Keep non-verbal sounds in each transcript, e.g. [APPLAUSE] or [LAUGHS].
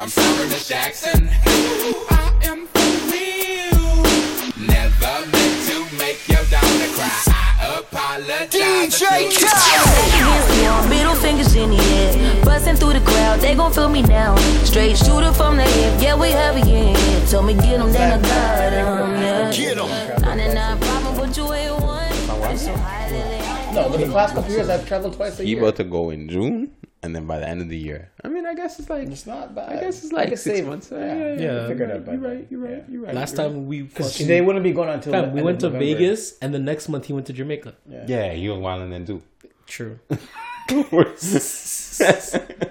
I'm sorry, Miss Jackson. Ooh, I am for real. Never meant to make your daughter cry. I apologize. DJ Khaled. middle fingers in the air, busting through the crowd. They gon' feel me now. Straight shooter from the hip, yeah we heavy in here. Told me get 'em, then I got 'em, yeah. Get 'em. 99 problem, but you ain't one. It's so high that they No, but the past couple years I've traveled twice a He year. about to go in June, and then by the end of the year. I mean, I guess it's like It's not bad. I guess it's like could six save- months. Yeah, Yeah, yeah, yeah. yeah. Figure it out by You're right. You're right. Yeah. You're right. Last you're time we Because fucking, they wouldn't be going until Fam, the we end went of to November. Vegas, and the next month he went to Jamaica. right. Yeah, you and Wildin then too. True. [LAUGHS]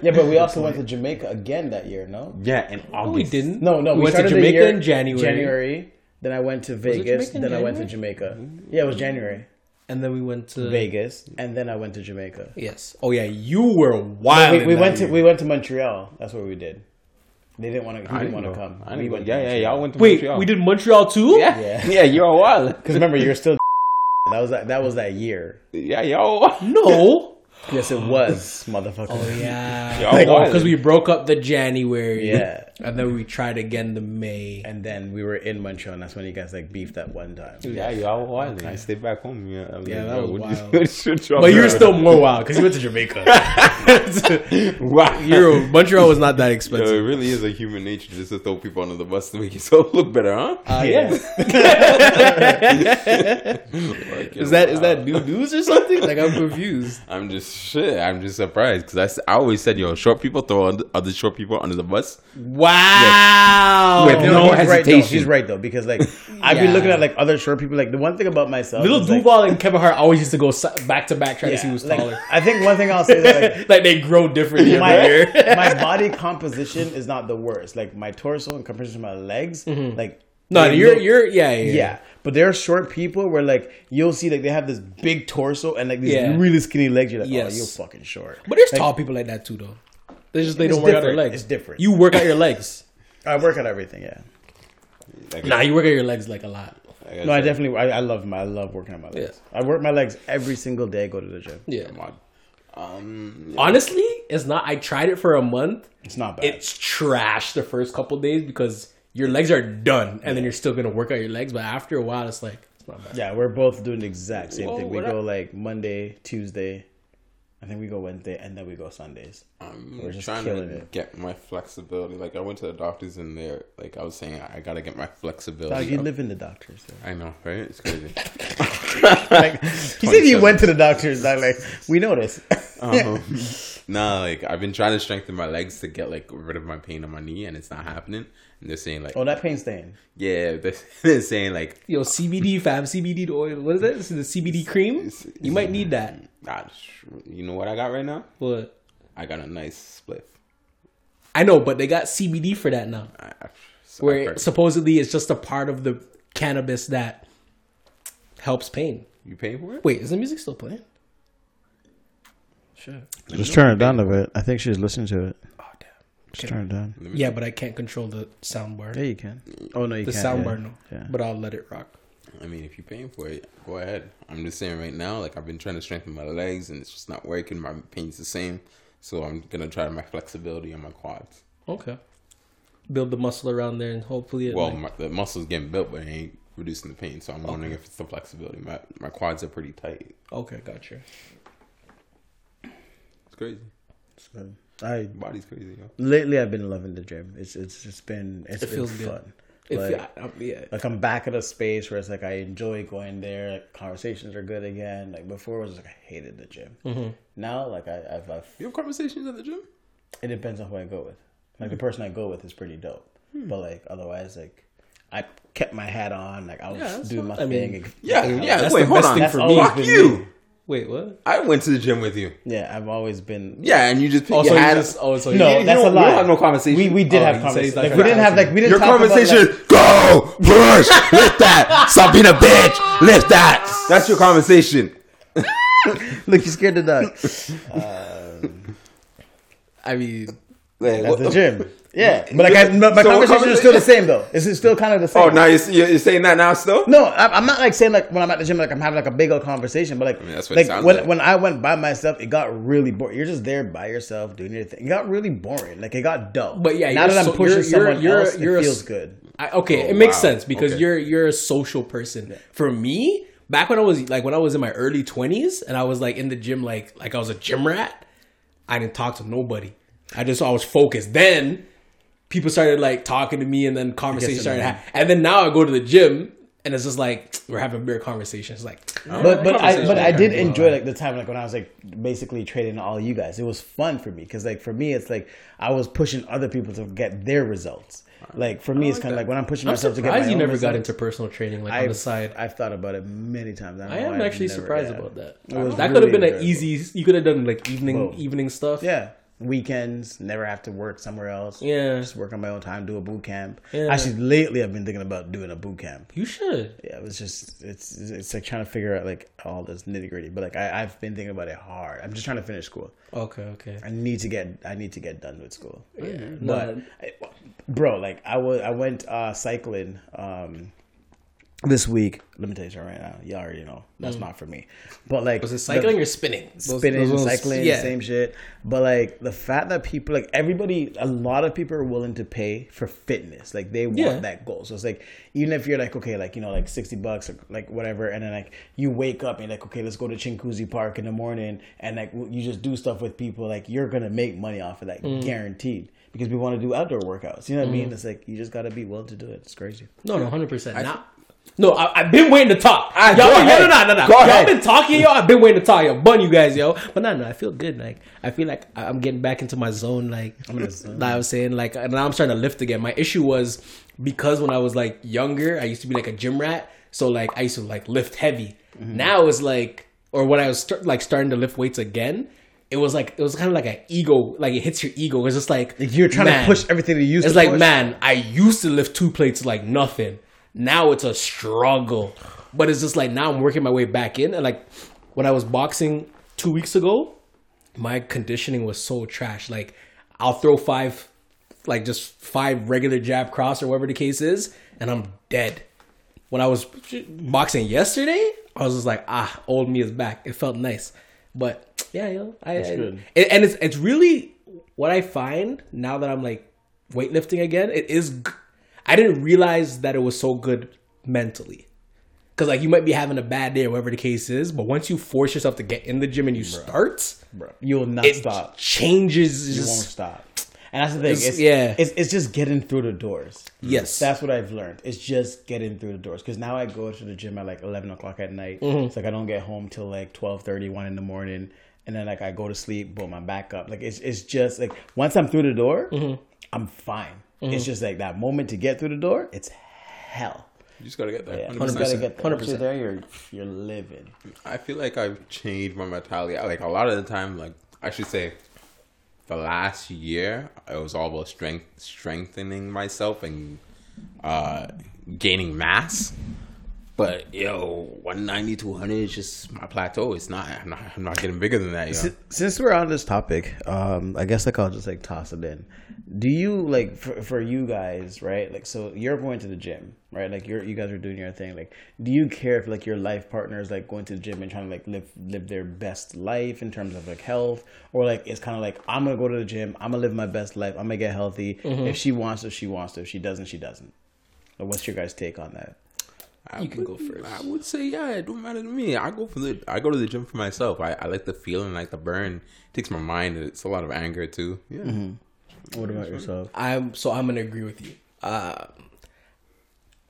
Yeah, but we also went to Jamaica again that year. No, yeah, in No, we didn't. no, no. We, went to Jamaica year- in January, January. Then I went to Vegas. Jamaica in Then I went to Jamaica. Yeah, it was January. And then we went to Vegas, and then I went to Jamaica. Yes. Oh yeah, you were wild. we, we went to we went to Montreal. That's what we did. They didn't want to. He I didn't didn't want to come. I We didn't go. went Yeah, to yeah, Montreal. y'all went to Wait, Montreal. we did Montreal too. Yeah, Yeah. [LAUGHS] yeah, you're wild. [LAUGHS] Because remember, you're still. [LAUGHS] That was that. That was that year. Yeah, y'all. No. Yes, it was, motherfucker. Oh yeah. Y'all wild. because we broke up the January. Yeah. And then we tried again the May. And then we were in Montreal, and that's when you guys like beefed that one time. Yeah, y'all wild. I stayed back home. Yeah, I was Yeah, like, that was what you- wild. [LAUGHS] what you But you were still more wild because you went to Jamaica. [LAUGHS] wow. You're, Montreal was not that Yo, it really is a human nature just to throw people under the bus to make yourself [LAUGHS] look better, huh? Uh, yeah. is that is that new news or something? Like I'm confused. I'm just shit. I'm just surprised because I, I always said, yo, short people throw other- other short people under the bus. Wow. With You no know, he's right though. hesitation. He's right though because like [LAUGHS] I've Yeah. been looking at like other short people. Like the one thing about myself, Little is, like, and Kevin Hart always used to go back to back trying to see yeah, who's like, taller. I think one thing I'll say is like [LAUGHS] like they grow differently every my, year. my [LAUGHS] body composition is not the worst. Like my torso in comparison to my legs, mm-hmm. like no, they you're look- you're yeah yeah. yeah. But there are short people where like you'll see like they have this big torso and like these Yeah. really skinny legs. You're like, Yes. oh, you're fucking short. But there's Like, tall people like that too, though. They just they It's don't work out their legs. It's different. You work out your legs. [LAUGHS] I work out everything. Yeah. Like, Nah, you work out your legs like a lot. like No, I definitely I, I love my I love working on my legs. I work my legs every single day. I go to the gym. Yeah. come on. Um, Honestly, it's not. I tried it for a month. It's not bad. It's trash the first couple days because your legs are done, and then you're still gonna work out your legs. But after a while, it's like it's not bad. yeah, we're both doing the exact same Well, thing. We what I- go like Monday, Tuesday. I think we go Wednesday, and then we go Sundays. I'm We're just trying to it. get my flexibility. Like I went to the doctors and they're like I was saying I gotta get my flexibility. Dog, you up. live in the doctors. So. I know, right? It's crazy. [LAUGHS] like, he said he went to the doctors. I like we noticed. um, nah, like I've been trying to strengthen my legs to get like rid of my pain on my knee, and it's not happening. And they're saying like, oh, that pain's staying. yeah, [LAUGHS] they're, they're saying like, Yo, CBD fam, CBD oil. What is that? This is the CBD cream. You might need that. nah, you know what I got right now? What? I got a nice spliff. I know, but they got CBD for that now. I, so Where supposedly it's just a part of the cannabis that helps pain. you paying for it? Wait, is the music still playing? Sure. Just turn it down a bit. I think she's listening to it. Oh damn. Just turn it down. Yeah, but I can't control the sound bar. Yeah, you can. Oh no, you the can't. sound yeah. bar, no. Yeah. But I'll let it rock. I mean, if you're paying for it, go ahead. I'm just saying right now, like I've been trying to strengthen my legs and it's just not working. My pain's the same, so I'm gonna try my flexibility on my quads. Okay. Build the muscle around there and hopefully it Well, like- my, the muscle's getting built, but it ain't reducing the pain. So I'm wondering if it's the flexibility. My my quads are pretty tight. Okay, gotcha. It's crazy. So, I Body's crazy, yo. lately I've been loving the gym. It's it's just been it's It been feels good. fun. If Like, yeah, um, yeah. like I'm back at a space where it's like I enjoy going there. Like, conversations are good again. Like before, it was like I hated the gym. Mm-hmm. Now, like I, I've, I've, You have conversations at the gym? it depends on who I go with. Like the person I go with is pretty dope, but like otherwise, like I kept my hat on. Like I was Yeah, that's doing my I thing. mean, Yeah, yeah. That's Wait, the hold on. thing for me. Fuck you. me. Wait, what? I went to the gym with you. Yeah, I've always been. Yeah, and you just picked Oh, so your you hat. just oh, so No, you, you that's don't- a lie. we don't have no conversation. We we did Oh, have you say conversations. Like, we didn't have like we didn't Your talk about, conversation like- go push lift that stop being a bitch lift that. That's your conversation. [LAUGHS] Look, you scared the dog. [LAUGHS] Um, I mean, Like, At what the gym. Yeah, but like I, my, my So conversation is still the same though. It's still kind of the oh, same. Oh, now you're, you're saying that now still? No, I- I'm not like saying like when I'm at the gym, like I'm having like a big old conversation, but like, mean, that's what it like sounds when like. when I went by myself, it got really boring. You're just there by yourself doing your thing. It got really boring. Like it got dull. But yeah, now you're that I'm pushing you're- someone you're- you're- else, you're it a feels s- good. I, okay, Oh, it makes wow. sense because Okay. you're you're a social person. For me, back when I was like when I was in my early twenties and I was like in the gym like like I was a gym rat, I didn't talk to nobody. I just I was focused. Then people started like talking to me and then conversations started happening. And then now I go to the gym and it's just like we're having beer conversations. Like But but I but I did enjoy like the time like when I was like basically trading all you guys. It was fun for me because like for me it's like I was pushing other people to get their results. Like for me, it's kind of like when I'm pushing I'm myself to get my surprised you own never got into personal training like on I've, the side. I've thought about it many times. I am actually surprised about that. was That could have been an easy. You could have done like evening Whoa. evening stuff. Yeah, weekends, never have to work somewhere else. Yeah. just work on my own time, do a boot camp. Yeah. Actually, lately I've been thinking about doing a boot camp. You should. Yeah, it was just it's it's like trying to figure out like all this nitty gritty. But like I, I've been thinking about it hard. I'm just trying to finish school. Okay, okay. I need to get I need to get done with school. Yeah, But no, I- bro, like I was I went uh cycling um this week. Let me tell you something right now. Y'all already know that's not for me. But like Mm. was it cycling or spinning? Spinning, those ones- cycling, yeah. same shit. But like the fact that people, like everybody, a lot of people are willing to pay for fitness. Like they want Yeah. that goal. So it's like even if you're like okay, like you know, like sixty bucks, or like whatever, and then like you wake up and you're like okay, let's go to Chinguacousy Park in the morning, and like you just do stuff with people. Like you're gonna make money off of that, Mm. guaranteed. Because we want to do outdoor workouts. You know what I mean? It's like you just gotta be willing to do it. It's crazy. No, no, hundred percent. Not. No, I, I've been waiting to talk. Ah, y'all, been- no, no, no, no, Y'all ahead. been talking, yo. I've been waiting to talk, yo. Bun you guys, yo. But no, no, I feel good. Like I feel like I'm getting back into my zone. Like I'm in zone. like I was saying, like and now I'm starting to lift again. My issue was because when I was like younger, I used to be like a gym rat. So like I used to like lift heavy. Mm-hmm. Now it's like, or when I was start, like starting to lift weights again. It was like it was kind of like an ego, like it hits your ego. It's just like you're trying man, to push everything to use. it's like, push. man, I used to lift two plates like nothing. Now it's a struggle. But it's just like now I'm working my way back in. And like when I was boxing two weeks ago, my conditioning was so trash. Like I'll throw five, like just five regular jab cross or whatever the case is, and I'm dead. When I was boxing yesterday, I was just like, ah, old me is back. It felt nice. But yeah, yo, I, I good. and and it's it's really what I find now that I'm like weightlifting again. It is. I didn't realize that it was so good mentally. Cause like you might be having a bad day or whatever the case is, but once you force yourself to get in the gym and you start, bro. You will not it stop. changes. You won't stop. And that's the thing. It's- It's, yeah. it's it's just getting through the doors. Yes. that's what I've learned. It's just getting through the doors. Because now I go to the gym at like eleven o'clock at night. Mm-hmm. It's like I don't get home till like 12, 30, 1 in the morning, and then like I go to sleep. Boom, I'm back up. Like it's it's just like once I'm through the door, Mm-hmm. I'm fine. It's just like that moment to get through the door. It's hell. You just gotta get there. Yeah, you 100%. just gotta get there. 100%. you're there, you're you're living. I feel like I've changed my mentality. Like a lot of the time, like I should say, the last year, it was all about strength, strengthening myself and uh, gaining mass. But yo, one ninety to is just my plateau. It's not. I'm not. I'm not getting bigger than that. Yo. Si- Since we're on this topic, um, I guess like I'll just like toss it in. Do you like for, for you guys, right? Like, so you're going to the gym, right? Like you're you guys are doing your thing. Like, do you care if like your life partner is like going to the gym and trying to like live live their best life in terms of like health, or like it's kind of like I'm gonna go to the gym, I'm gonna live my best life, I'm gonna get healthy. If she wants to, she wants to. If she doesn't, she doesn't. Like, what's your guys' take on that? I You can would- go first. I would say yeah, it don't matter to me. I go for the I go to the gym for myself. I, I like the feeling, like the burn. It takes my mind. It's a lot of anger too. Yeah. What about yourself? I'm so I'm gonna agree with you. Uh,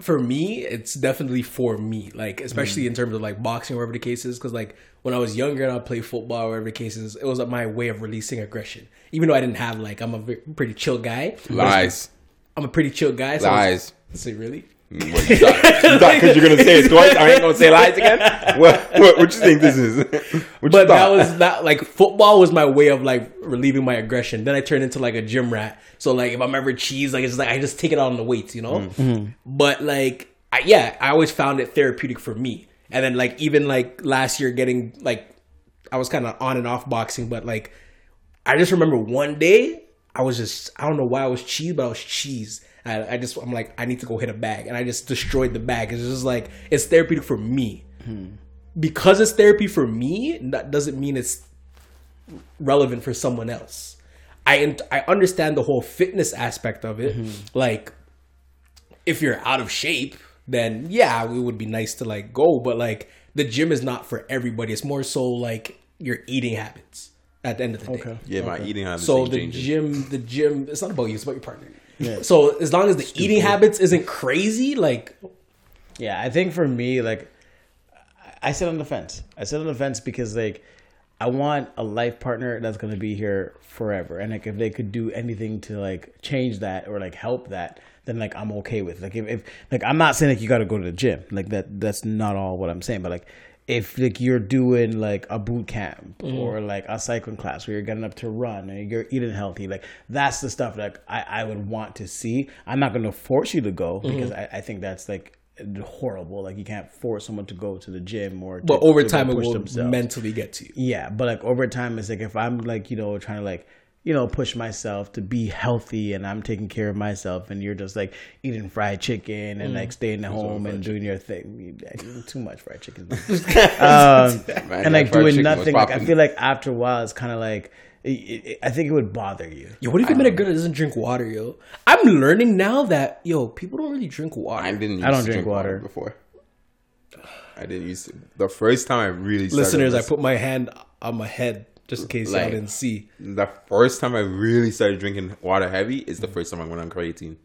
for me, it's definitely for me. Like especially in terms of like boxing, or whatever the case is, because like when I was younger and I play football, or whatever the case is, it was like my way of releasing aggression. Even though I didn't have like I'm a ve- pretty chill guy. Lies, I'm a pretty chill guy. So lies. Say really? What, you thought, you thought 'cause you're gonna say it [LAUGHS] twice, I ain't gonna say lies again. What, what, what you think this is? [LAUGHS] What But that was not like football was my way of like relieving my aggression. Then I turned into like a gym rat. So like if I'm ever cheese, like it's like I just take it out on the weights, you know. Mm. Mm-hmm. But like I, yeah, I always found it therapeutic for me. And then like even like last year, getting like I was kind of on and off boxing, but like I just remember one day I was just I don't know why I was cheese, but I was cheese. I, I just I'm like I need to go hit a bag, and I just destroyed the bag. It's just like it's therapeutic for me. Because it's therapy for me, that doesn't mean it's relevant for someone else. I I understand the whole fitness aspect of it. Like if you're out of shape, then yeah, it would be nice to like go, but like the gym is not for everybody. It's more so like your eating habits at the end of the day. Yeah, my eating habits So the changing. gym, the gym, it's not about you, it's about your partner. So as long as the eating habits isn't crazy, like Yeah, I think for me, like, I sit on the fence. I sit on the fence because, like, I want a life partner that's going to be here forever. And, like, if they could do anything to, like, change that or, like, help that, then, like, I'm okay with. Like, if, if like, I'm not saying, like, you got to go to the gym. Like, that, that's not all what I'm saying. But, like, if like you're doing like a boot camp mm-hmm. or like a cycling class where you're getting up to run and you're eating healthy, like that's the stuff that I, I would want to see. I'm not going to force you to go mm-hmm. because I, I think that's like horrible. Like you can't force someone to go to the gym or. To, but over time it will themselves. mentally get to you. Yeah, but like over time, it's like if I'm like you know trying to like you know push myself to be healthy and I'm taking care of myself, and you're just like eating fried chicken and like staying at home and doing your thing. You- you- Too [LAUGHS] much fried chicken. [LAUGHS] um, Man, and like doing nothing. Like I feel like after a while, it's kind of like. It, it, I think it would bother you. Yo, what if you met a girl that doesn't drink water, yo? I'm learning now that yo, people don't really drink water. I didn't. I don't to drink water. before. I didn't use to. The first time I really started Listeners, I put my hand on my head just in case y'all didn't see. the first time I really started drinking water heavy is the first time I went on creatine.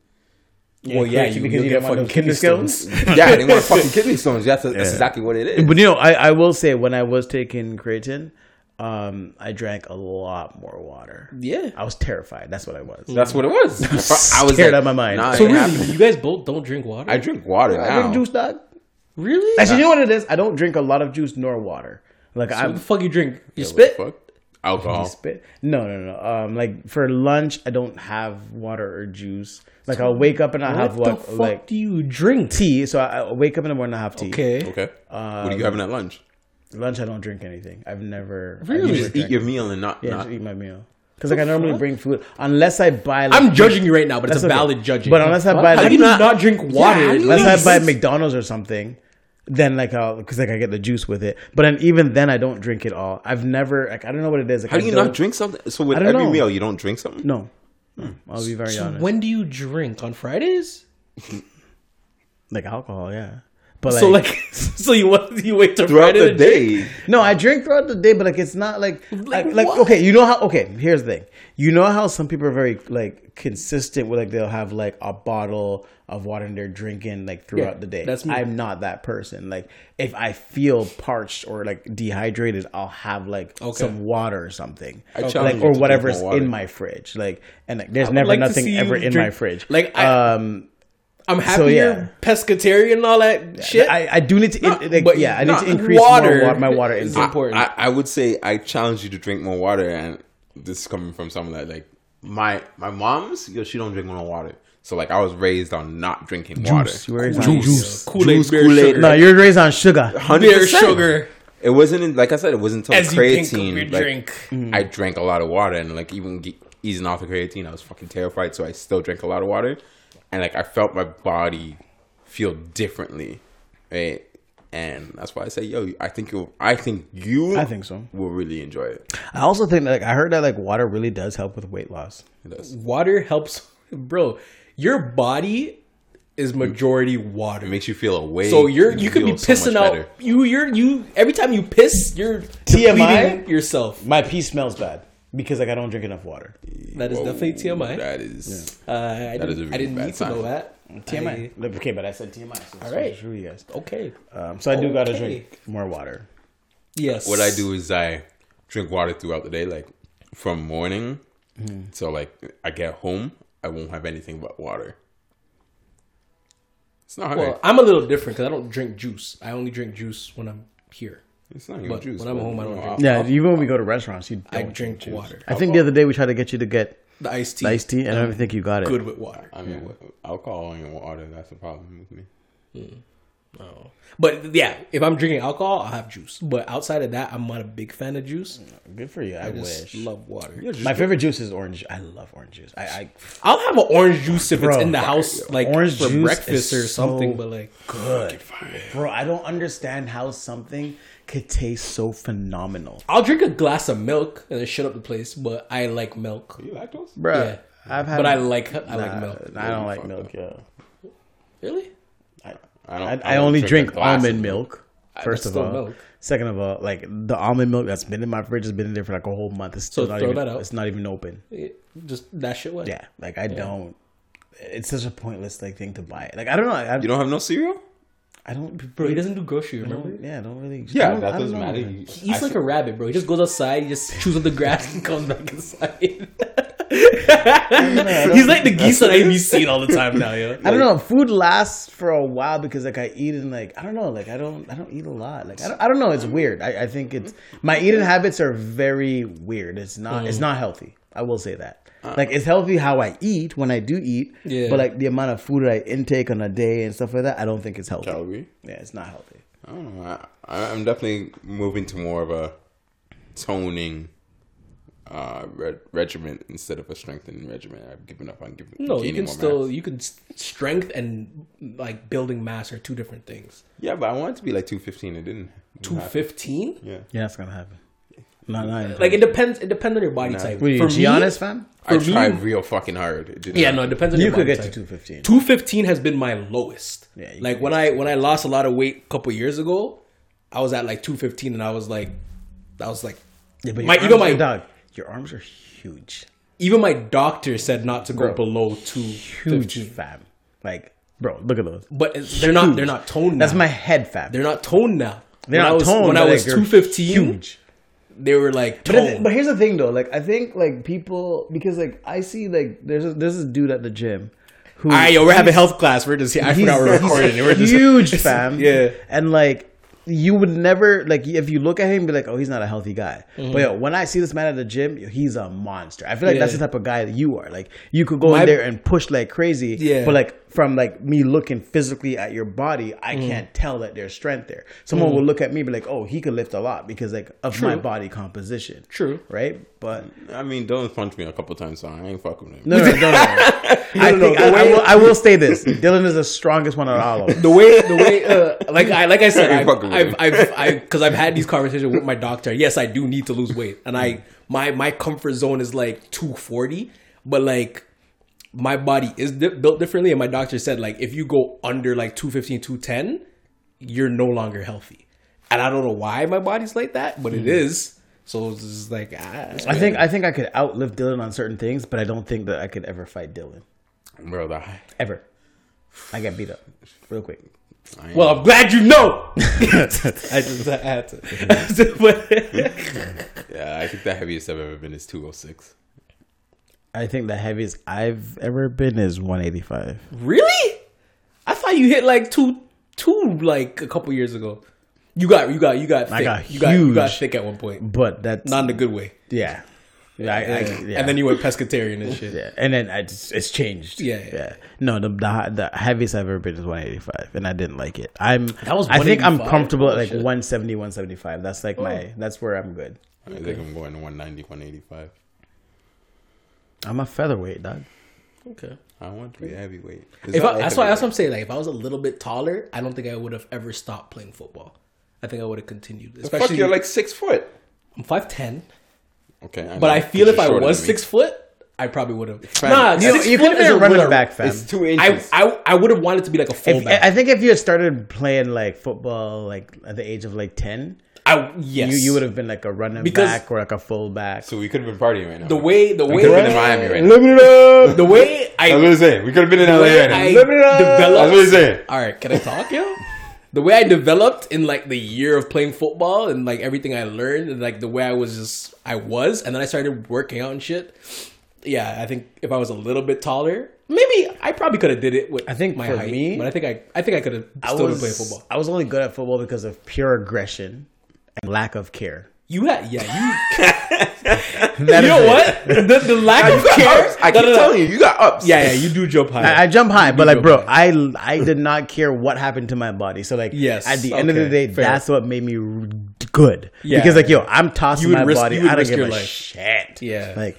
well, yeah, because you, you didn't get want fucking kidney kidney stones. stones. [LAUGHS] yeah, I didn't want fucking [LAUGHS] kidney stones. That's, that's exactly what it is. But you know, I, I will say when I was taking creatine, um, I drank a lot more water. Yeah. I was terrified. That's what I was. That's what it was. [LAUGHS] I was Scared like, out of my mind. Nah, So really, happened. you guys both don't drink water? I drink water I now. drink juice, dog. really? Actually, you know what it is? I don't drink a lot of juice nor water. Like what I'm the fuck you drink? You What the spit? Fuck? Alcohol. spit. No, no, no. Um, like for lunch, I don't have water or juice. Like I'll wake up and I have what what the fuck like do you drink? tea. So I, I wake up in the morning, and I have tea. Okay. Okay. what Um, are you having at lunch? Lunch, I don't drink anything. I've never. Really? You just eat your meal and not. Yeah, not just eat my meal. Because like I normally bring food unless I buy. Like, I'm judging you right now, but it's a okay. valid judging. But unless I buy, how like, do you not, drink water? how at do you unless? I buy McDonald's or something, then like I'll because like I get the juice with it. But then even then, I don't drink it all. I've never like I don't know what it is. Like, How I do you don't- drink something? So with I don't every know. meal, you don't drink something. No, no. I'll be very So honest. when do you drink on Fridays? [LAUGHS] like alcohol, yeah. But like, so like, [LAUGHS] so you want you wait till Throughout the to drink? day, no, I drink throughout the day, but like it's not like like, like what? okay, you know how okay. Here's the thing. You know how some people are very like consistent with like they'll have like a bottle of water and they're drinking like throughout Yeah, the day. that's me. I'm not that person. Like if I feel parched or like dehydrated, I'll have like Okay. some water or something, I like or whatever's drink more water. in my fridge. Like and like there's never like nothing see you ever in drink- my fridge. like, I- um, I'm happy So, yeah. you're pescatarian and all that shit. I, I do need to in- like, but yeah, I need to increase water more wa- my water is important. I, I would say I challenge you to drink more water, and this is coming from someone that like my my mom's. Yo, she don't drink no water. So like I was raised on not drinking water. Juice. You were raised on juice. Kool Aid, Juice, beer Kool-Aid. No, you're raised on sugar. Hundred beer percent. sugar. It wasn't in, like I said. It wasn't until As you creatine. your like, drink. Mm. I drank a lot of water, and like even ge- easing off the creatine, I was fucking terrified. So I still drank a lot of water, and like I felt my body feel differently, right? And that's why I say, yo, I think you, I think you, I think so. will really enjoy it. I also think that like I heard that like water really does help with weight loss. It does. Water helps, bro. Your body is majority water. It makes you feel awake. So you're and you could be feel so pissing out. better. You you're you every time you piss, you're TMI? yourself. My pee smells bad because like I don't drink enough water. That is Whoa, definitely TMI. That is. Uh, I That is didn't, a I really didn't bad need to sign. know that. TMI. Like, okay, but I said TMI. So All all right. right, true, you guys. Okay. Um, so I do gotta drink more water. Yes. What I do is I drink water throughout the day, like from morning. So like I get home, I won't have anything but water. It's not hard. Well, I'm a little different because I don't drink juice. I only drink juice when I'm here. It's not even but juice. when I'm but, home, I don't drink. I'll- Yeah, even when we go to restaurants, you I don't drink juice. water. I think the other day we tried to get you to get The iced tea. the iced tea, and I don't think you got it. Good with water. I mean, with alcohol and water, that's a problem with me. Hmm. Oh. But yeah, if I'm drinking alcohol, I'll have juice. But outside of that, I'm not a big fan of juice. Good for you. I, I just wish. love water. My favorite juice is orange. I love orange juice. I, I I'll have an orange juice if it's in the house, like orange for juice breakfast is or something. so but like, good, bro. I don't understand how something could taste so phenomenal, I'll drink a glass of milk and then shut up the place. But I like milk. You lactose? bro. Yeah. I've had, But I like I nah, like milk. I don't like milk. up. Yeah, Really? I I, don't. I, don't only drink, a glass of almond milk. First of all, milk. second of all, like the almond milk that's been in my fridge has been in there for like a whole month. It's still So not throw even. that out. It's not even open. Yeah, Just that shit. What? Yeah, like I don't. It's such a pointless like thing to buy. Like I don't know. I, You don't have no cereal? I don't. Bro, he doesn't do grocery. Remember? don't- yeah, I don't really. Yeah, don't- that doesn't matter. man. You- He's I like see- a rabbit, bro. He just goes outside, he just chews on the grass and comes back inside. [LAUGHS] He's like the geese on ABC all the time now, yo. I don't know. Food lasts for a while because like I eat and like I don't know. Like I don't I don't eat a lot. Like I don't, I don't know. It's weird. I, I think it's my eating habits are very weird. It's not it's mm. not healthy. I will say that. Like it's healthy how I eat when I do eat. Yeah. But like the amount of food that I intake on a day and stuff like that, I don't think it's healthy. Calorie? Yeah, it's not healthy. I don't know. I, I- I'm definitely moving to more of a toning uh, re- regimen instead of a strengthening regimen. I've given up on giving. No, you can still mass. you can strength and like building mass are two different things. Yeah, but I wanted to be like 215. It didn't. Two fifteen? Yeah. Yeah, that's gonna happen. Not not Like it depends. It depends on your body type. Were you For me- Giannis fam? I For me- tried real fucking hard. It didn't Yeah, happen. no, it depends on your body. You could body get to two fifteen. Two fifteen has been my lowest. Yeah, you like when I when I lost a lot of weight a couple years ago, I was at like two fifteen, and I was like, I was like, Yeah, but my even my are- dog, your arms are huge, even my doctor said not to go Bro, below two huge fam. Like, bro, look at those. But it's- they're not they're not toned. Now. That's now. my head fam. They're not toned now. They're when not I was, toned. When I was like, they're two fifteen, huge. They were like But, but here's the thing though, like I think like people because like I see like there's a, there's this dude at the gym who All right, yo, we're having health class. We're just I forgot we're [LAUGHS] recording. We're just huge [LAUGHS] fam. Yeah. And like you would never like if you look at him be like, oh, he's not a healthy guy. Mm-hmm. But yo, when I see this man at the gym, yo, he's a monster. I feel like that's the type of guy that you are. Like you could go My- in there and push like crazy. Yeah. But like from like me looking physically at your body, I Mm. can't tell that there's strength there. Someone will look at me and be like, oh, he could lift a lot because like of my body composition. True. Right? But I mean, Dylan punched me a couple times, so I ain't fucking with him. no, no, no, no. no. [LAUGHS] I no, think the I, I will. I will say this: Dylan is the strongest one out of all of them. the way the way uh, like I like I said [LAUGHS] I I've fucking with I've. I've I [LAUGHS] because I've had these conversations with my doctor. Yes, I do need to lose weight, and I my my comfort zone is like two forty, but like my body is di- built differently, and my doctor said like if you go under like 215, 210, you're no longer healthy, and I don't know why my body's like that, but it is. So it's just like ah, I think I think I could outlive Dylan on certain things, but I don't think that I could ever fight Dylan Bro, that, ever. I get beat up real quick. Well, I'm glad you know. [LAUGHS] [LAUGHS] I just [LAUGHS] had to. Yeah, I think the heaviest I've ever been is 206. I think the heaviest I've ever been is 185. really? I thought you hit like two, two like a couple years ago. You got, you got, you got. Thick. I got you got, you got thick at one point, But that's not in a good way. yeah. Yeah, I, I, yeah. And then you went pescatarian and shit. yeah, and then I just, it's changed. Yeah, yeah. No, the, the the heaviest I've ever been is 185, and I didn't like it. I'm. That was I think I'm comfortable at Oh, like shit. 170, 175. That's like my. Oh. That's where I'm good. I think I'm going to 190, 185. I'm a featherweight, dog. Okay. I want to be a heavyweight. If I, that's why that's what I'm saying. Like, if I was a little bit taller, I don't think I would have ever stopped playing football. I think I would have continued. Fuck, Especially, you're like six foot. I'm five ten, Okay, but know, I feel if I was six foot, I probably would have. Fam, Nah, you- six you foot could have is been a a running what back, fam. it's two I inches. I, I would have wanted to be like a If, fullback. I think if you had started playing like football like at the age of like 10, I, yes, you, you would have been like a running Because- back or like a fullback. so we could have been partying right now. the way the we way could have been in Miami right now. Living it up. the way [LAUGHS] I That's what I'm saying. We could have been in LA way right now. I it up. developed. That's what I'm saying. All right, can I talk, yo? The way I developed in like the year of playing football and like everything I learned and like the way I was just I was, and then I started working out and shit. Yeah, I think if I was a little bit taller, maybe I probably could have did it with I think my for height. me- but I think I I think I could have I still was, been playing football. I was only good at football because of pure aggression and lack of care. You had yeah you. [LAUGHS] That you know it. what the, the [LAUGHS] lack of care. ups. I No, keep no, no. telling you, you got ups. Yeah, yeah, you do jump high. I, I jump high, but like, jump bro, I I did not care what happened to my body. So like, Yes, at the end of the day, fair. that's what made me good. Yeah. because like, yo, I'm tossing my risk- body. you would I don't risk give your a life. shit. Yeah. like.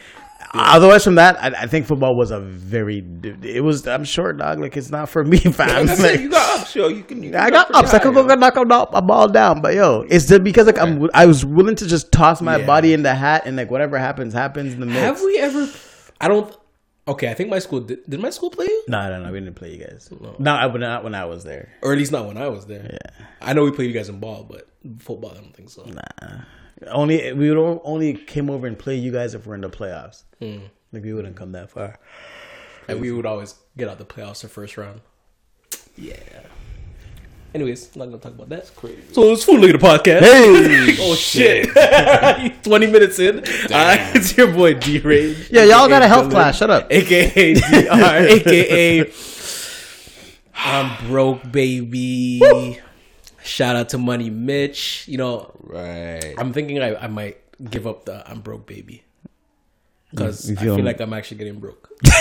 Otherwise, from that, I, I think football was a very. It was. I'm sure, dog. Like it's not for me, [LAUGHS] fam. Like. You got ups, yo. You can. You I got got ups. I could go high, knock a, a ball down, but yo, it's just because like I'm. I was willing to just toss my Yeah. body in the hat and like whatever happens, happens in the mix. Have we ever? I don't. Okay, I think my school did. Did my school play you? No, no, no. We didn't play you guys. No, I, not when I was there. Or at least not when I was there. Yeah. I know we played you guys in ball, but football, I don't think so. Only we would o- only came over and play you guys if we're in the playoffs. Hmm. Like we wouldn't come that far. And we would always get out the playoffs the first round. Yeah. Anyways, not gonna talk about that. crazy. So it's Food Leader Podcast. Hey, [LAUGHS] Oh shit! [LAUGHS] Twenty minutes in, uh, [LAUGHS] it's your boy D Ray. yeah, y'all got a health class. Shut up. aka DR, aka I'm broke, baby. Shout out to Money Mitch. You know, Right. I'm thinking I, I might give up the I'm broke, baby, because I feel- feel like I'm actually getting broke. [LAUGHS]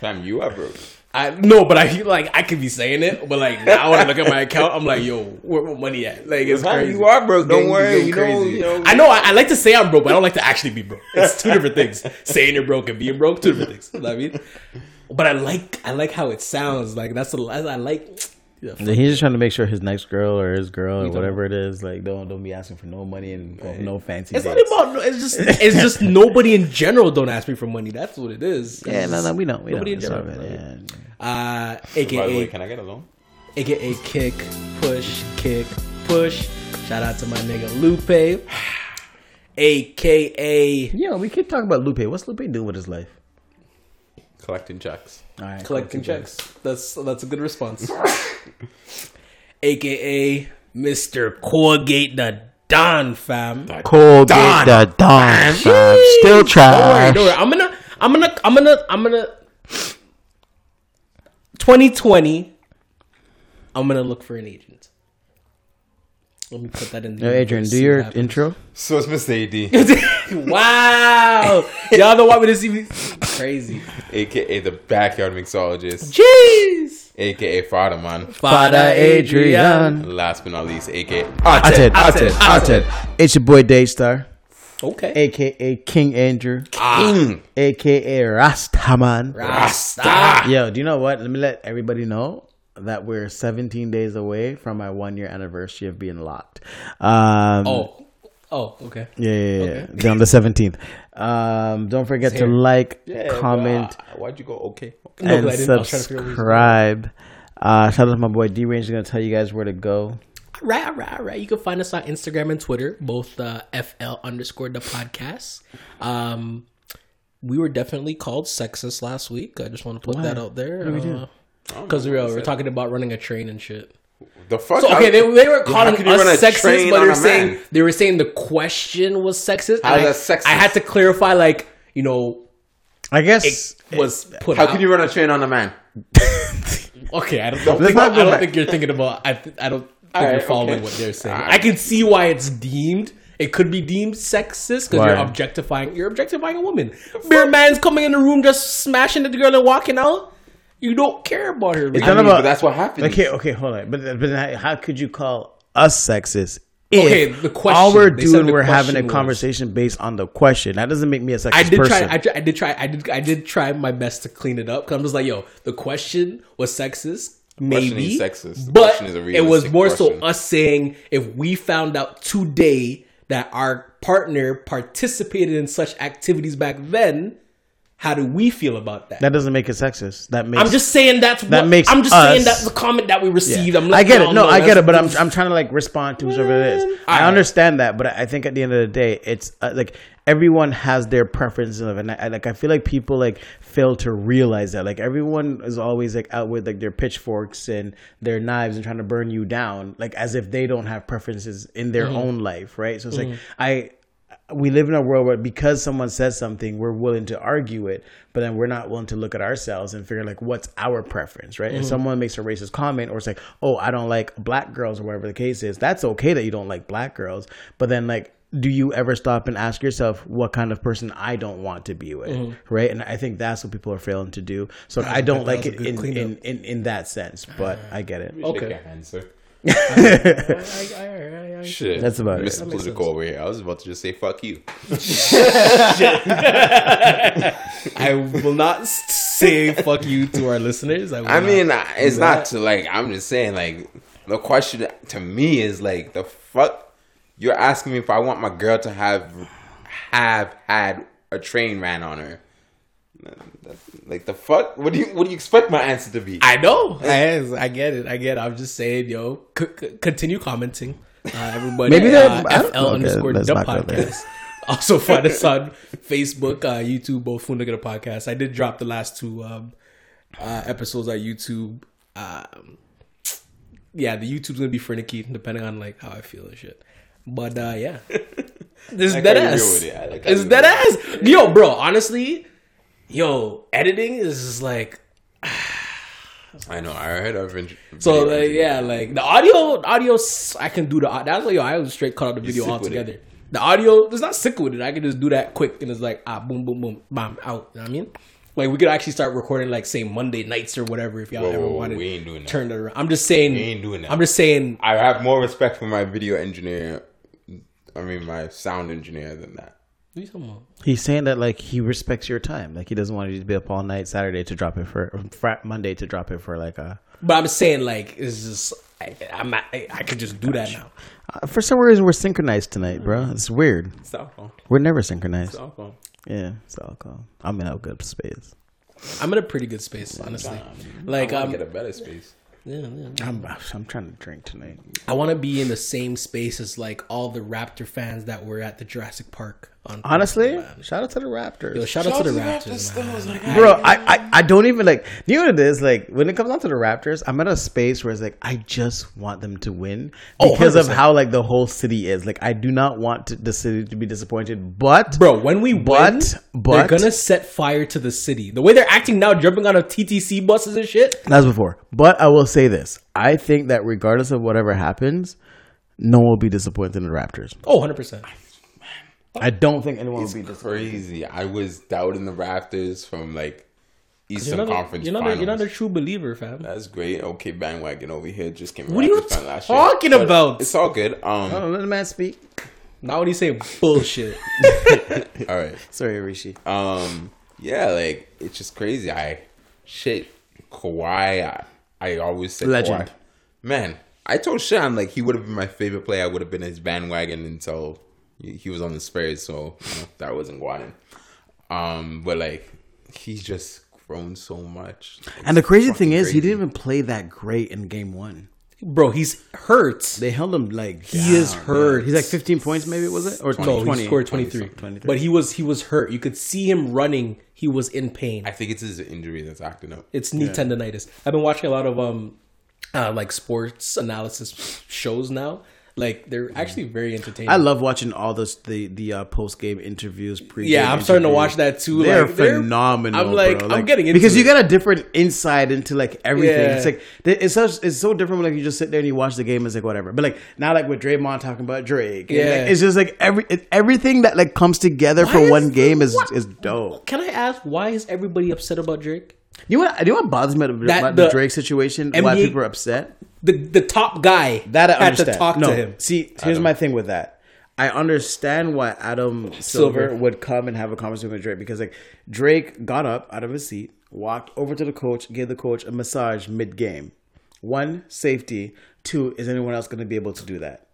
So, uh, you are broke. I no, but I feel like I could be saying it, but like now when I look at my account, I'm like, yo, where my money at? Like it's Fam, crazy. you are broke. Don't Getting- worry. You know. crazy. You know. I know. I, I like to say I'm broke, but I don't like to actually be broke. It's two different things. Saying you're broke and being broke, two different things. You know what I mean? But I like I like how it sounds. Like that's the I like. Yeah, He's just trying to make sure his next girl or his girl or whatever it is, like don't don't be asking for no money and go- no fancy. It's not about. It's just. It's just [LAUGHS] nobody in general don't ask me for money. That's what it is. Yeah, no, no, we don't. We Nobody don't. in It's all general, good, yeah. Uh, By the way, aka can I get a loan? aka kick push kick push. Shout out to my nigga Lupe, [SIGHS] aka Yeah, we keep talking about Lupe. What's Lupe doing with his life? Collecting checks. All right, collecting checks. That's that's a good response. [LAUGHS] aka Mr. Colgate the Don fam. Colgate Don. the Don. fam. Still Don't worry, trash. don't worry. I'm gonna, I'm gonna, I'm gonna, I'm gonna. 2020. I'm gonna look for an agent. Let me put that in. there. Yo, Adrian, do your happens. intro. So it's Mr. AD, wow, y'all don't want me to see me crazy. aka the backyard mixologist, Jeez, aka Father Man. Father Adrian. Last but not least, aka Ated, Ated, Ated, Ated. Ated. It's your boy Daystar, Okay. aka King Andrew, ah. King aka Rastaman. Rasta. Yo, do you know what? Let me let everybody know that we're 17 days away from my one year anniversary of being locked. Um, Oh, oh, okay. Yeah, yeah, yeah. yeah. On the 17th. Um, don't forget to like, Yeah, comment, uh, why'd you go? Okay. No, and but I didn't- I was trying to figure out where he's going. subscribe. Uh, shout out to my boy D Range. going to tell you guys where to go. Right, all right, all right. You can find us on Instagram and Twitter, both uh, FL underscore the podcast. Um, we were definitely called sexist last week. I just want to put that out there. Because we, were, we were talking about running a train and shit. The fuck? So, okay, they, they were calling can you run a us sexist, but they were saying man? they were saying the question was sexist. How and that I, sexist? I had to clarify, like you know, I guess. it was put. How out. can you run a train on a man? [LAUGHS] Okay, I don't, don't think, not I don't think you're thinking about. I, th- I don't think you're Alright, following okay. what they're saying. Alright. I can see why it's deemed. It could be deemed sexist because you're objectifying. You're objectifying a woman. Beer man's coming in the room just smashing the girl and walking out. You don't care about her. It's not mean, about. but that's what happens. Okay, okay, hold on. But, but then how could you call us sexist? If Okay, the question- all we're doing, we're having a question was- conversation based on the question. That doesn't make me a sexist I did person. try. I, tr- I did try. I did. I did try my best to clean it up. Cause I'm just like, yo, the question was sexist. question Maybe sexist. The but question is a it was realistic more so us saying if we found out today that our partner participated in such activities back then, how do we feel about that? that doesn't make it sexist. That makes. I'm just saying that's that what, makes I'm just saying that's the comment that we received. I'm I get it. No, I get it. But I'm I'm trying to like respond to whatever it is. Mm. I Alright. understand that, but I think at the end of the day, it's uh, like everyone has their preferences of, and I, I- like I feel like people like fail to realize that. Like everyone is always like out with like their pitchforks and their knives and trying to burn you down, like as if they don't have preferences in their mm-hmm. own life, right? So it's like mm-hmm. I we live in a world where because someone says something, we're willing to argue it, but then we're not willing to look at ourselves and figure like what's our preference, right? If someone makes a racist comment or it's like, oh, I don't like black girls or whatever the case is, that's okay that you don't like black girls, but then like do you ever stop and ask yourself what kind of person I don't want to be with, right? And I think that's what people are failing to do. So I don't that like it in, in, in in that sense, but I get it. Shake Okay. I, I, I, Shit. That's about it. Mr. Political over here. I was about to just say fuck you. [LAUGHS] I will not say fuck you to our listeners. I, I mean, it's that. not to like. I'm just saying, like, the question to me is like, the fuck. You're asking me if I want my girl to have have had a train ran on her. Like the fuck? What do you what do you expect my answer to be? I know. I, I get it. I get it. I'm just saying, yo, c- c- continue commenting. Uh, everybody, Maybe uh, that- I FL okay, underscore let's the not go there. podcast. [LAUGHS] Also find us on Facebook, uh, YouTube, both Funda Get a Podcast. I did drop the last two um, uh, episodes on YouTube. Um, yeah, the YouTube's gonna be finicky depending on like how I feel and shit. But uh, yeah, [LAUGHS] this is like dead ass. it. Like It's dead ass. Yo, bro. Honestly, yo, editing is just like [SIGHS] I know. I heard of. int- so like yeah, like the audio, audio I can do the. That's like yo, I was straight cut out the video altogether. The audio, it's not sick with it. I can just do that quick and it's like ah, boom, boom, boom, bam, out. You know what I mean, like we could actually start recording like say Monday nights or whatever if y'all Whoa, ever whoa, wanted. we ain't doing that. Turn it around. I'm just saying. We ain't doing that. I'm just saying. I have more respect for my video engineer. I mean, my sound engineer than that. What are you talking about? He's saying that like he respects your time, like he doesn't want you to be up all night Saturday to drop it for or Fri- Monday to drop it for like a. But I'm saying like it's just I, I'm not. I, I could just do that now. Uh, for some reason, we're synchronized tonight, bro. It's weird. It's alcohol. We're never synchronized. It's alcohol. Yeah, it's alcohol. I'm in a good space. I'm in a pretty good space, honestly. Like I um, get a better space. yeah, yeah. I'm I'm trying to drink tonight. I want to be in the same space as like all the Raptor fans that were at the Jurassic Park. On Honestly, man. shout out to the Raptors. Yo, shout, out to the Raptors, man. Bro, I, I I don't even like. You know what it is? Like when it comes down to the Raptors, I'm at a space where it's like I just want them to win Oh, because of how like the whole city is. Like I do not want to, the city to be disappointed. But Bro, when we But- win, but- they're gonna set fire to the city. The way they're acting now, jumping on a TTC buses and shit. that's before. But I will say this: I think that regardless of whatever happens, no one will be disappointed in the Raptors. Oh, 100 percent. I don't think anyone will be It's crazy. I was doubting the Raptors from like You're Eastern not, a, Conference you're, not a, you're not a true believer, fam. That's great. Okay, bandwagon over here just came. What are you Raptors fan last year. talking about? It's all good. Um, Oh, let the man speak. Now when you say [LAUGHS] bullshit, all right. Sorry, Rishi. Um, yeah, like it's just crazy. I shit Kawhi. I, I always said Legend. Kawhi. Man, I told Sean like he would have been my favorite player. I would have been his bandwagon until he, he was on the Spurs. So you know, that wasn't going. Um, but like he's just grown so much. And the crazy thing is, he didn't even play that great in game one. bro, he's hurt. They held him like He is hurt. man. He's like 15 points, maybe was it or No, 20? he scored 23. 23. But he was he was hurt. You could see him running. He was in pain. I think it's his injury that's acting up. It's knee tendonitis. I've been watching a lot of um, uh, like sports analysis shows now. Like they're actually very entertaining. I love watching all this the the uh, post game interviews. Pre Yeah, I'm starting to watch that too. They're Like, they're- phenomenal. I'm like, bro. I'm getting into because you it. got a different insight into like everything. Yeah. It's like it's such it's so different when like you just sit there and you watch the game. It's like whatever. But like now, like with Draymond talking about Drake, and, Yeah. like, it's just like every it, everything that like comes together Why for one game is what- is dope. Can I ask why is everybody upset about Drake? You know what? You know what bothers me about, That about the the Drake situation? why NBA people are upset? The the top guy That I had understand. to talk no, to him. See, here's my thing with that. I understand why Adam Silver, Silver. would come and have a conversation with Drake because like Drake got up out of his seat, walked over to the coach, gave the coach a massage mid game. One, safety. Two, is anyone else going to be able to do that?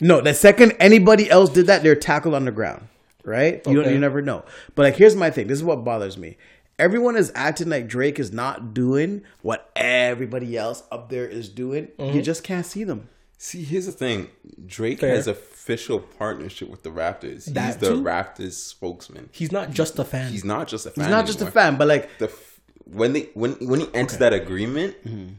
No, the second anybody else did that, they're tackled on the ground, right? You Okay. you never know. But like, here's my thing. This is what bothers me. Everyone is acting like Drake is not doing what everybody else up there is doing. Mm-hmm. You just can't see them. See, here's the thing. Drake Fair. has official partnership with the Raptors. He's That the too? Raptors spokesman. He's not just a fan. He's not just a fan. He's not just a fan, but like The when they when when he entered that agreement,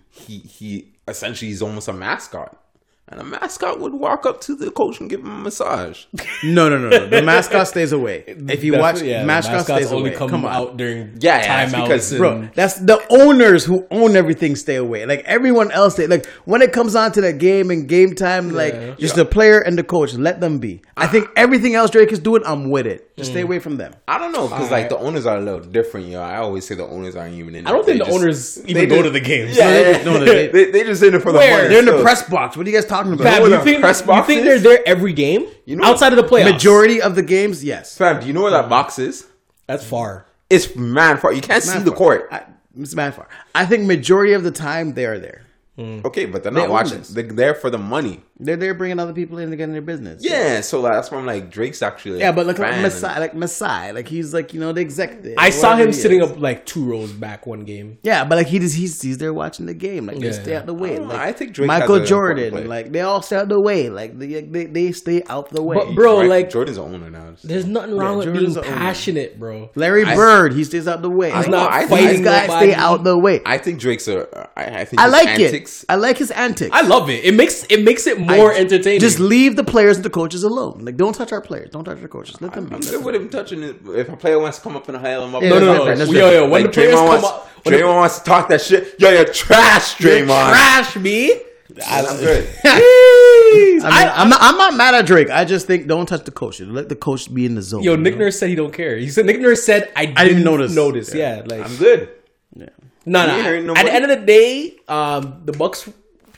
he he essentially he's almost a mascot. And a mascot would walk up to the coach and give him a massage. [LAUGHS] No, no, no, no. The mascot stays away. If you watch, yeah, mascot mascots stays only away. come Come on. out during Yeah, yeah, timeouts because- and- Bro, that's the owners who own everything stay away. Like everyone else, they like when it comes on to the game and game time, like just the player and the coach, let them be. I think everything else Drake is doing, I'm with it. Just Mm. stay away from them. I don't know because like the owners are a little different, yo. I always say the owners aren't even in. I don't it. think They the just- owners even go to the games. Yeah, yeah, No, no, no, they, [LAUGHS] they- they, just in it for the Where? money. They're in the So, press box. What are you guys talking about? Fab, know you what think, press you think is? they're there every game? You know- outside of the playoffs. Majority of the games, yes. Fam, do you know where that box is? That's far. It's man far. You can't see the court. I, it's mad far. I think majority of the time they are there. Okay, but they're not own watching. They're there for the money. They're there bringing other people in to get in their business. Yeah, so like, that's why I'm like Drake's actually. Yeah, but like, like fan Masai, like Masai, like he's like you know the executive. I saw him sitting is. up like two rows back one game. Yeah, but like he just he's he's there watching the game. Like they stay out the way. I don't know, Like, I think Drake Michael has Jordan, play. like they all stay out the way. Like they they, they stay out the way. But bro, Right? like Jordan's the owner now. there's nothing wrong with Jordan's being the owner. passionate, bro. Larry I- Bird, he stays out the way. I Like, know, not I these think- fighting guys nobody. stay out the way. I think Drake's a. I, I think I like antics, it. I like his antics. I love it. It makes it makes it more I- entertaining. Just leave the players and the coaches alone. Like don't touch our players. Don't touch our coaches. Let them be. I'm good with him touching it. If a player wants to come up and hail him up, Yeah, no, no, no. fine. Yo, yo, when Like, the players Draymond come wants, up, when the- Draymond wants to talk that shit. Yo, you're trash, Draymond. trash me. I'm good. [LAUGHS] I mean, I'm not. I'm not mad at Drake. I just think don't touch the coach. Let the coach be in the zone. Yo, you Nick know? Nurse said he don't care. He said Nick Nurse said I didn't, didn't notice. Notice, Yeah. yeah. like I'm good. Yeah. No, no. ain't At the end of the day, um, the Bucks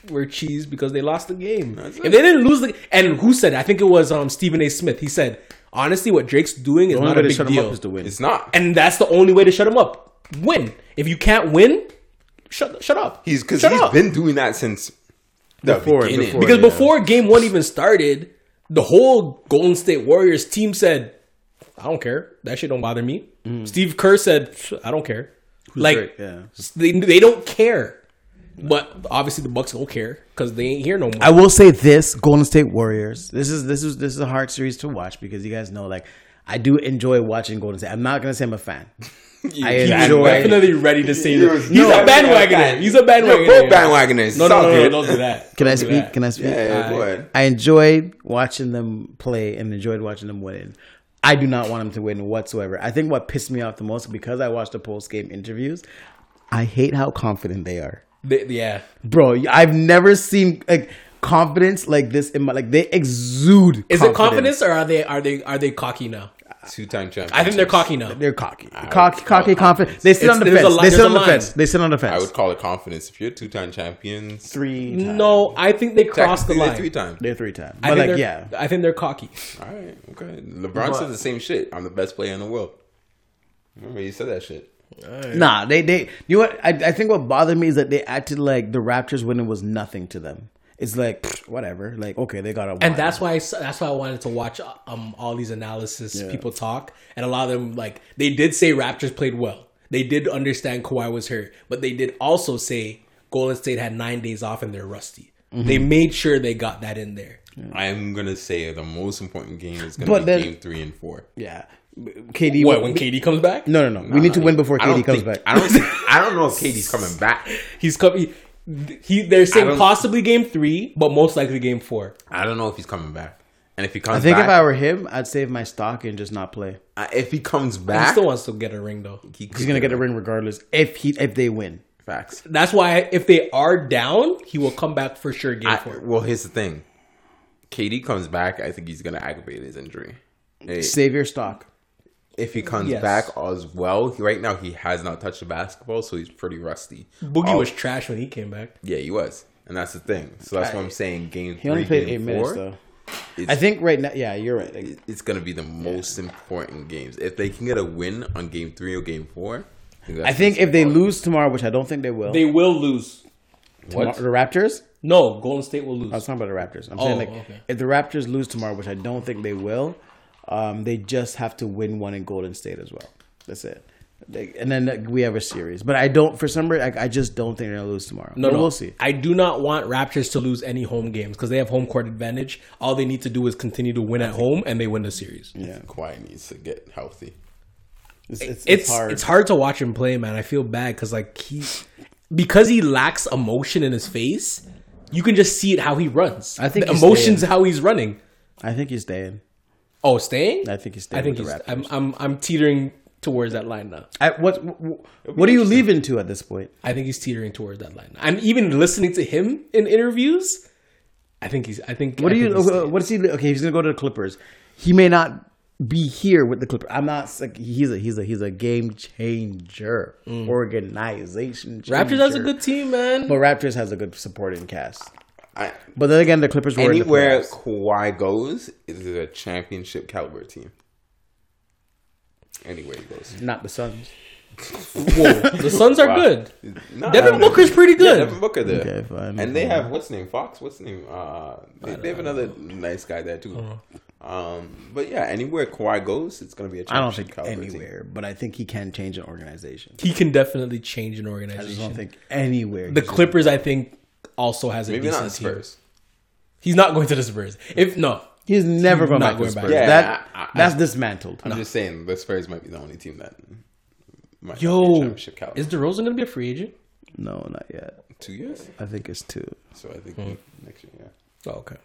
were cheese because they lost the game. That's If it. they didn't lose the, and who said? it? I think it was um Stephen A. Smith. He said honestly, what Drake's doing is not way a to big shut him deal, up is to win. It's not. and that's the only way to shut him up. Win. If you can't win, shut shut up. He's because Shut he's up. been doing that since the Before- beginning. before. because yeah. before game one even started, the whole Golden State Warriors team said, "I don't care. That shit don't bother me." Steve Kerr said, "I don't care." like Drake? Yeah. they they don't care, but obviously the Bucks don't care because they ain't here no more. I will say this: Golden State Warriors. This is this is this is a hard series to watch because you guys know, like, I do enjoy watching Golden State. I'm not gonna say I'm a fan. [LAUGHS] I He's enjoy. definitely ready to see You're- he's no, a bandwagoner. He's a You're bandwagoner. both bandwagoners. No, It's no, no, no, don't do that. [LAUGHS] Can I Don't do speak? that. Can I speak? Yeah, yeah, go ahead. I enjoyed watching them play and enjoyed watching them win. I do not want them to win whatsoever. I think what pissed me off the most because I watched the post game interviews. I hate how confident they are, They- yeah, bro. I've never seen like confidence like this in my like they exude. is it confidence or are they are they are they cocky now? Two-time champion. I think they're cocky now. They're cocky, cocky, cocky, it confident. They sit It's- on the fence. li- They sit on the line. fence. They sit on the fence. I would call it confidence. If you're two-time champions, three. times. No, I think they crossed the line. three times. they're three times. I But like, yeah, I think they're cocky. All right, okay. LeBron said the same shit. I'm the best player in the world. Remember, he said that shit. Nah, they they you know what I, I think what bothered me is that they acted like the Raptors winning was nothing to them. It's like pfft, whatever. Like okay, they got a and that's why I s- that's why I wanted to watch um all these analysis people talk, and a lot of them like they did say Raptors played well. They did understand Kawhi was hurt, but they did also say Golden State had nine days off and they're rusty. Mm-hmm. They made sure they got that in there. I'm gonna say the most important game is gonna But be then- game three and four. yeah. KD What when KD comes back? No, no, no. we need to win before I don't KD comes think- back. I don't. I don't know if KD's coming [LAUGHS] back. He's coming. He, they're saying possibly game three, but most likely game four. I don't know if he's coming back. And if he comes back. I think back, if I were him, I'd save my stock and just not play. uh, if he comes back, He still wants to get a ring though. he He's gonna get a ring regardless if he if they win. facts. That's why if they are down, he will come back for sure. Game I, four. well, here's the thing. KD comes back. I think he's gonna aggravate his injury. Hey, Save your stock. If he comes Yes. back as well, right now he has not touched the basketball, so he's pretty rusty. Boogie Oh, was trash when he came back. yeah, he was, and that's the thing. So that's what I'm saying. Game He only three, played eight game minutes four, though. I think right now, yeah, you're right. It's gonna be the most important games. If they can get a win on game three or game four, I think what's if they important. lose tomorrow, which I don't think they will, They will lose. tomorrow- the Raptors. No, Golden State will lose. I was talking about the Raptors. I'm Oh, saying like okay. if the Raptors lose tomorrow, which I don't think they will, um, they just have to win one in Golden State as well. That's it. They, and then we have a series, but I don't. For some reason, I, I just don't think they're gonna lose tomorrow. No, But no, we'll see. I do not want Raptors to lose any home games because they have home court advantage. All they need to do is continue to win at home, and they win the series. Yeah, Kawhi needs to get healthy. it's, it's, It's it's hard. to watch him play, man. I feel bad because like he because he lacks emotion in his face. You can just see it how he runs. I think the emotions staying. how he's running. I think he's staying. Oh, staying? I think he's staying. I think he's. I'm. I'm I'm teetering towards that line now. I, what what, what are you leaving to at this point? I think he's teetering towards that line. I'm even listening to him in interviews, I think he's. I think. What I do you? think uh, What is he? Okay, he's gonna go to the Clippers. He may not be here with the Clippers. I'm not. like, He's a he's a he's a game changer, organization. staying. Raptors has a good team, man. But Raptors has a good supporting cast. I, But then again, the Clippers were anywhere in the. Kawhi goes is a championship caliber team. Anywhere he goes. not the Suns. [LAUGHS] Whoa, the Suns are Wow. good. No, Devin no, Booker's pretty Yeah, good. Devin Booker there. Okay, fine. And they have what's his name? Fox. What's his name? Uh, they, they have another nice guy there too. Um, but yeah, anywhere Kawhi goes, it's gonna be a I don't championship think caliber team. anywhere, but I think he can change an organization. He can definitely change an I organization. just don't think anywhere. the Clippers, I think, also has a Maybe not decent team. Spurs. He's not going to the Spurs. If no, He's never going not back to going the back. Spurs. Yeah, that, I- I- that's dismantled. I'm just saying the Spurs might be the only team that might not be yo, championship caliber. is DeRozan going to be a free agent? No, not yet. two years? I think it's two. So I think hmm. next year. Yeah. Oh, okay.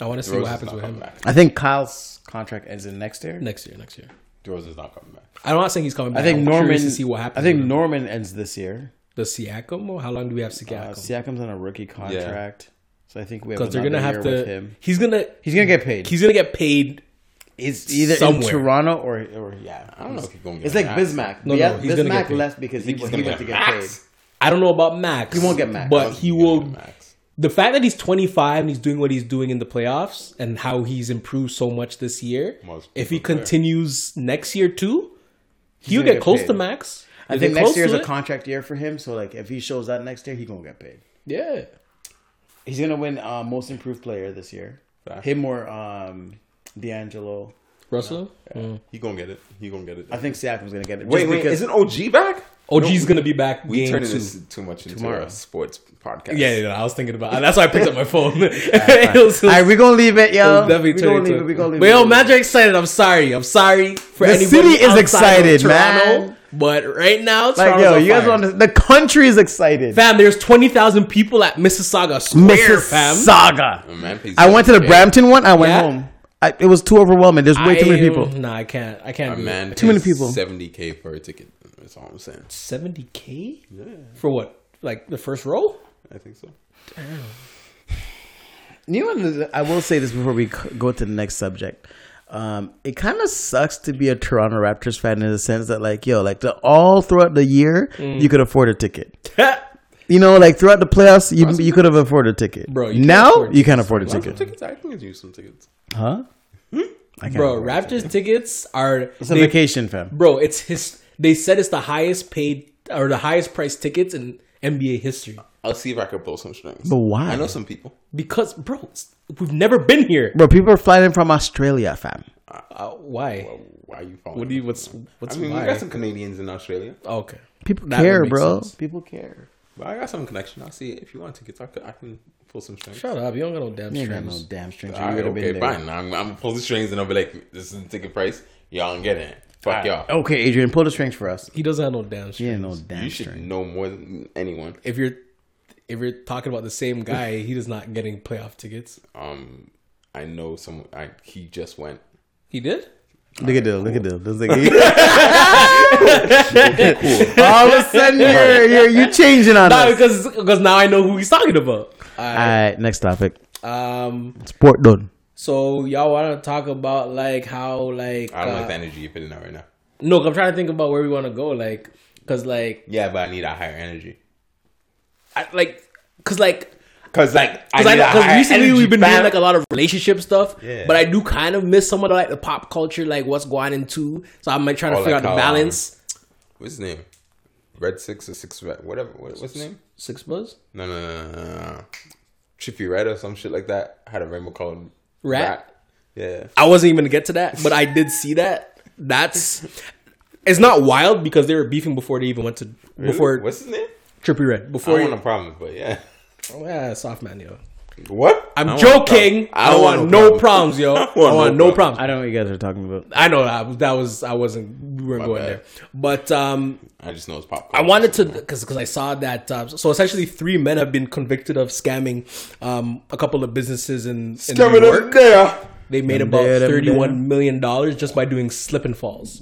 I want to see what happens with him back. I think Kyle's contract ends in next year. next year. Next year. DeRozan's not coming back. I'm not saying he's coming I back. think I'm Norman. curious to see what happens. I think. Norman ends this year. The Siakam. Or how long do we have Uh, Siakam? Siakam's on a rookie contract, so I think we have Because they're gonna another have year with to. him. He's gonna. He's gonna get paid. He's gonna get paid. It's either somewhere. in Toronto or or yeah. I don't know he's gonna get It's like max. Bismack. No, yeah, no, he's gonna get Bismack paid. left because he, Think he's he gonna went to get get paid. I don't know about Max. He won't get Max. But he think he's gonna will. max. The fact that he's 25 and he's doing what he's doing in the playoffs and how he's improved so much this year, Most if he people there. continues next year too, he'll get get close paid. to max. I think next year is a contract year for him. So like, if he shows that next year, he gonna get paid. Yeah. He's gonna win uh, most improved player this year. Fact. Him or um, D'Angelo. Russell? He gonna get it. He gonna get it. I think Siakam's gonna get it. Wait, wait, isn't OG back? OG's going to be back We game turning two. this too much into Tomorrow. a sports podcast. Yeah, yeah, yeah, I was thinking about That's why I picked up my phone. [LAUGHS] [LAUGHS] It was- All right, we gonna leave it, yo. It definitely we gonna leave it. We gonna leave But it. yo, Magic excited. I'm sorry. I'm sorry for The anybody city is outside of excited, Toronto, man. But right now, Like Toronto's yo, on you guys fire. want to, the country is excited. Fam, there's 20,000 people at Mississauga Square, fam. Mississauga. A man pays I went to the okay. Brampton one. I went Yeah? home. I, it was too overwhelming. There's way too many I- people. Nah, I can't. I can't A do man it. Too many people. 70k for a ticket. That's all I'm saying. 70K? Yeah. For what? Like the first row? I think so. Damn. You know, I will say this before we go to the next subject. Um, it kind of sucks to be a Toronto Raptors fan in the sense that, like, yo, like, the, all throughout the year, Mm. you could afford a ticket. [LAUGHS] You know, like throughout the playoffs, you you could have afforded a ticket. Bro, you can't now you can't afford a Some ticket, tickets. I can use some tickets. huh? I can't Bro, Raptors ticket. tickets are. It's a they- vacation, fam. Bro, it's his. They said it's the highest paid or the highest priced tickets in NBA history. I'll see if I can pull some strings. But why? I know some people. Because, bro, it's- we've never been here. Bro, people are flying in from Australia, fam. Uh, why? Why are you following? What do you? What's what's I mean, why? we got some Canadians in Australia. okay. People That care, bro. sense. People care. But I got some connection. I'll see if you want tickets. I, could, I can pull some strings. Shut up! You don't got no damn You ain't got no damn strings. All You right, would have okay, fine. I'm, I'm gonna pull the strings and I'll be like, "This is the ticket price. Y'all ain't getting it. Fuck y'all." Okay, Adrian, pull the strings for us. He doesn't have no damn strings. He ain't no damn you should string. know more than anyone. If you're if you're talking about the same guy, he is not getting playoff tickets. Um, I know some. I, he just went. He did. Look at this. Look at them! this. This nigga- [LAUGHS] All of a sudden, you're, you're, you changing on Nah, us. because because now I know who he's talking about. All right, next topic. Um. Sport done. So y'all want to talk about like how like I don't uh, like the energy you're putting out right now. No, I'm trying to think about where we want to go. Like, cause like Yeah, but I need a higher energy. I like cause like Cause like, Because I, a because recently we've been doing like a lot of relationship stuff, Yeah. but I do kind of miss some of the, like the pop culture, like what's going into. So I'm like trying to Oh, figure like out how, the um, balance. What's his name? Red Six or Six Red? Whatever. What, what's his name? Six Buzz, No, no, no, no, no. Trippie Redd or some shit like that. Had a rainbow called Rat? Yeah. I wasn't even gonna get to that, but I did see that. That's it's not wild because they were beefing before they even went to before What's his name? Trippie Redd I before. don't He, want a problem, but yeah. oh, yeah, soft man, yo. What? I'm I want joking. I don't want no problems, yo. [LAUGHS] I want no problems. I don't know what you guys are talking about. I know that was, that was I wasn't we weren't My going bad. there, but um, I just know it's pop. I wanted to because because I saw that uh, so essentially three men have been convicted of scamming um, a couple of businesses in, in New York. there. They made Them about there, them thirty there. one million dollars just by doing slip and falls.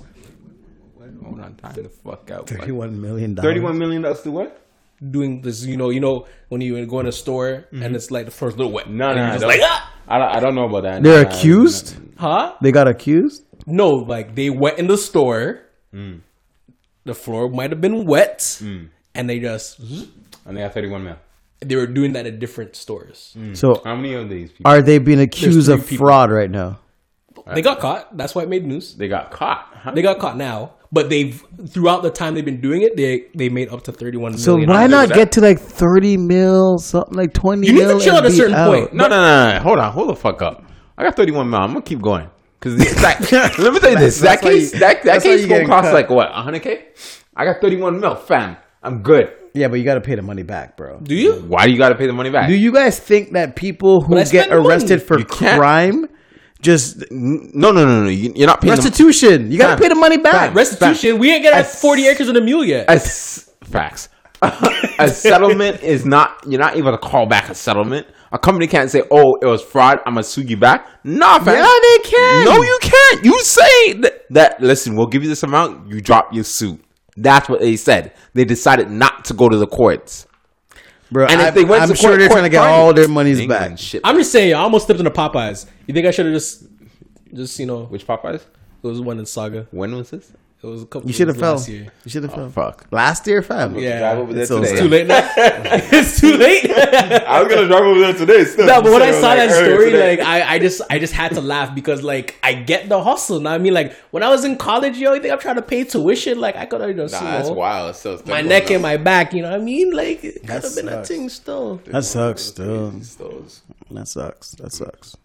Hold on, time the fuck out. Thirty-one million dollars. Thirty-one million dollars to what? Doing this, you know, you know when you go in a store and mm-hmm. it's like the first little wet. No, And no, no. just like ah! I don't, I don't know about that. They're Nah, nah, accused. huh? They got accused. No, like they went in the store. Mm. The floor might have been wet, mm. and they just And they have thirty-one mil. they were doing that at different stores. Mm. So How many of these people? are they being accused of people. fraud right now? They got caught. That's why it made news. They got caught. Huh? They got caught now, but they've throughout the time they've been doing it, they they made up to thirty one So why not that. get to like thirty mil, something like twenty? You need to chill at a certain out? point. No, no, no, no. Hold on. Hold the fuck up. I got 31 mil. I'm to keep going. Because [LAUGHS] let me tell you this. That case, you- that, that case to cost cut. like what? 100K? I got 31 mil, fam. I'm good. Yeah, but you got to pay the money back, bro. do you? Why do you got to pay the money back? Do you guys think that people who get spend money. arrested for crime just no, no, no, no. You- You're not paying the restitution? You got Fam, to pay the money back. fam, Restitution. We ain't got As- forty acres and a mule yet. a s- facts. a [LAUGHS] settlement is not. You're not able to call back a settlement. A company can't say, "Oh, it was fraud. I'm gonna sue you back." Nah, fam. Yeah, they can. No, you can't. You say that, that. Listen, we'll give you this amount. You drop your suit. That's what they said. They decided not to go to the courts. Bro. And I, if they went I'm to sure court, they're court trying to get fine all their monies They back. Shit. I'm just saying, I almost stepped into Popeyes. You think I should have just, just you know, Which Popeyes? it was one in Saga. When was this? It was a couple. You should have was fell. year. You should have fell. Fuck. Last year, fam. Yeah, Drive over there it's so today. It's too late now. [LAUGHS] it's too late. I was gonna drive over there today. Still. No, but when I saw that story, like I, I just I just had to laugh because like I get the hustle. Now I mean, like when I was in college, yo, you think I'm trying to pay tuition? Like I could have just nah, you that's know, wild. Still, still my neck on. and my back. You know what I mean? Like it could That have been a sucks. thing still. That sucks. Still, that sucks. That sucks.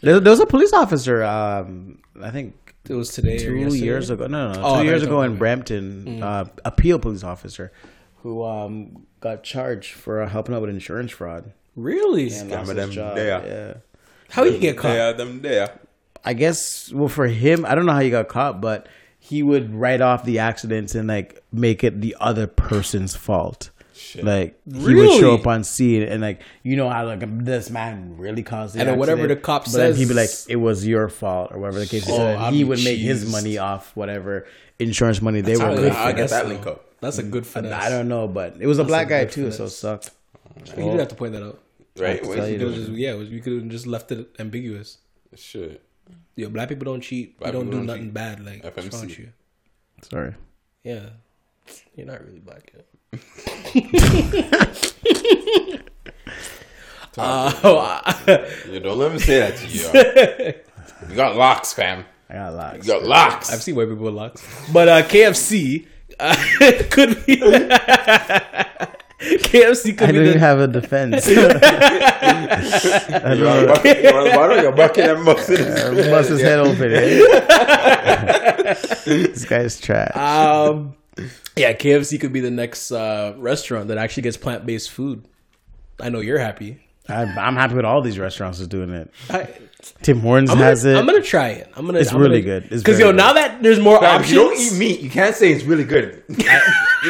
There, there was a police officer. Um, I think It was today. or two yesterday. years ago. No, no, no. Oh, I two years ago in were- Brampton, uh, a Peel police officer who um, got charged for uh, helping out with insurance fraud. Really? and lost his them job. there. Yeah. How you get caught? Yeah, them there. I guess well for him, I don't know how he got caught, but he would write off the accidents and like make it the other person's fault. Like he would show up on scene and like you know how like this man really caused the And then whatever the cop but then he'd be like it was your fault or whatever the case is. Oh, So then I'd he would make his money off whatever insurance money they were. a good making. I guess that link up. That's a mm, good finesse. I don't know, but it was a black a guy good too, so it finesse. sucked. You didn't have to point that out. Right? Wait, you You you could've do just, yeah, it was- you could have just left it ambiguous. Shit. Yo, black people don't cheat. Black we don't do don't nothing cheat. bad. Like what's wrong FMC. with you? Sorry. Yeah, you're not really black yet. Uh, [LAUGHS] You don't let me say that to you. yo. [LAUGHS] you got locks, fam. I got lots. You got locks. I've seen white people with locks, but uh, KFC uh, [LAUGHS] could be. KFC could I be didn't the, have a defense. You want a bucket? You want a bottle? You're bucket and mustard. Bust his head open. eh? this guy's trash. um, yeah, KFC could be the next uh, restaurant that actually gets plant based food. I know you're happy. I'm, I'm happy with all these restaurants is doing it. I, Tim Hortons gonna, has it. I'm gonna try it. I'm gonna. It's I'm really gonna- good. Because yo, good. now that there's more Fam, options, you don't eat meat, you can't say it's really good. [LAUGHS] you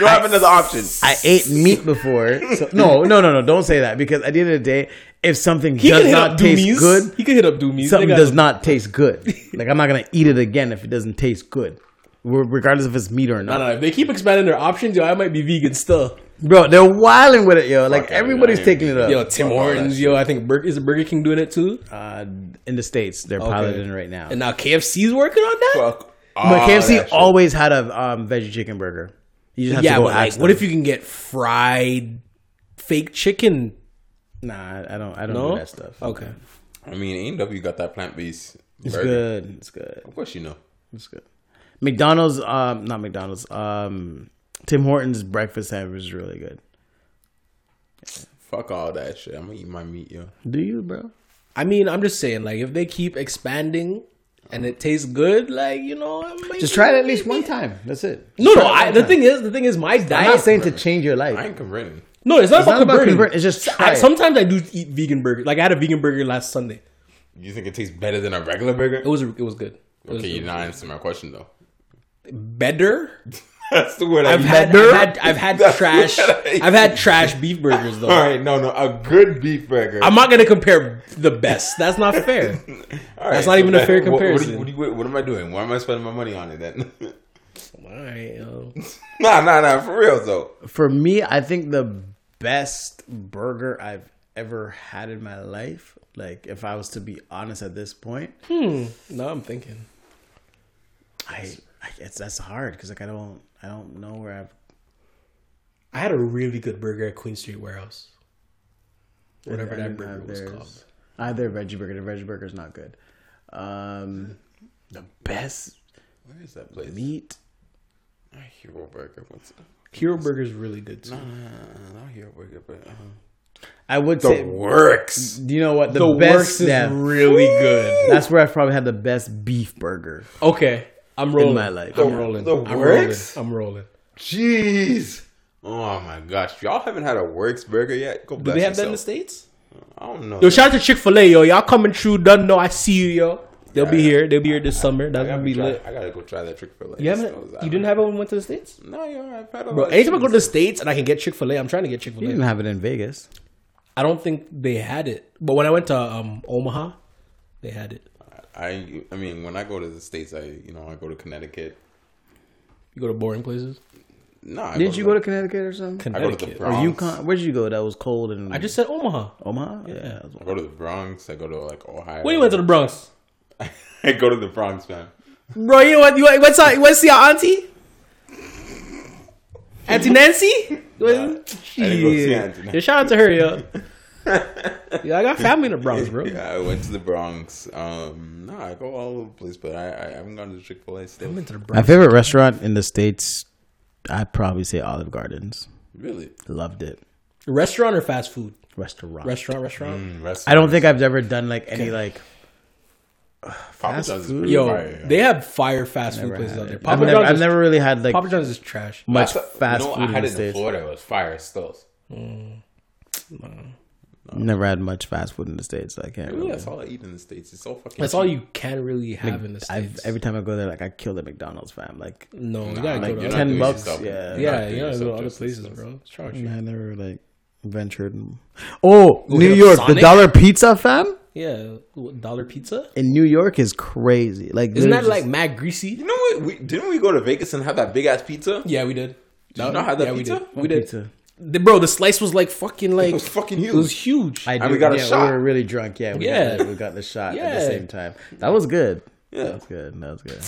don't have another option. I ate meat before. So, no, no, no, no. Don't say that because at the end of the day, if something he does not taste Doomies. good, He can hit up Doomies. something does not taste good. Like I'm not gonna eat it again if it doesn't taste good, Re- regardless if it's meat or No, not. no. If they keep expanding their options, yo, I might be vegan still. Bro, they're wilding with it, yo. Like Fuck everybody's out taking it up. Yo, Tim Fuck Hortons, yo, I think Bur- is Burger King doing it too? uh, in the states, they're piloting it right now. And now KFC's working on that. Fuck. but all KFC that always had a um, veggie chicken burger. You just have yeah, to go but like, ask what if you can get fried fake chicken? Nah, I don't. I don't know do that stuff. Okay. I mean, A&W got that plant based. It's good. It's good. Of course, you know. It's good. McDonald's, um, not McDonald's. Um, Tim Hortons breakfast sandwich is really good. Fuck all that shit. I'm gonna eat my meat, yo. Do you, bro? I mean, I'm just saying, like, if they keep expanding and it tastes good, like you know, I might- Just try it at least one time. That's it. No, Just no. try it I, the time. thing is, the thing is, my diet. I'm not saying to change your life. I ain't converting. no, it's not It's about not about converting. convert- it's just try I, it. sometimes I do eat vegan burger. Like I had a vegan burger last Sunday. You think it tastes better than a regular burger? It was it was good. It was okay, you're not answering my question though. Better. [LAUGHS] That's the word I I've use. had, I've had I've had That's trash. I- I've had trash beef burgers though. All right, no, no, a good beef burger. I'm not gonna compare the best. That's not fair. [LAUGHS] All that's not even a then fair what- what you- comparison. What, you- what am I doing? Why am I spending my money on it then? All right, yo. [LAUGHS] nah, nah, nah. For real though. For me, I think the best burger I've ever had in my life, like if I was to be honest at this point, hmm, No, I'm thinking. I, I it's that's hard because like I don't I don't know where I've I had a really good burger at Queen Street Warehouse. Whatever I that burger was called. I had their veggie burger. The veggie burger is not good. Um, the best Where is that place? meat. Hero Burger. What's Hero Burger is really good too. not Hero Burger, but uh, I would the say. Works. Do you know what the, The best? Works is yeah, really good. that's where I've probably had the best beef burger. Okay, I'm rolling. my life. I'm rolling. the I'm Works? rolling. I'm rolling. Jeez. Oh my gosh, y'all haven't had a Works burger yet? Go Do they have that in the states? I don't know. Yo, shout out to Chick Fil A, yo. Y'all coming through? Don't know. I see you, yo. They'll be here. They'll be here this summer. I That's gotta, gonna be try, lit. I gotta go try that Chick Fil A. You haven't? You didn't have it when we went to the states, No, yo, I've had a bro. Anytime I go to the states and I can get Chick Fil A, I'm trying to get Chick Fil A. You didn't have it in Vegas. I don't think they had it, but when I went to um, Omaha, they had it. I, I mean, when I go to the states, I, you know, I go to Connecticut. You go to boring places. No, I Didn't you to go to Connecticut or something? I go to the Connecticut. Or Bronx. Yukon? Where'd you go? That was cold and I just said Omaha. Omaha. Yeah. that was- I go to the Bronx. I go to like Ohio. When you went to the Bronx, [LAUGHS] I go to the Bronx, man. bro. You know what? You what's up? What's your auntie? Auntie Nancy? I didn't go see Auntie Nancy. Yeah, shout out to her, yo. [LAUGHS] yeah, I got family in the Bronx, bro. Yeah, I went to the Bronx. Um, no, I go all over the place, but I, I haven't gone to Chick Fil A still. I've been to the Bronx. My favorite restaurant in the states, I'd probably say Olive Gardens. Really? Loved it. Restaurant or fast food? Restaurant. Restaurant, restaurant. Mm, rest- I don't think I've ever done like any like. Papa fast John's food. Yo, fire, yeah. they have fire fast food places out there. it. Papa I've, never, John's, I've is, never really had like Papa John's is trash. much That's- fast you know, food I had the it in states. Florida. It was fire still. Never had much fast food in the states. So I can't. Really, Really. that's all I eat in the states. It's so fucking. That's all you can really have Like, in the I've, states. every time I go there, like I kill the McDonald's fam. Like no, you gotta like, go to not other doing ten bucks. yourself- Yeah, Yeah, not you doing gotta go to other places, bro. It's trash. I never like ventured. Oh, oh New hit up York, the dollar pizza fam Yeah, what, dollar pizza. in New York is crazy. Like, Isn't there's that like just- mad greasy? You know what? We, didn't we go to Vegas and have that big ass pizza? Yeah, we did. Did you not have that yeah, pizza? We did. We did. pizza? The, bro, the slice was like fucking like It was fucking It was huge. huge. I And we got a shot. We were really drunk. Yeah, we Yeah. got the, we got the shot at the same time. That was good. Yeah. That was good. That was good.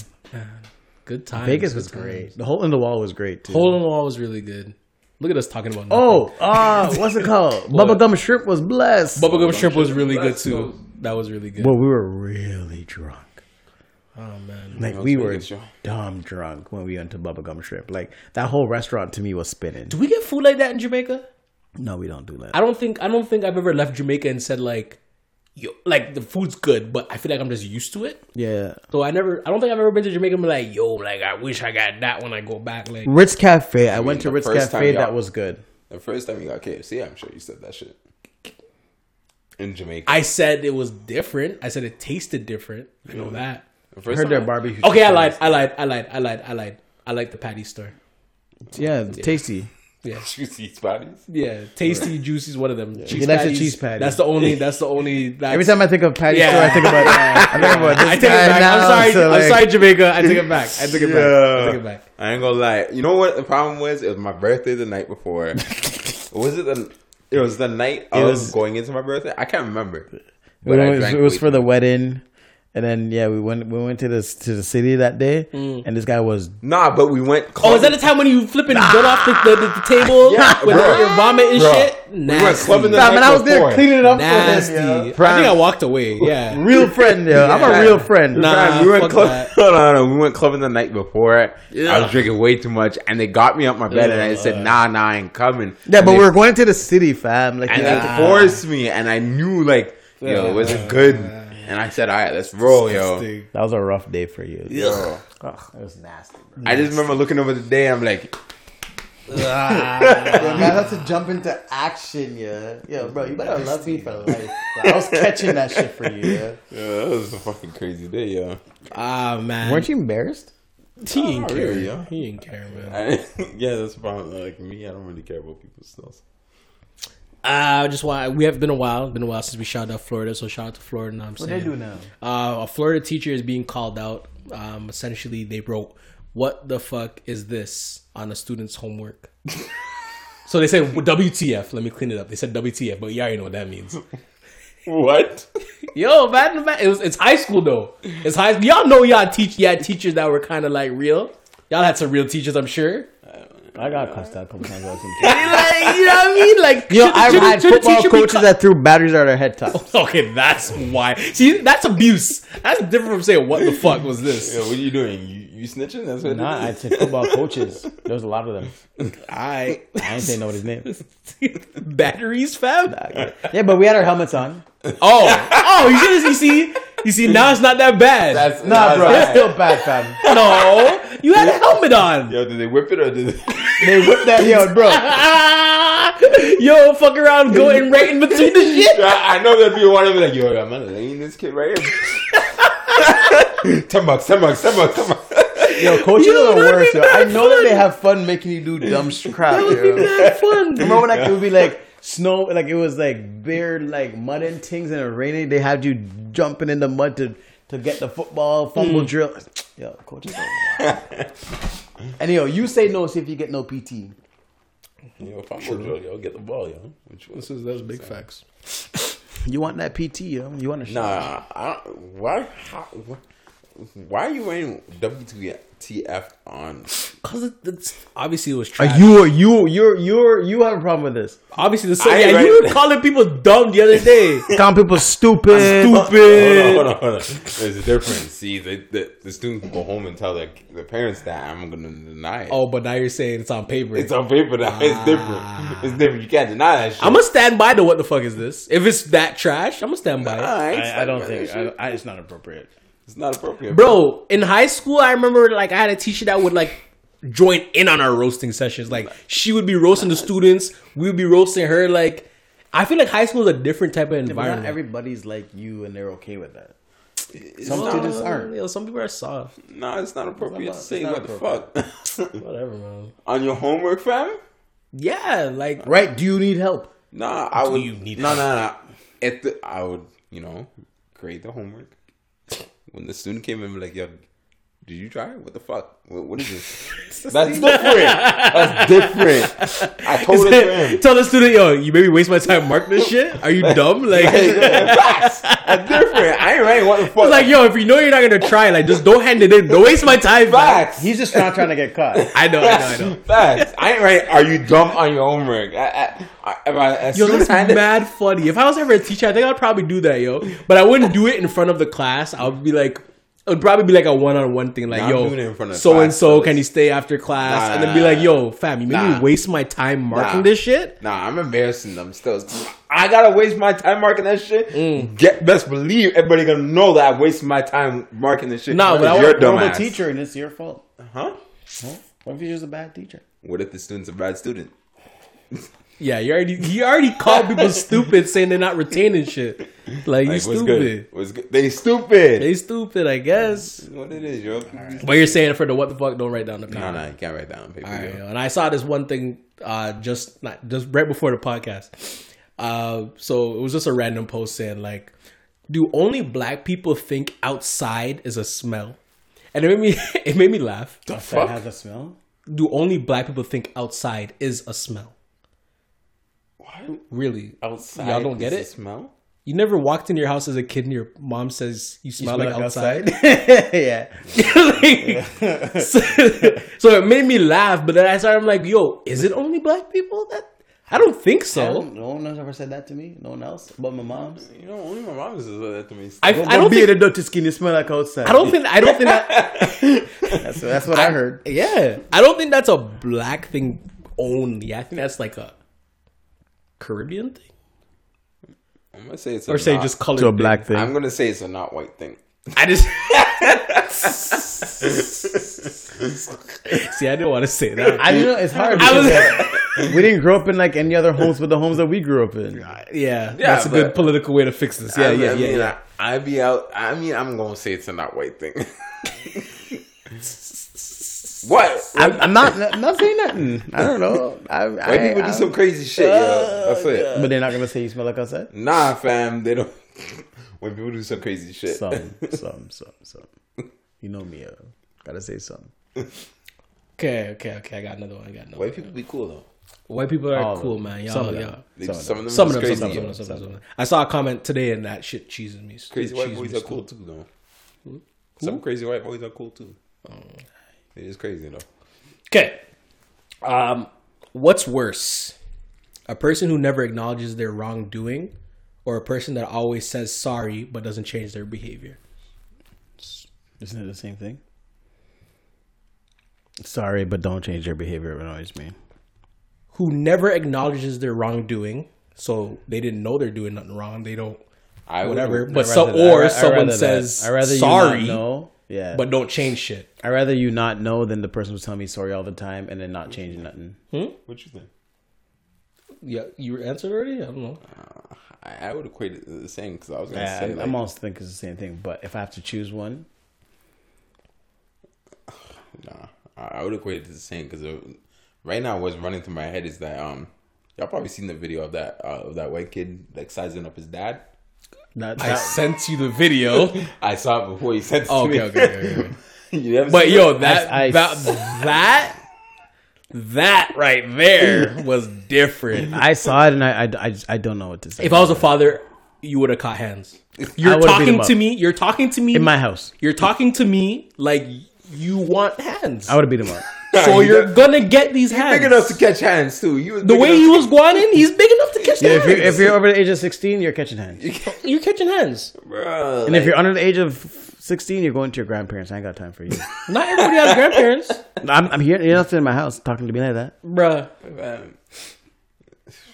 good time. Vegas was great. The hole in the wall was great too. Hole in the wall was really good. Look at us talking about. oh, uh, what's it called? [LAUGHS] Bubba Gump shrimp was blessed. Bubba Gump shrimp was really good too. That was really good. well, we were really drunk. Oh man, Like we were Vegas, dumb drunk when we went to Bubba Gump Shrimp. Like that whole restaurant to me was spinning. do we get food like that in Jamaica? No, we don't do that. I don't think I don't think I've ever left Jamaica and said like, yo, like the food's good, but I feel like I'm just used to it. Yeah, So I never, I don't think I've ever been to Jamaica and be like, yo, like I wish I got that when I go back. Like, Ritz Cafe. I went to Ritz Cafe. That was good. The first time you got KFC, I'm sure you said that shit. In Jamaica. I said it was different. I said it tasted different. I know that. The I heard time their I- barbecue. Okay, I lied. I lied. I lied. I lied. I lied. I like the patty store. Yeah, tasty. Yeah, [LAUGHS] Juicy spotties. yeah. Tasty, juicy is one of them. Cheese He likes the patties, cheese patty. That's the only. [LAUGHS] That's the only. That's, Every time I think of patty Yeah. store, I think about [LAUGHS] I think about this I take it back. Now, I'm sorry. so, I'm like- sorry, Jamaica. I take it back. I take it back. I take it back. I ain't gonna lie. You know what the problem was? It was my birthday the night before. was it the? It was the night of was- going into my birthday. I can't remember. It But I was, drank it was for the wedding, and then yeah, we went we went to this to the city that day, mm. and this guy was Nah, but we went. Oh, is that the time when you flipping gun off the, the, the, the table Yeah, with bro. your vomit and Bro. shit? We Nasty. went clubbing the Fam, night and I was there cleaning it up Nasty. for him. yo. I think I walked away. Yeah. [LAUGHS] Real friend, yo. I'm a real friend. Nah. Fam, we went fuck club- that. Hold on, hold on. we went clubbing the night before. Yeah. I was drinking way too much, and they got me up my bed, and I said, "Nah, nah, I ain't coming." Yeah, And but they, we were going to the city, fam. Like, and yeah. they forced me, and I knew like, yo, it wasn't good. And I said, "All right, let's roll, yo." That was a rough day for you. Yo, Ugh, it was nasty, bro. I just remember looking over the day. I'm like, [LAUGHS] Yeah, man, had to jump into action, yeah. Yo, bro, you better love me for life. bro. I was catching that shit for you, yeah. "Yeah, that was a fucking crazy day, yo." Ah man, Weren't you embarrassed? He didn't care. really, yeah. He ain't care, man. I, [LAUGHS] [LAUGHS] yeah, that's the problem. Like me, I don't really care about people's stuff. Uh, just why we have been a while. Been a while since we shouted out Florida, so shout out to Florida. I'm What saying? they do now? Uh, a Florida teacher is being called out. Um, essentially, they wrote, "What the fuck is this?" on a student's homework. [LAUGHS] so they said WTF. Let me clean it up. They said WTF, but you already know what that means. [LAUGHS] What? [LAUGHS] Yo, man, man, it was it's high school though. It's high. Y'all know y'all teach. y'all teachers that were kind of like real. Y'all had some real teachers, I'm sure. I got cussed out a couple times. I was [LAUGHS] in like, you know what I mean? Like, [LAUGHS] Yo, should- I've had football coaches cu- that threw batteries at their head [LAUGHS] tops. Okay, that's why. See, that's abuse. That's different from saying, "What the fuck was this?" Yo, what are you doing? You, you snitching? That's what. Nah, I is? said football coaches. There was a lot of them. I I ain't say nobody's name. batteries, fam. Yeah, but we had our helmets on. Oh, oh, you see, you see, you see. Now it's not that bad. That's Nah, that's bro, bad. it's still bad, fam. [LAUGHS] no, you had a helmet on. Yo, did they whip it or did [LAUGHS] they? They whipped that, yo, bro. [LAUGHS] Yo, fuck around, going right in between the shit. I, I know there'd be one of them like, yo, I'm gonna laying this kid right here. ten bucks, ten bucks, ten bucks, ten bucks. Yo, coaches Yo, are the that'd worst. be Yo. I mad know that they have fun making you do dumb sh- crap. That would be Yo. mad fun. Remember when like, it would be like snow, like it was like bare like mud and things, and it raining. They had you jumping in the mud to to get the football fumble Hmm. drill. Yo, coaches. Are wild. [LAUGHS] and yo, you say no, see if you get no PT. Yo, fumble drill, yo, get the ball, yo. Which one? This is that's big facts. You want that PT, yo? You want a shot? Nah, I don't, why? How, wh- why are you wearing WTF on? Cause it's obviously it was Are trash. you are you you you you have a problem with this? obviously the so, I yeah, ain't you were calling people dumb the other day. [LAUGHS] Calling people stupid. Hold Stupid. on, hold on, hold on. There's a difference. See, the, the, the student can go home and tell their, their parents that I'm going to deny it. Oh, but now you're saying it's on paper. It's on paper now. It's ah. different. It's different. You can't deny that shit. I'm gonna stand by the what the fuck is this? If it's that trash, I'm gonna stand by it. I, I, I don't think I, I, it's not appropriate. It's not appropriate, Bro, in high school, I remember like I had a teacher that would like join in on our roasting sessions. Like she would be roasting the students, we would be roasting her. Like I feel like high school is a different type of But not environment. everybody's like you, and they're okay with that. It's Some not- students aren't. Yo, some people are soft. No, it's not appropriate It's to say what the fuck. [LAUGHS] Whatever, man. On your homework, fam? Yeah, like Right? Do you need help? Nah, I would. you need no, no, no. At the, I would, you know, grade the homework. When the student came in, like, yo, did you try? What the fuck? What, what is this? [LAUGHS] That's different. That's different. I told it him. tell the student, yo, you made me waste my time marking this shit. Are you [LAUGHS] dumb? Like. Facts. That's different. I ain't writing what the fuck. It's like, yo, if you know you're not gonna try, like, just don't hand it in. Don't waste my time. man. He's just not trying to get caught. [LAUGHS] I know, I know, I know. Facts. I ain't writing. Are you dumb on your homework? I, I, I, I, Yo, soon that's as I- mad funny. If I was ever a teacher, I think I'd probably do that, yo. But I wouldn't do it in front of the class. I would be like, it would probably be like a one-on-one thing, like, Nah, yo, doing it in front of the so and so, can you stay after class? Nah, and then be like, yo, fam, you made Nah. me waste my time marking this shit. Nah, I'm embarrassing them still. I gotta waste my time marking that shit. Mm. Get best believe everybody gonna know that I wasted my time marking this shit. Nah, but I Because want- you're a Horrible teacher, and it's your fault. Huh? What if you're just a bad teacher? What if the student's a bad student? [LAUGHS] Yeah, you already you already called people [LAUGHS] stupid, saying they're not retaining shit. Like, you Like, what's stupid. good? What's good? They stupid. They stupid, I guess. what it is, yo. But you're saying for the what the fuck, don't write down the paper. No, no, you can't write down on paper. All right, yo. yo. and I saw this one thing uh, just not just right before the podcast. Uh, so it was just a random post saying like, "Do only black people think outside is a smell?" And it made me [LAUGHS] it made me laugh. The That fuck? has a smell. Do only black people think outside is a smell? What? Really? Outside. Y'all don't get is it? Smell? You never walked in your house as a kid and your mom says you smell, like, outside. [LAUGHS] yeah. Like, [LAUGHS] so, so it made me laugh, but then I started. I'm like, yo, is it only black people that? I don't think so. No one has ever said that to me. No one else but my mom's. You know, only my mom says that to me. I, Don't, I don't be think. an adult to skin. You smell like outside. I don't think. I don't think that. [LAUGHS] That's, that's what I heard. Yeah, I don't think that's a black thing only. I think that's like a Caribbean thing. I'm gonna say it's a or say not- just color To a thing? black thing. I'm gonna say it's a not white thing. I just [LAUGHS] see. I didn't want to say that. I don't know. It's hard. [LAUGHS] I was- because we didn't grow up in like any other homes but the homes that we grew up in. yeah, yeah that's a good political way to fix this. Yeah, I, yeah, I yeah. mean, yeah. I, I be out. I mean, I'm gonna say it's a not white thing. [LAUGHS] what? I'm, I'm not I'm not saying nothing. I don't know. I, White I, people I- do some crazy shit, yo. That's it. But they're not gonna say you smell like outside. Nah, fam, they don't. [LAUGHS] when people do some crazy shit, Some, some, [LAUGHS] some, some. You know me. Uh, gotta say something. Okay, okay, okay. I got another one. I got another. white one. people be cool though. White people are All cool, man. Y'all, Some of them. y'all. Some of them, Some of them, crazy. some of them, yo. some of them, some of them. I saw a comment today and that shit cheeses me. Crazy white boys are cool too, though. Some crazy white boys are cool too. It is crazy though. Okay. Um, what's worse? A person who never acknowledges their wrongdoing or a person that always says sorry but doesn't change their behavior? Isn't it the same thing? Sorry, but don't change your behavior. It annoys me. Who never acknowledges their wrongdoing, so they didn't know they're doing nothing wrong. They don't I would- whatever. I'd But so or I'd I'd someone rather that. says I'd rather sorry you not know. Yeah, but don't change shit. I'd rather you not know than the person who's telling me sorry all the time and then not changing nothing. What you think? Yeah, you answered already. I don't know. I, I would equate it to the same because I was gonna Yeah, say I'm, like, I'm also thinking it's the same thing. But if I have to choose one, [SIGHS] Nah, I I would equate it to the same because right now what's running through my head is that um y'all probably seen the video of that uh, of that white kid like sizing up his dad. That, I sent you the video. [LAUGHS] I saw it before you sent it to okay, me. okay, okay, okay. [LAUGHS] you never But yo, that I- that that that right there was different. I saw it and I, I, I, I don't know what to say. If I was a father, you would have caught hands. You're talking to me. You're talking to me in my house, You're talking to me like you want hands. I would have beat him up. so you you're got- gonna get these hands. big enough to catch hands too. You the way enough he to- was going in, he's big enough to catch Yeah, the if you're hands. if you're over the age of 16, you're catching hands. you're catching hands. Bruh, And if you're under the age of 16, you're going to your grandparents. I ain't got time for you. [LAUGHS] Not everybody has grandparents, [LAUGHS] I'm, I'm here. You're not sitting in my house talking to me like that. bruh. man,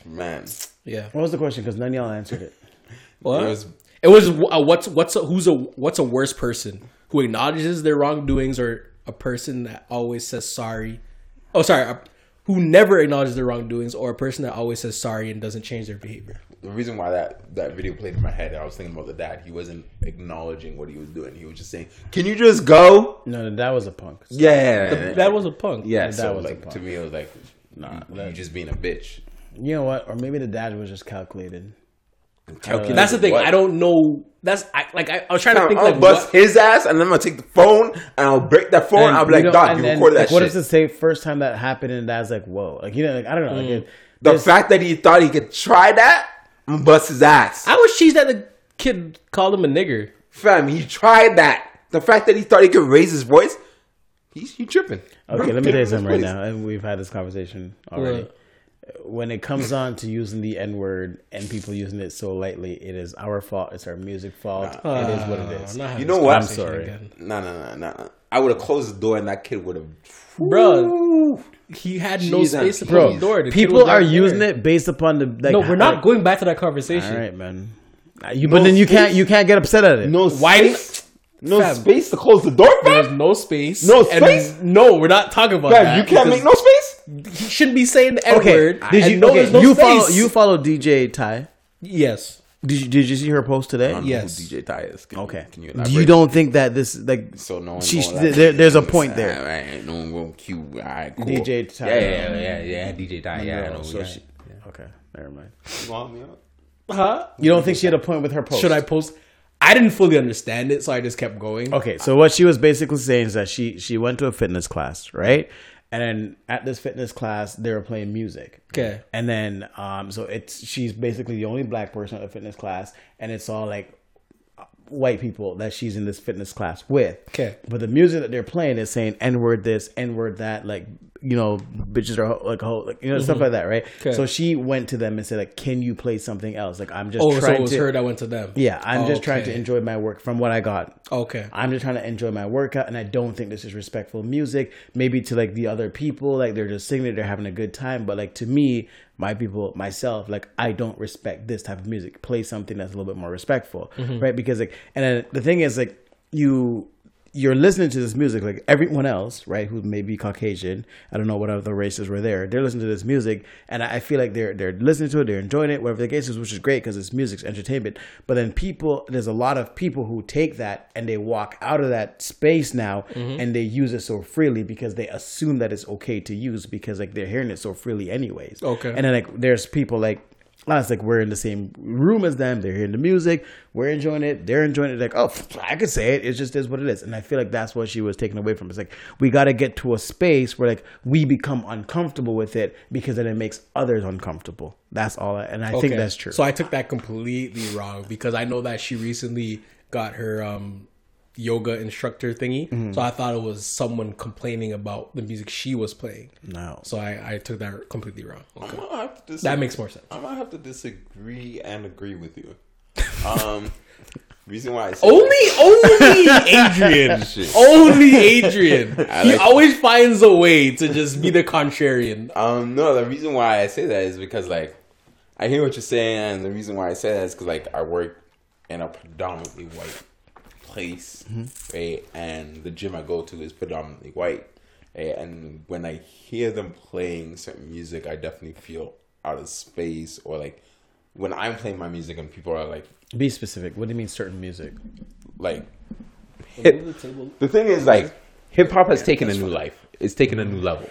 man, Yeah. What was the question? Because none of y'all answered it. What? it was It was uh, what's what's a, who's a what's a worse person who acknowledges their wrongdoings or a person that always says sorry. Oh, sorry, who never acknowledges their wrongdoings or a person that always says sorry and doesn't change their behavior. the reason why that that video played in my head. I was thinking about the dad. He wasn't acknowledging what he was doing. He was just saying, "Can you just go?" No, that was a punk. Yeah, the, That was a punk. yeah. that so was a like punk. to me, it was like, nah, you just being a bitch. You know what? Or maybe the dad was just calculated. Calculated That's the thing. what? I don't know. That's I like. I, I was trying to think I'll like bust what, his ass, and then I'm gonna take the phone and I'll break that phone. And I'll be like, know- "Dog, and you then, recorded like, that What shit." if the say first time that happened and dad's like, whoa, like you know, like I don't know, like mm. it, the fact that he thought he could try that, I'm bust his ass. I was cheesed that the kid called him a nigger. Fam, he tried that. The fact that he thought he could raise his voice, he's he tripping. Okay, let me tell you [LAUGHS] something right now, and we've had this conversation already. What? When it comes on to using the N word and people using it so lightly, it is our fault. It's our music fault. it is what it is. I'm not You know what? I'm sorry. No, no, no, no. I would have closed the door and that kid would have. Bro, he had no Jeez, space to close the door. The people are right using there. it based upon the like. No, we're not like- going back to that conversation. All right, man. Uh, You, but then you can't you can't get upset at it. No Why- space. No Fam. space to close the door, There's no space. No and space? no, we're not talking about Fam, that. you can't make no space. He shouldn't be saying the N Okay, word. did you? no, okay, there's no you space. follow you follow DJ Ty. Yes. Did you, did you see her post today? I don't know Yes. who DJ Ty is. Can Okay. You, can you you don't think that this like So no one. she's gonna there, there's a point there. All right, no one going cue. All right, cool. DJ Ty. Yeah, yeah, yeah, yeah. DJ Ty. Yeah, I No, know. so yeah. she- okay, never mind. You want me up? Huh? You don't think she had a point with her post? Should I post? I didn't fully understand it, so I just kept going. Okay, so what she was basically saying is that she she went to a fitness class, right? And then at this fitness class, they were playing music. Okay. And then um, so it's she's basically the only black person at the fitness class, and it's all like white people that she's in this fitness class with. Okay. But the music that they're playing is saying N word this, N word that, like you know, bitches are ho- like ho like you know stuff mm-hmm. like that, right? So she went to them and said like, "Can you play something else? Like I'm just Oh, so trying it was to." her that went to them. yeah, I'm just oh, trying to Okay. enjoy my work from what I got. Okay. I'm just trying to enjoy my workout, and I don't think this is respectful music. Maybe to like the other people, like they're just singing it, they're having a good time. But like to me, my people, myself, like I don't respect this type of music. Play something that's a little bit more respectful, mm-hmm. right? Because like, and then the thing is like you you're listening to this music like everyone else, right? Who may be Caucasian. I don't know what other races were there. They're listening to this music, and I feel like they're they're listening to it, they're enjoying it, whatever the case is, which is great because it's music's entertainment. But then people, there's a lot of people who take that and they walk out of that space now, mm-hmm. and they use it so freely because they assume that it's okay to use because like they're hearing it so freely anyways. Okay. and then like there's people like us like we're in the same room as them. They're hearing the music. We're enjoying it. They're enjoying it. Like oh i could say it. It just is what it is. And i feel like that's what she was taking away from it's like we got to get to a space where like we become uncomfortable with it because then it makes others uncomfortable. That's all. I, and i think that's true. So I took that completely wrong because I know that she recently got her um, yoga instructor thingy. Mm-hmm. So I thought it was someone complaining about the music she was playing. no So I, I took that completely wrong. Okay. I might have to That makes more sense. I might have to disagree and agree with you. Um, [LAUGHS] reason why I say Only, [LAUGHS] [LAUGHS] only Adrian. Only Adrian. I he like- always finds a way to just be the contrarian. Um, no, the reason why I say that is because like I hear what you're saying, and the reason why I say that is because like I work in a predominantly white place, right? And the gym I go to is predominantly white, right? And when I hear them playing certain music, I definitely feel out of space, or like when I'm playing my music and people are like, be specific what do you mean certain music like hip, the thing is like hip hop has taken a new life. It's taken a new level,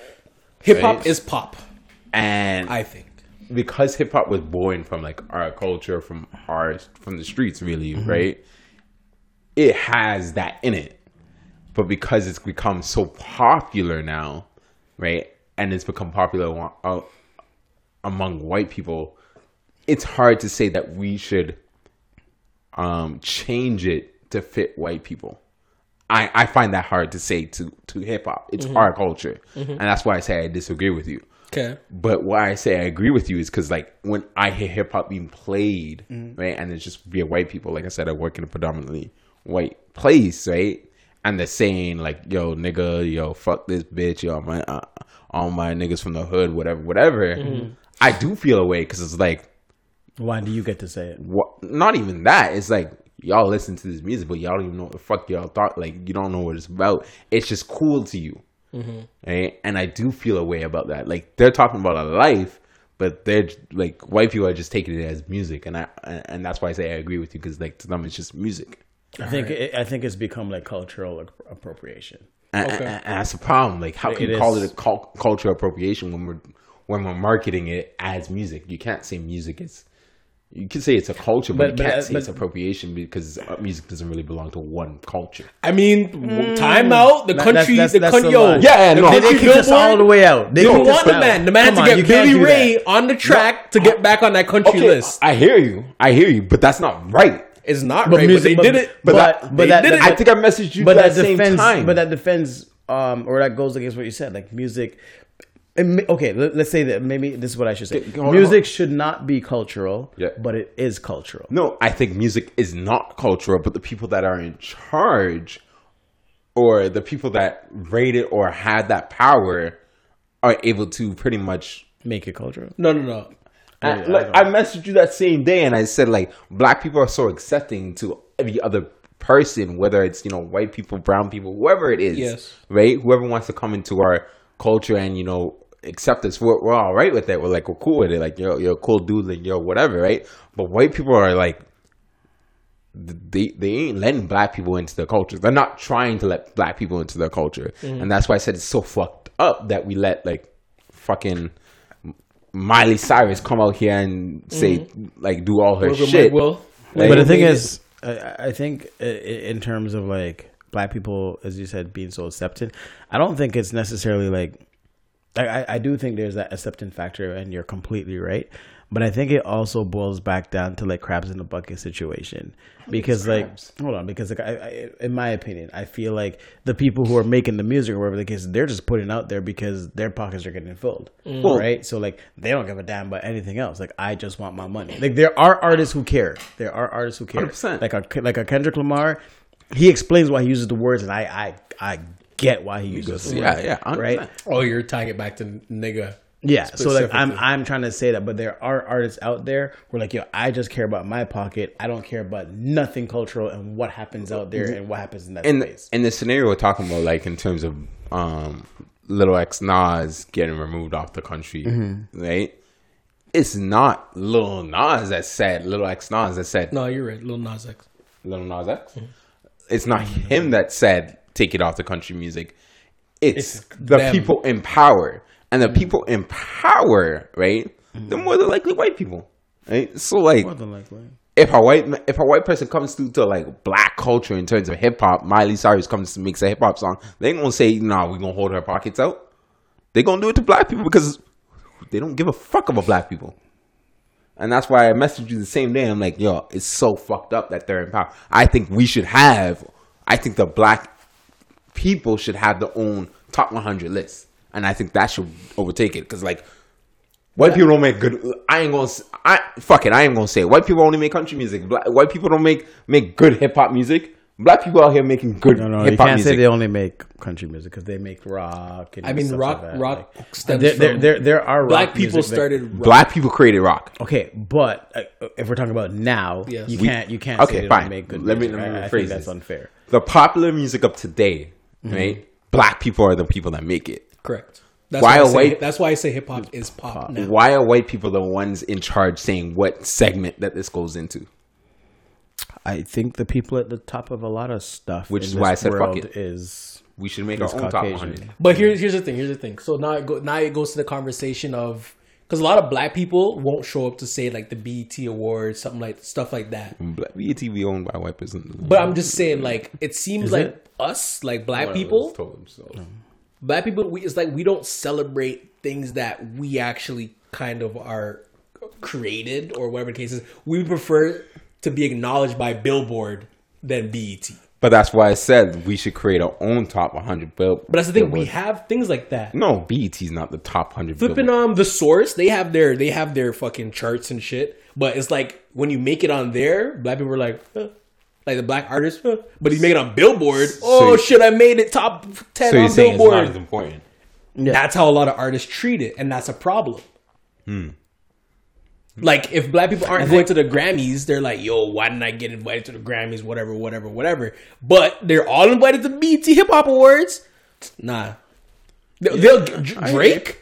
Hip hop Right. is pop, and I think. because hip hop was born from like our culture, from our from the streets, really, Mm-hmm. right? It has that in it, but because it's become so popular now, right, and it's become popular uh, among white people, it's hard to say that we should um, change it to fit white people. I, I find that hard to say to to hip hop. It's Mm-hmm. our culture, and that's why I say I disagree with you. Okay. But why I say I agree with you is because like when I hear hip hop being played, Mm-hmm. right, and it's just via white people. Like I said, I work in a predominantly white place, right, and they're saying like, "Yo, nigga, yo, fuck this bitch, yo, my uh, all my niggas from the hood, whatever, whatever." Mm-hmm. I do feel a way because it's like, why do you get to say it what? Not even that. It's like y'all listen to this music, but y'all don't even know what the fuck y'all thought. Like you don't know what it's about. It's just cool to you, right? And I do feel a way about that. Like they're talking about a life, but they're like white people are just taking it as music, and I and that's why I say I agree with you because like to them it's just music. I think it, i think it's become like cultural appropriation And, Okay. and- and that's a problem. Like, how can It you call is. it a cul- culture appropriation when we're when we're marketing it as music? You can't say music is. You can say it's a culture, but, But- you but, can't uh, say but- it's appropriation because uh, music doesn't really belong to one culture. I mean, w time out. The That- country, that's- the that's country, yo. Yeah, yeah, the no. they, country they kicked us all the way out they You kicked want the man. The man Come had on, to you get Billy Ray that. on the track to get back on that country Okay, list. I hear you. I hear you, but that's not right. It's not But right, music- but they but- did it. But, But- that, but they that- did it. that- I think I messaged you but that that same defends time. but that defends um or that goes against what you said like music okay let, us say that maybe this is what i should say Go on, music should not be cultural Yeah. but it is cultural No, I think music is not cultural, but the people that are in charge or the people that rate it or had that power are able to pretty much make it cultural no, no, no. I, I like, don't- I messaged you that same day and I said like black people are so accepting to every other person, whether it's you know white people, brown people, whoever it is, Yes. right? Whoever wants to come into our culture and you know accept us, we're, we're all right with it. We're like we're cool with it. Like you're you're a cool dude, like you're whatever, right? But white people are like they they ain't letting black people into their culture. They're not trying to let black people into their culture, Mm-hmm. and that's why I said it's so fucked up that we let like fucking Miley Cyrus come out here and say mm-hmm. like do all her Wiggle, shit. wiggle. Like, but the thing is I, I think i- i- in terms of like black people as you said being so accepted i don't think it's necessarily like I, I- I do think there's that acceptance factor, and you're completely right. But I think it also boils back down to like crabs in a bucket situation, because like hold on, because like I, I, in my opinion, I feel like the people who are making the music or whatever the case, they're just putting out there because their pockets are getting filled, mm. Well- right? So like they don't give a damn about anything else. Like I just want my money. Like there are artists who care. There are artists who care. 100%. Like a like a Kendrick Lamar, he explains why he uses the words, and I I I get why he uses the yeah, words, yeah, 100%. right. Oh, you're tying it back to nigga. Yeah, so like I'm I'm trying to say that, but there are artists out there who are like, yo, I just care about my pocket. I don't care about nothing cultural and what happens out there and what happens in that in the, space. in the scenario we're talking about, like in terms of um, Little X Nas getting removed off the country, Mm-hmm. right? It's not Lil Nas that said Little X Nas that said No, you're right. Lil Nas X. Little Nas X. It's not him that said take it off the country music. It's, It's the them. people in power, and the people in power, right? They're mm-hmm. more than likely white people, right? So like, More than likely. if a white if a white person comes through to like black culture in terms of hip hop, Miley Cyrus comes to makes a hip hop song, they ain't gonna say, "Nah, we gonna hold her pockets out." They gonna do it to black people because they don't give a fuck about black people. And that's why I messaged you the same day. I'm like, yo, it's so fucked up that they're in power. I think we should have. I think the black people should have their own top 100 list, and I think that should overtake it because like. White people don't make good. I ain't gonna. s- I fuck it. I ain't gonna say it. White people only make country music. Black, white people don't make make good hip hop music. Black people out here making good No, no, you hip hop can't music. say they only make country music because they make rock. And I mean, rock, like rock Like, stems there, there, from there, there are black rock people music that- started. rock. Black people created rock. Okay, but uh, if we're talking about now, Yes. you We- can't you can't Okay, say they fine. don't make good Let me- let me I- I, rephrase think that's unfair. The popular music of today, Mm-hmm. right? Black people are the people that make it. Correct. That's Why why, I say, white- That's why I say hip hop is pop uh, now. Why are white people the ones in charge saying what segment that this goes into? I think the people at the top of a lot of stuff, Which in is this why I said fuck it. is We should make It's our own top Caucasian. 100. But here's here's the thing. Here's the thing. So now it go now it goes to the conversation of because a lot of black people won't show up to say like the BET awards, something like stuff like that. Mm, black BET be owned by white people. But I'm just saying, like it seems Is like it? us, like black people, black people, we, it's like we don't celebrate things that we actually kind of are created or whatever the case is. We prefer to be acknowledged by Billboard than BET. But that's why I said we should create our own top 100 bill. But that's the thing. We have things like that. no BET is not the top 100. Flipping Billboard. um the source, they have their they have their fucking charts and shit. But it's like when you make it on there, black people are like, huh. Like the black artist, but you make it on Billboard. Oh you- shit! I made it top ten So you're on saying it's Billboard. not as important. That's how a lot of artists treat it, and that's a problem. Hmm. Like if black people aren't going to the Grammys, they're like, "Yo, why didn't I get invited to the Grammys? Whatever, whatever, whatever." But they're all invited to the BET Hip Hop Awards. Nah, they'll, they'll- Dr- Drake.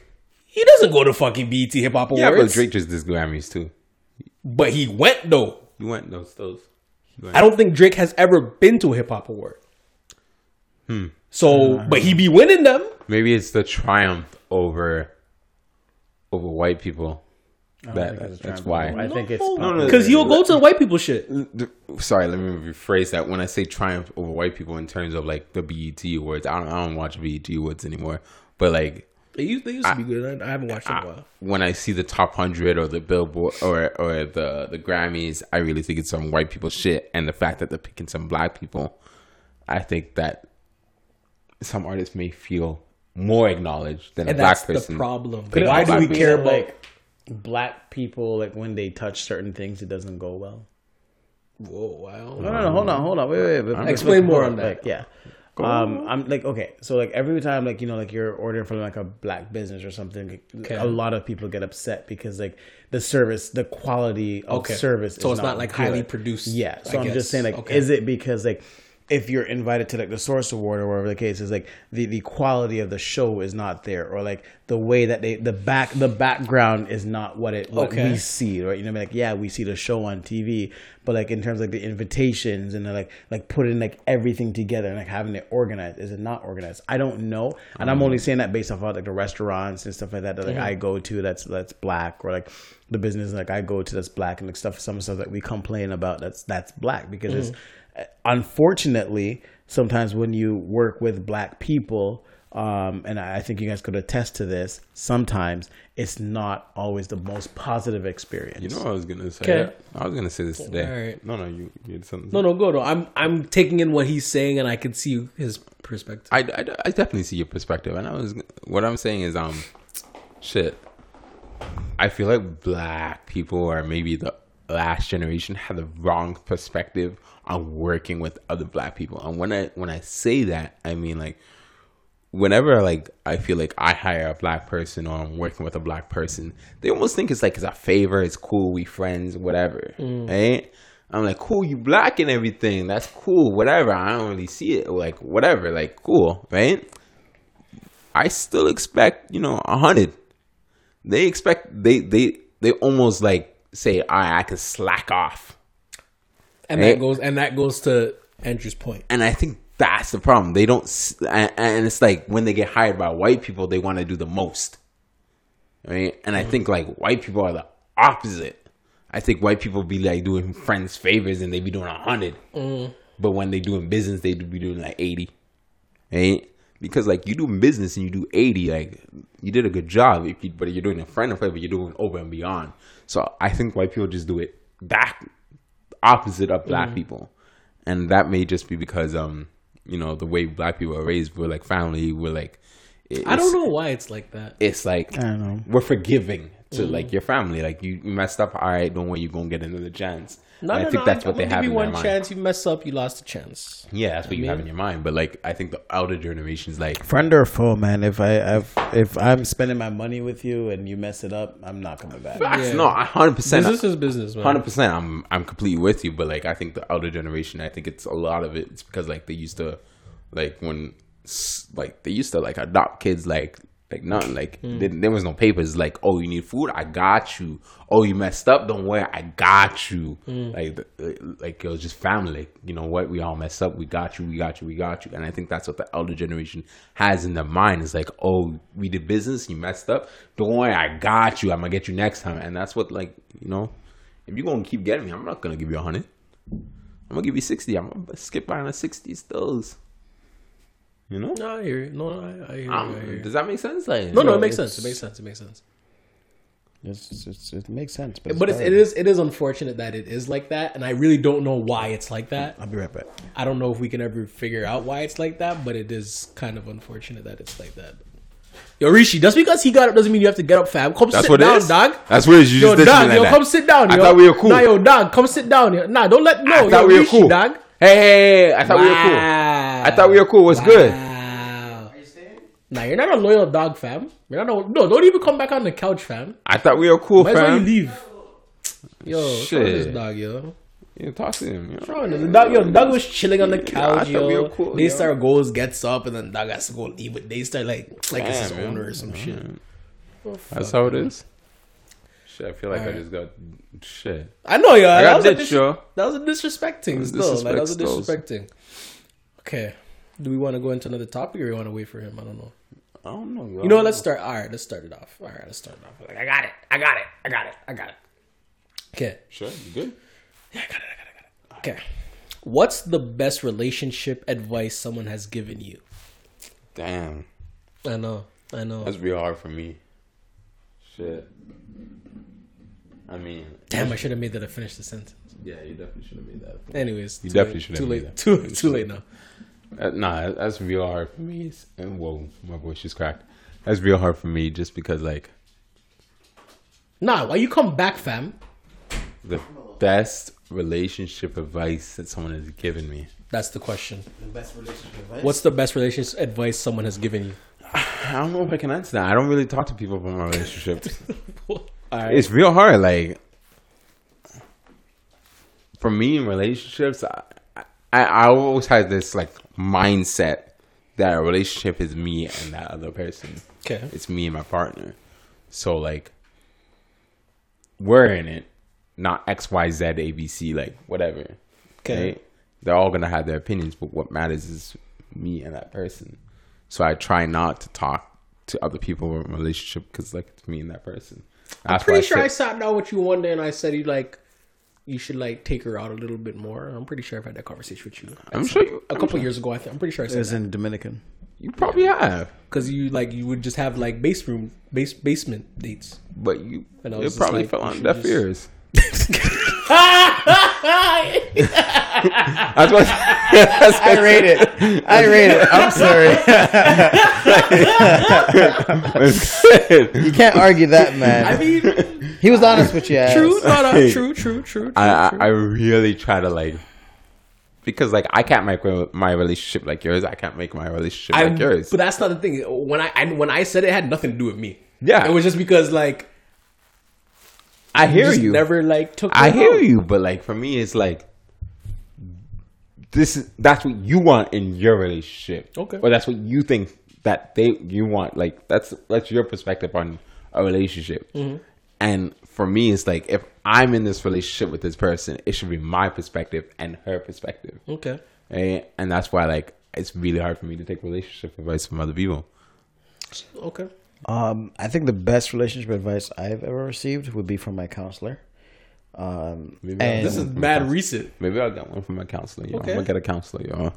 He doesn't go to fucking BET Hip Hop Awards. Yeah, but Drake just did Grammys too. But he went though. He went those those. I don't think Drake has ever been to a hip hop award. Hmm. So, but he be winning them. Maybe it's the triumph over over white people. I That, that's why. I think it's No, no, Because he'll go to the white people shit. Sorry, let me rephrase that. When I say triumph over white people in terms of like the BET awards, I don't, I don't watch BET awards anymore. But like They used, they used to be good. I, I haven't watched it in a while. when I see the top hundred or the Billboard or or the the Grammys, I really think it's some white people shit. And the fact that they're picking some black people, I think that some artists may feel more acknowledged than And a black that's person. the problem. Could it Why do we be care about? like black people like when they touch certain things, it doesn't go well. Whoa, wow. No, no, no. Hold on, hold on. Wait, wait, wait. Explain more on that. Like, yeah. Um, I'm like okay, so like every time like you know like you're ordering from like a black business or something, Okay. a lot of people get upset because like the service, the quality of Okay. service, So is it's not, like, good. highly produced, Yeah, so I I'm guess. just saying like, Okay. is it because like if you're invited to like the Source Award or whatever the case is, like the the quality of the show is not there, or like the way that they the back the background is not what it what Okay. we see, right? You know, like yeah, we see the show on TV, but like in terms of like the invitations and like like putting like everything together and like having it organized, is it not organized? I don't know, and I'm only saying that based off of like the restaurants and stuff like that that like I go to that's that's black or like the business like I go to that's black and like stuff some stuff that we complain about that's that's black because it's mm-hmm. unfortunately sometimes when you work with black people um, and I I think you guys could attest to this. Sometimes it's not always the most positive experience. You know what I was gonna say? Okay. I was gonna say this today. Alright. No, no, you, you had something. No, no, go. No, I'm I'm taking in what he's saying, and I can see his perspective. I, I, I definitely see your perspective, and I was what I'm saying is um, shit. I feel like black people or maybe the last generation had the wrong perspective on working with other black people, and when I when I say that, I mean like whenever like I feel like I hire a black person or I'm working with a black person, they almost think it's like it's a favor, it's cool, we friends, whatever. Mm. Right? I'm like, cool, you black and everything. That's cool, whatever. I don't really see it. Like, whatever, like cool, right? I still expect, you know, a hundred. They expect they they they almost like say, all right, I can slack off. And Right. that goes and that goes to Andrew's point. and I think that's the problem. They don't, and, and it's like when they get hired by white people, they want to do the most, right? And I mm-hmm. think like white people are the opposite. I think white people be like doing friends favors and they be doing a hundred, mm-hmm. but when they doing business, they do be doing like eighty, right? Because like you doing business and you do eighty, like you did a good job. If you, but you're doing a friend favor, you're doing over and beyond. So I think white people just do it back opposite of black mm-hmm. people, and that may just be because um you know the way black people are raised, we're like family, we're like I don't know why it's like that. It's like I don't know. we're forgiving to Mm. like your family. Like you, you messed up, all right, don't worry, you're gonna get another chance. No, And no, I think no, that's I'm what they gonna have give in you their one mind. chance. You mess up, you lost a chance. Yeah, that's what you have in your mind. But like, I think the elder generation's like, Friend or foe, man. If I I've, if I'm spending my money with you and you mess it up, I'm not coming back. that's Yeah. no, hundred percent. Business is business, man. Hundred percent. I'm I'm completely with you, but like I think the elder generation, I think it's a lot of it. It's because like they used to, like when, like they used to like adopt kids like like nothing. Like Hmm. there, there was no papers. Like oh, you need food, I got you. Oh, you messed up, don't worry, I got you. Hmm. Like like it was just family. You know what? We all messed up. We got you. We got you. We got you. And I think that's what the elder generation has in their mind. Is like oh, we did business. You messed up. Don't worry, I got you. I'm gonna get you next time. And that's what like you know if you're gonna keep getting me, I'm not gonna give you a hundred. I'm gonna give you sixty. I'm gonna skip by on a sixty stills. You know? No, I hear you. No, I, I hear you. Um, I hear you. does that make sense? Like, No, no, Yo, it makes sense. It makes sense. It makes sense. It's, it's, it makes sense, but, But it's, it is, it is unfortunate that it is like that, and I really don't know why it's like that. I'll be right back. I don't know if we can ever figure out why it's like that, but it is kind of unfortunate that it's like that. Yo, Rishi, just because he got up doesn't mean you have to get up, fam. Come That's sit down, is? dog. That's what it is. You Yo, just dissed dog, like yo, that. come sit down. I yo. thought we were cool. Nah, yo, dog, come sit down. Yo. Nah, don't let no. I thought yo, we were Rishi, cool. dog. Hey, hey, hey, I thought we were cool. Wow. I thought we were cool. What's good? Wow. Nah, you're not a loyal dog, fam. You're not a, no. Don't even come back on the couch, fam. I thought we were cool, Might as well you leave. Yo, Shit. this dog, yo. Yeah, talk to him. You know? Bro, the dog, yo, the dog was chilling on the couch, thought we yo. were cool, Daystar yo. goes, gets up, and then dog has to go leave. But Daystar like, like it's his Damn, owner or some shit. Oh, That's how it is. man. Shit, I feel like I just got shit. I know, yo. I that, was a ditched, dis- yo. that was a disrespecting was still. Like, that was a disrespect disrespecting. Okay. Do we want to go into another topic or we want to wait for him? I don't know. I don't know. Bro. You know what? Let's start. All right, let's start it off. All right, let's start it off. Like, I got it. I got it. I got it. I got it. Okay. Sure, you good? Yeah, I got it. I got it. I got it. Okay. What's the best relationship advice someone has given you? Damn, I know. I know. that's real hard for me. Shit. I mean, Damn, I should have made that. I finished the sentence. yeah, you definitely should have made that. Anyways, You definitely should have made late. that. Too [LAUGHS] too late now. Uh, nah, that's real hard for me. And whoa, my voice just cracked. That's real hard for me, just because like Nah, why you come back, fam? the best relationship advice that someone has given me. That's the question. The best relationship advice? What's the best relationship advice someone has given you? I don't know if I can answer that. I don't really talk to people about my relationships. [LAUGHS] All right. it's real hard. Like for me in relationships, I, I I always had this like mindset that a relationship is me and that other person. Okay. It's me and my partner. So like we're in it, not X Y Z A B C like whatever. Okay. Right? They're all gonna have their opinions, but what matters is me and that person. So I try not to talk to other people in a relationship because like it's me and that person. That's I'm Pretty why sure I said- sat down with you one day and I said you like you should like take her out a little bit more. I'm pretty sure I've had that conversation with you. I'm sure you, A couple years ago, I think I'm pretty sure I It said was that in Dominican. you probably have, because you like you would just have like base room base basement dates. but you And I it was just probably like, fell you on deaf just- ears. [LAUGHS] [LAUGHS] That's what. that's I rate it. I rate it. I'm sorry. [LAUGHS] you can't argue that, man. I mean, he was honest with you. true, no, no, uh, true, true, true, true. I, I true. I really try to like because like I can't make my relationship like yours. I can't make my relationship I, like yours. but that's not the thing. When I, I when I said it, it had nothing to do with me. Yeah. it was just because like I hear you. Never like took. I hear out. you, but like for me, it's like this is that's what you want in your relationship. Okay. or that's what you think that they you want. Like that's that's your perspective on a relationship. Mm-hmm. And for me, it's like if I'm in this relationship with this person, it should be my perspective and her perspective. Okay. And, and that's why like it's really hard for me to take relationship advice from other people. Okay. Um, I think the best relationship advice I've ever received would be from my counselor. Um, Maybe and, This is mad recent. Maybe I'll get one from my counselor. Yo. Okay. I'm gonna get a counselor, yo.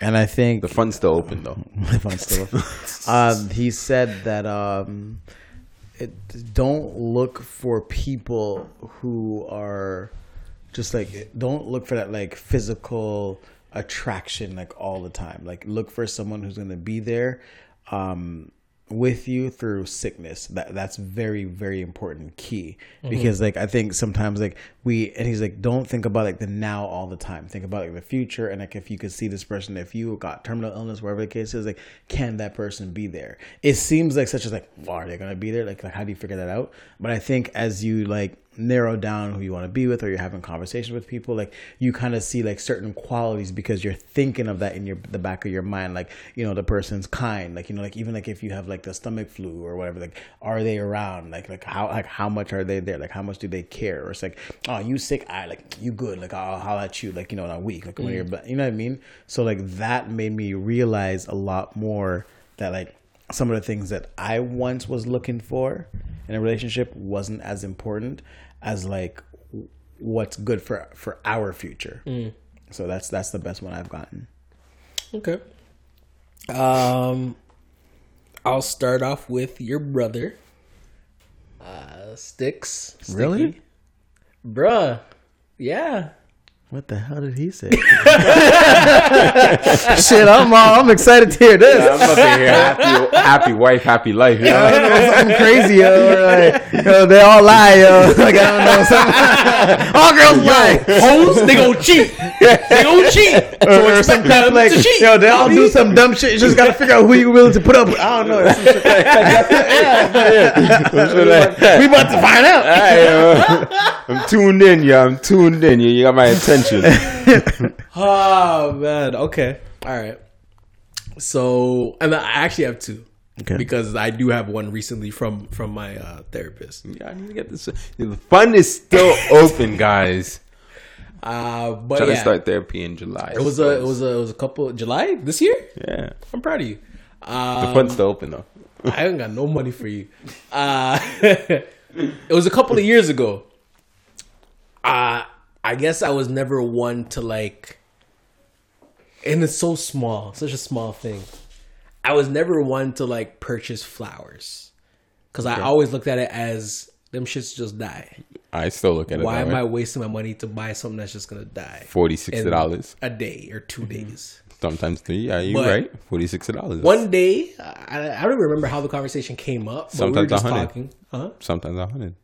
and I think The fun's still open though. [LAUGHS] my phone still up. [LAUGHS] um, he said that um, it, don't look for people who are just like don't look for that like physical attraction like all the time. Like look for someone who's gonna be there um, with you through sickness. That that's very very important key mm-hmm. because like I think sometimes like we and he's like don't think about like the now all the time. Think about like the future and like if you could see this person if you got terminal illness wherever the case is like can that person be there? It seems like such as like well, are they gonna be there? Like like how do you figure that out? But I think as you like narrow down who you want to be with or you're having conversations with people like you kind of see like certain qualities because you're thinking of that in your the back of your mind like you know the person's kind like you know like even like if you have like the stomach flu or whatever like are they around? Like like how like how much are they there? Like how much do they care? Or it's like oh you sick? I like you good? Like I'll holler at you like you know in a week like when you're mm. but you know what I mean? So like that made me realize a lot more that like some of the things that I once was looking for in a relationship wasn't as important as like what's good for for our future. So that's that's the best one I've gotten. Okay. Um, I'll start off with your brother. Uh, Sticks. Sticky. Really? Bruh. Yeah. What the hell did he say? [LAUGHS] Shit, I'm all, I'm excited to hear this. I'm up in here happy, happy wife, happy life. You I know? don't know something crazy, yo. Like, yo, they all lie, yo. [LAUGHS] Like I don't know, something. [LAUGHS] all girls lie. Hoes, they gon' cheat. They gon' cheat. Or, or some kind of like, to cheat. yo, they all do some dumb shit. You just gotta figure out who you willing to put up with. I don't know. Some shit like that. we about to find out. Hey, yo. I'm tuned in, yo. I'm tuned in. You, you got my attention. Oh [LAUGHS] man. Okay. All right. So, and I actually have two. Okay. Because I do have one recently from from my uh, therapist. Yeah, I need to get this. The fund is still [LAUGHS] open, guys. Uh, but Trying yeah, to start therapy in July. it was a it was a it was a couple July this year. yeah. I'm proud of you. The fund's still open though. [LAUGHS] I haven't got no money for you. Uh, it was a couple of years ago. Uh, I guess I was never one to like, and it's so small, such a small thing. I was never one to like purchase flowers because I always looked at it as them shits just die. I still look at it. Why am I wasting my money to buy something that's just gonna die? Forty six dollars. a day or 2 mm-hmm. days. Sometimes three. Yeah, you But- right. Forty six dollars. One day, I, I don't remember how the conversation came up. But Sometimes we were just 100. talking. Huh? Sometimes a hundred.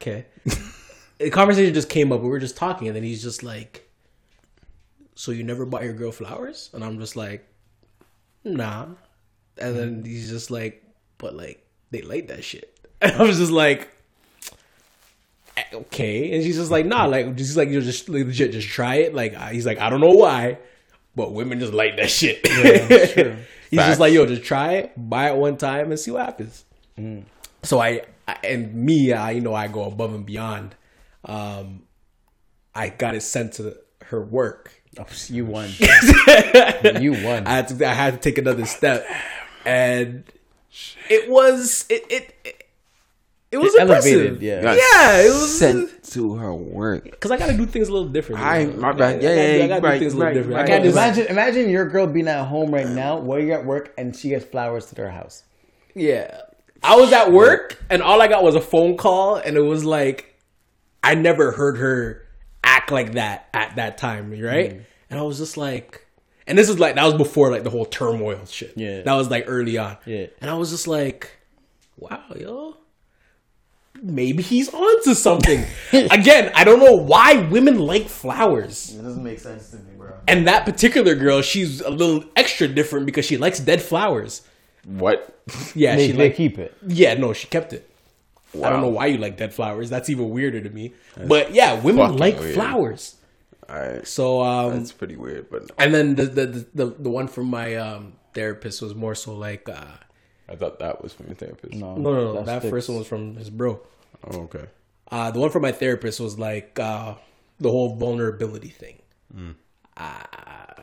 Okay. [LAUGHS] the conversation just came up. We were just talking, and then he's just like, "So you never bought your girl flowers?" And I'm just like, "Nah." And then he's just like, "But like, they like that shit." [LAUGHS] And I was just like, "Eh, "Okay." And she's just like, "Nah." Like, she's like, "You just like, legit, just try it." Like, he's like, "I don't know why." But women just like that shit. [LAUGHS] He's Facts. just like, yo, just try it, buy it one time, and see what happens so I, I and me, I you know I go above and beyond. Um, I got it sent to her work. Oh, you won. [LAUGHS] you won. I had to I had to take another step, and it was it it it, it was elevated, impressive. yeah. Got yeah, it was sent to her work. because I got to do things a little different. I- know? my bad. Yeah, I gotta- yeah, I got to do right, things a little right, different. I can't Imagine, imagine your girl being at home right now, while you're at work, and she gets flowers to their house. Yeah. I was at work and all I got was a phone call and it was like I never heard her act like that at that time, right? Mm. And I was just like and this is like that was before like the whole turmoil shit. Yeah. That was like early on. Yeah. And I was just like, wow, yo. maybe he's onto something. [LAUGHS] Again, I don't know why women like flowers. It doesn't make sense to me, bro. And that particular girl, she's a little extra different because she likes dead flowers. What? Yeah, They, she they like, keep it. Yeah, no, she kept it. I don't know why you like dead flowers. That's even weirder to me. but yeah, women like weird. flowers. Alright. So um That's pretty weird, but and then the the, the the the one from my um therapist was more so like uh I thought that was from your therapist. No, no no no that that sticks. first one was from his bro. Oh, okay. Uh the one from my therapist was like uh the whole vulnerability thing. Uh,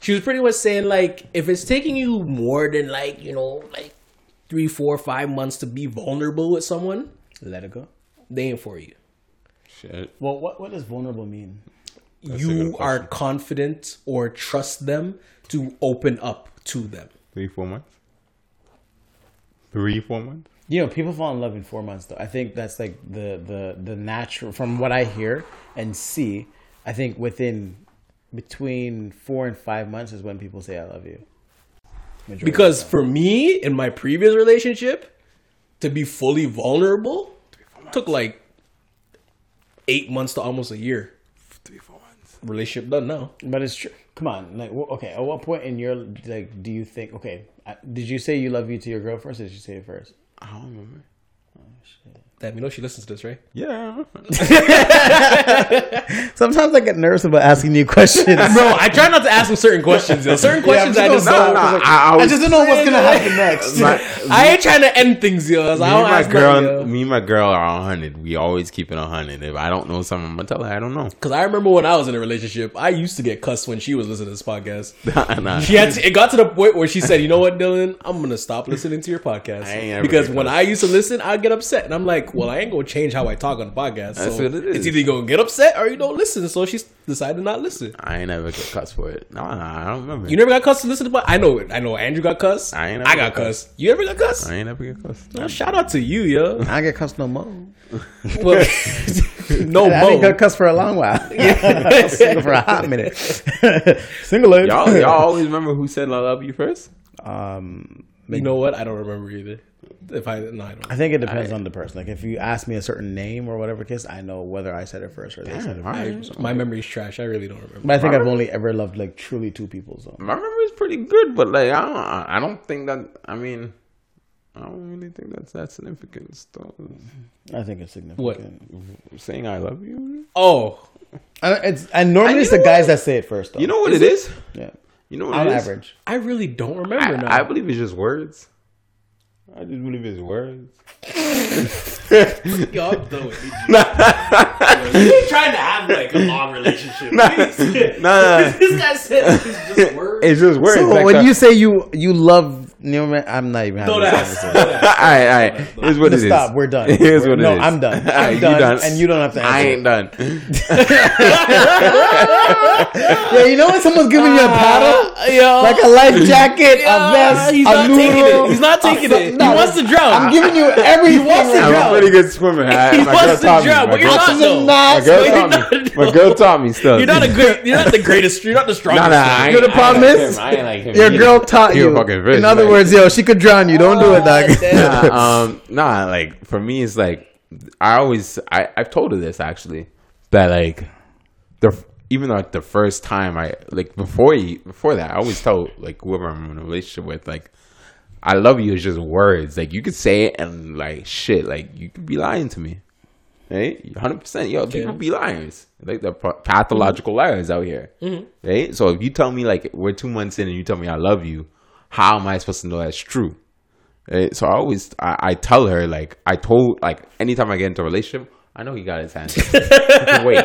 she was pretty much saying like if it's taking you more than like, you know, like three, four, five months to be vulnerable with someone, Let it go. they ain't for you. Shit. Well, what what does vulnerable mean? a good you are confident or trust them to open up to them. Three, four months? Three, four months? You know, people fall in love in four months. Though I think that's like the the the natural. From what I hear and see, I think within between four and five months is when people say "I love you." Majority Because for me, in my previous relationship, to be fully vulnerable took like eight months to almost a year. Three, four months. Relationship done now. time. but it's true. Come on, like okay. At what point in your like do you think? Okay, did you say you love you to your girl first? Or did you say it first? I don't remember. Oh, Damn, you know she listens to this, right? Yeah. Sometimes I get nervous about asking you questions. Bro, I try not to ask him certain questions. Yo. Certain questions I just don't. no, I, I was, just don't know what's gonna happen next. my, I ain't trying to end things, yo. So me I don't and my girl, nothing, yo. me and my girl are hundred. We always keep it hundred. If I don't know something, I'm gonna tell her I don't know. Because I remember when I was in a relationship, I used to get cussed when she was listening to this podcast. Nah. She had to, it got to the point where she said, "You know what, Dylan? I'm gonna stop listening to your podcast I because when. I used to listen, I'd get upset, and I'm like, well, I ain't gonna change how I talk on the podcast. That's so what it is. It's either you gonna get upset or you don't listen. So she decided to not listen. I ain't never get cussed for it. No, no, I don't remember. You never got cussed to listen to my. I know it. I know Andrew got cussed. I I, ain't never got got cussed. You ever got cussed? I ain't never get cussed. Well, shout out to you, yo. I get cussed no more. [LAUGHS] Well, [LAUGHS] no I didn't mo. get cussed for a long while. [LAUGHS] Single for a hot minute. Single it. Y'all, y'all always remember who said I love you first? Um, You know what? I don't remember either. If I no, I don't. I think it depends on the person. Like if you ask me a certain name or whatever case, I know whether I said it first or they said it first. right. My memory's trash. I really don't remember. But I think I've only ever loved like truly two people. So My memory is pretty good, but like I don't, I don't think that. I mean, I don't really think that's that significant Though. I think it's significant. Mm-hmm. Saying I love you. Oh, it's and normally And it's the guys what? that say it first. Though. You know what it is? yeah, You know what on it is? average. I really don't remember now. I, I believe it's just words. I just believe it's words. Yo, I'm done with [LAUGHS] you. You're trying to have like a long relationship. Nah, [LAUGHS] this guy said it's just words. it's just words. So like when that. you say you you love Neil, I'm not even having Don't this ask. conversation. all right, all right. Here's what it is. Stop. We're done. Here's We're- what it no, is. I'm done. I'm you done, and you don't have to I answer. ain't done. [LAUGHS] [LAUGHS] Yeah, you know when someone's giving you a ah, paddle, Yo, like a life jacket, a vest, he's a not taking it. He's not taking a- it. He wants to drown. I'm giving you everything. wants to right I'm drown. now. a pretty good swimmer. [LAUGHS] I, He wants to drown, but you're girl- not though. My girl But taught me. My girl taught me stuff. You're not a great. You're not the greatest. You're not the strongest. Nah, nah. I You know the problem I ain't like is? him. I ain't like him. Your girl taught he a you. fucking fish, In other like- words, yo, she could drown you. Don't do it, dog. [LAUGHS] damn. Nah, um, nah, like for me, it's like I always I I've told her this actually that like the even like the first time I like before you before that I always tell like whoever I'm in a relationship with like I love you is just words like you could say it and like shit like you could be lying to me. Right, hundred percent. Yo, people be liars. Like the pathological liars out here. Right. So if you tell me like we're two months in and you tell me I love you, how am I supposed to know that's true? Right? So I always I, I tell her like I told like anytime I get into a relationship, I know he got his hands. Wait, [LAUGHS]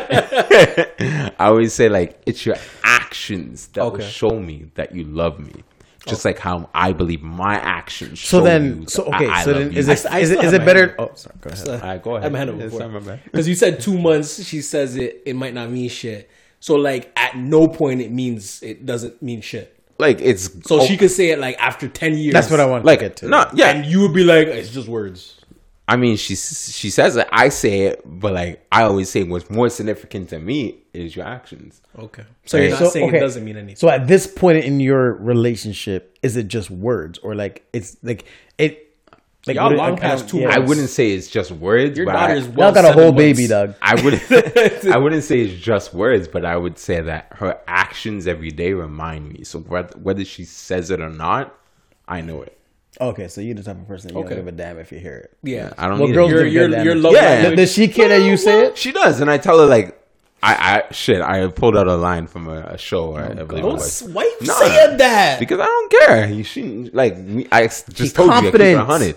I always say like it's your actions that will show me that you love me. Just oh. like how I believe my actions. So show then, you so okay, I so then is it I is it still is it better? Oh, sorry. Go ahead. All right, go ahead. I'm handling It's before. not my bad. Because you said two months, she says it. It might not mean shit. So like, at no point it means it doesn't mean shit. Like it's So oh, she could say it like after ten years. That's what I want like to get to. no yeah. and you would be like, it's just words. I mean, she she says it. I say it, but like I always say, what's more significant to me is your actions. Okay. So you're not So, saying okay. it doesn't mean anything. So at this point in your relationship, is it just words or like it's like it? Like, Y'all long I- I past don't- two yeah. I wouldn't say it's just words. Your but daughter I, is well got a whole months. baby, dog. I wouldn't. [LAUGHS] I wouldn't say it's just words, but I would say that her actions every day remind me. So whether, whether she says it or not, I know it. Okay, so you're the type of person that you Okay. don't give a damn if you hear it. Yeah, I don't Well, need girls it. Your give your a damn your if- love Yeah. language. Does she care that you say it? She does, and I tell her like, I, I shit. I pulled out a line from a, a show. I, I believe it Don't was. s- why you Nah. saying that? because I don't care. You shouldn't like. me- I s- just told you I keep it confident. hundred,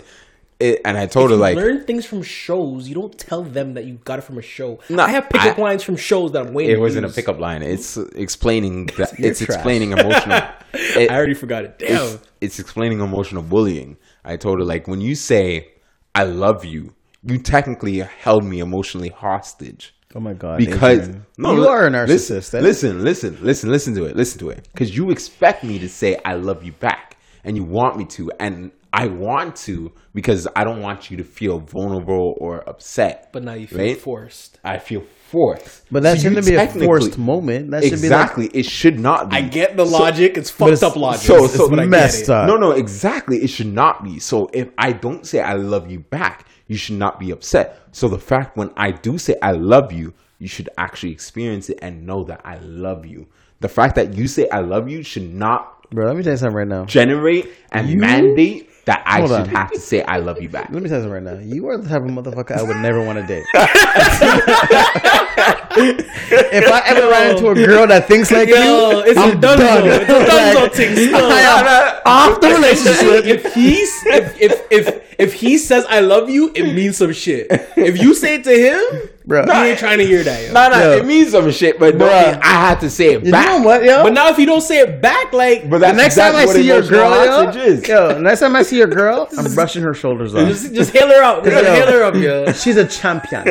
it, and I told you her like, learn things from shows. You don't tell them that you got it from a show. No, I have pickup I- lines from shows that I'm waiting. it wasn't a use. pickup line. It's explaining [LAUGHS] that You're it's trash. explaining [LAUGHS] emotional. it- I already forgot it. Damn. it's, it's explaining emotional bullying. I told her like when you say I love you, you technically held me emotionally hostage. Oh my god! Because Adrian. no, you are a narcissist. Listen, listen, listen, listen, listen to it. Listen to it. Because you expect me to say I love you back, and you want me to, and I want to because I don't want you to feel vulnerable or upset. But now you feel right? forced. I feel forced. But that So you shouldn't be a forced moment. That should exactly. it should not be. I get the logic. it's fucked it's- up logic. so- so but I get messed it. up. No, no, exactly. It should not be. So if I don't say I love you back, you should not be upset. So the fact when I do say I love you, you should actually experience it and know that I love you. The fact that you say I love you should not like, bro. Let me tell you something right now. generate and mandate that I Hold should on. have to say I love you back. Let me tell you something right now. You are the type of motherfucker I would never want to date. [LAUGHS] [LAUGHS] if I ever ran into a girl that thinks like Yo, you, it's I'm a done. done. It's a done Like, thing. Still. I am off the relationship. if he's if, if if if he says I love you, it means some shit. If you say it to him, Bro. he ain't trying to hear that. Yo. No, no, Yo. it means some shit, but don't I have to say it You back. know what, yo? But now if you don't say it back, like But the that's next exactly time I see your girl, yo, yo, next time I see your girl, I'm brushing her shoulders off. just, just hail her out. Just hail her up, yo. She's a champion.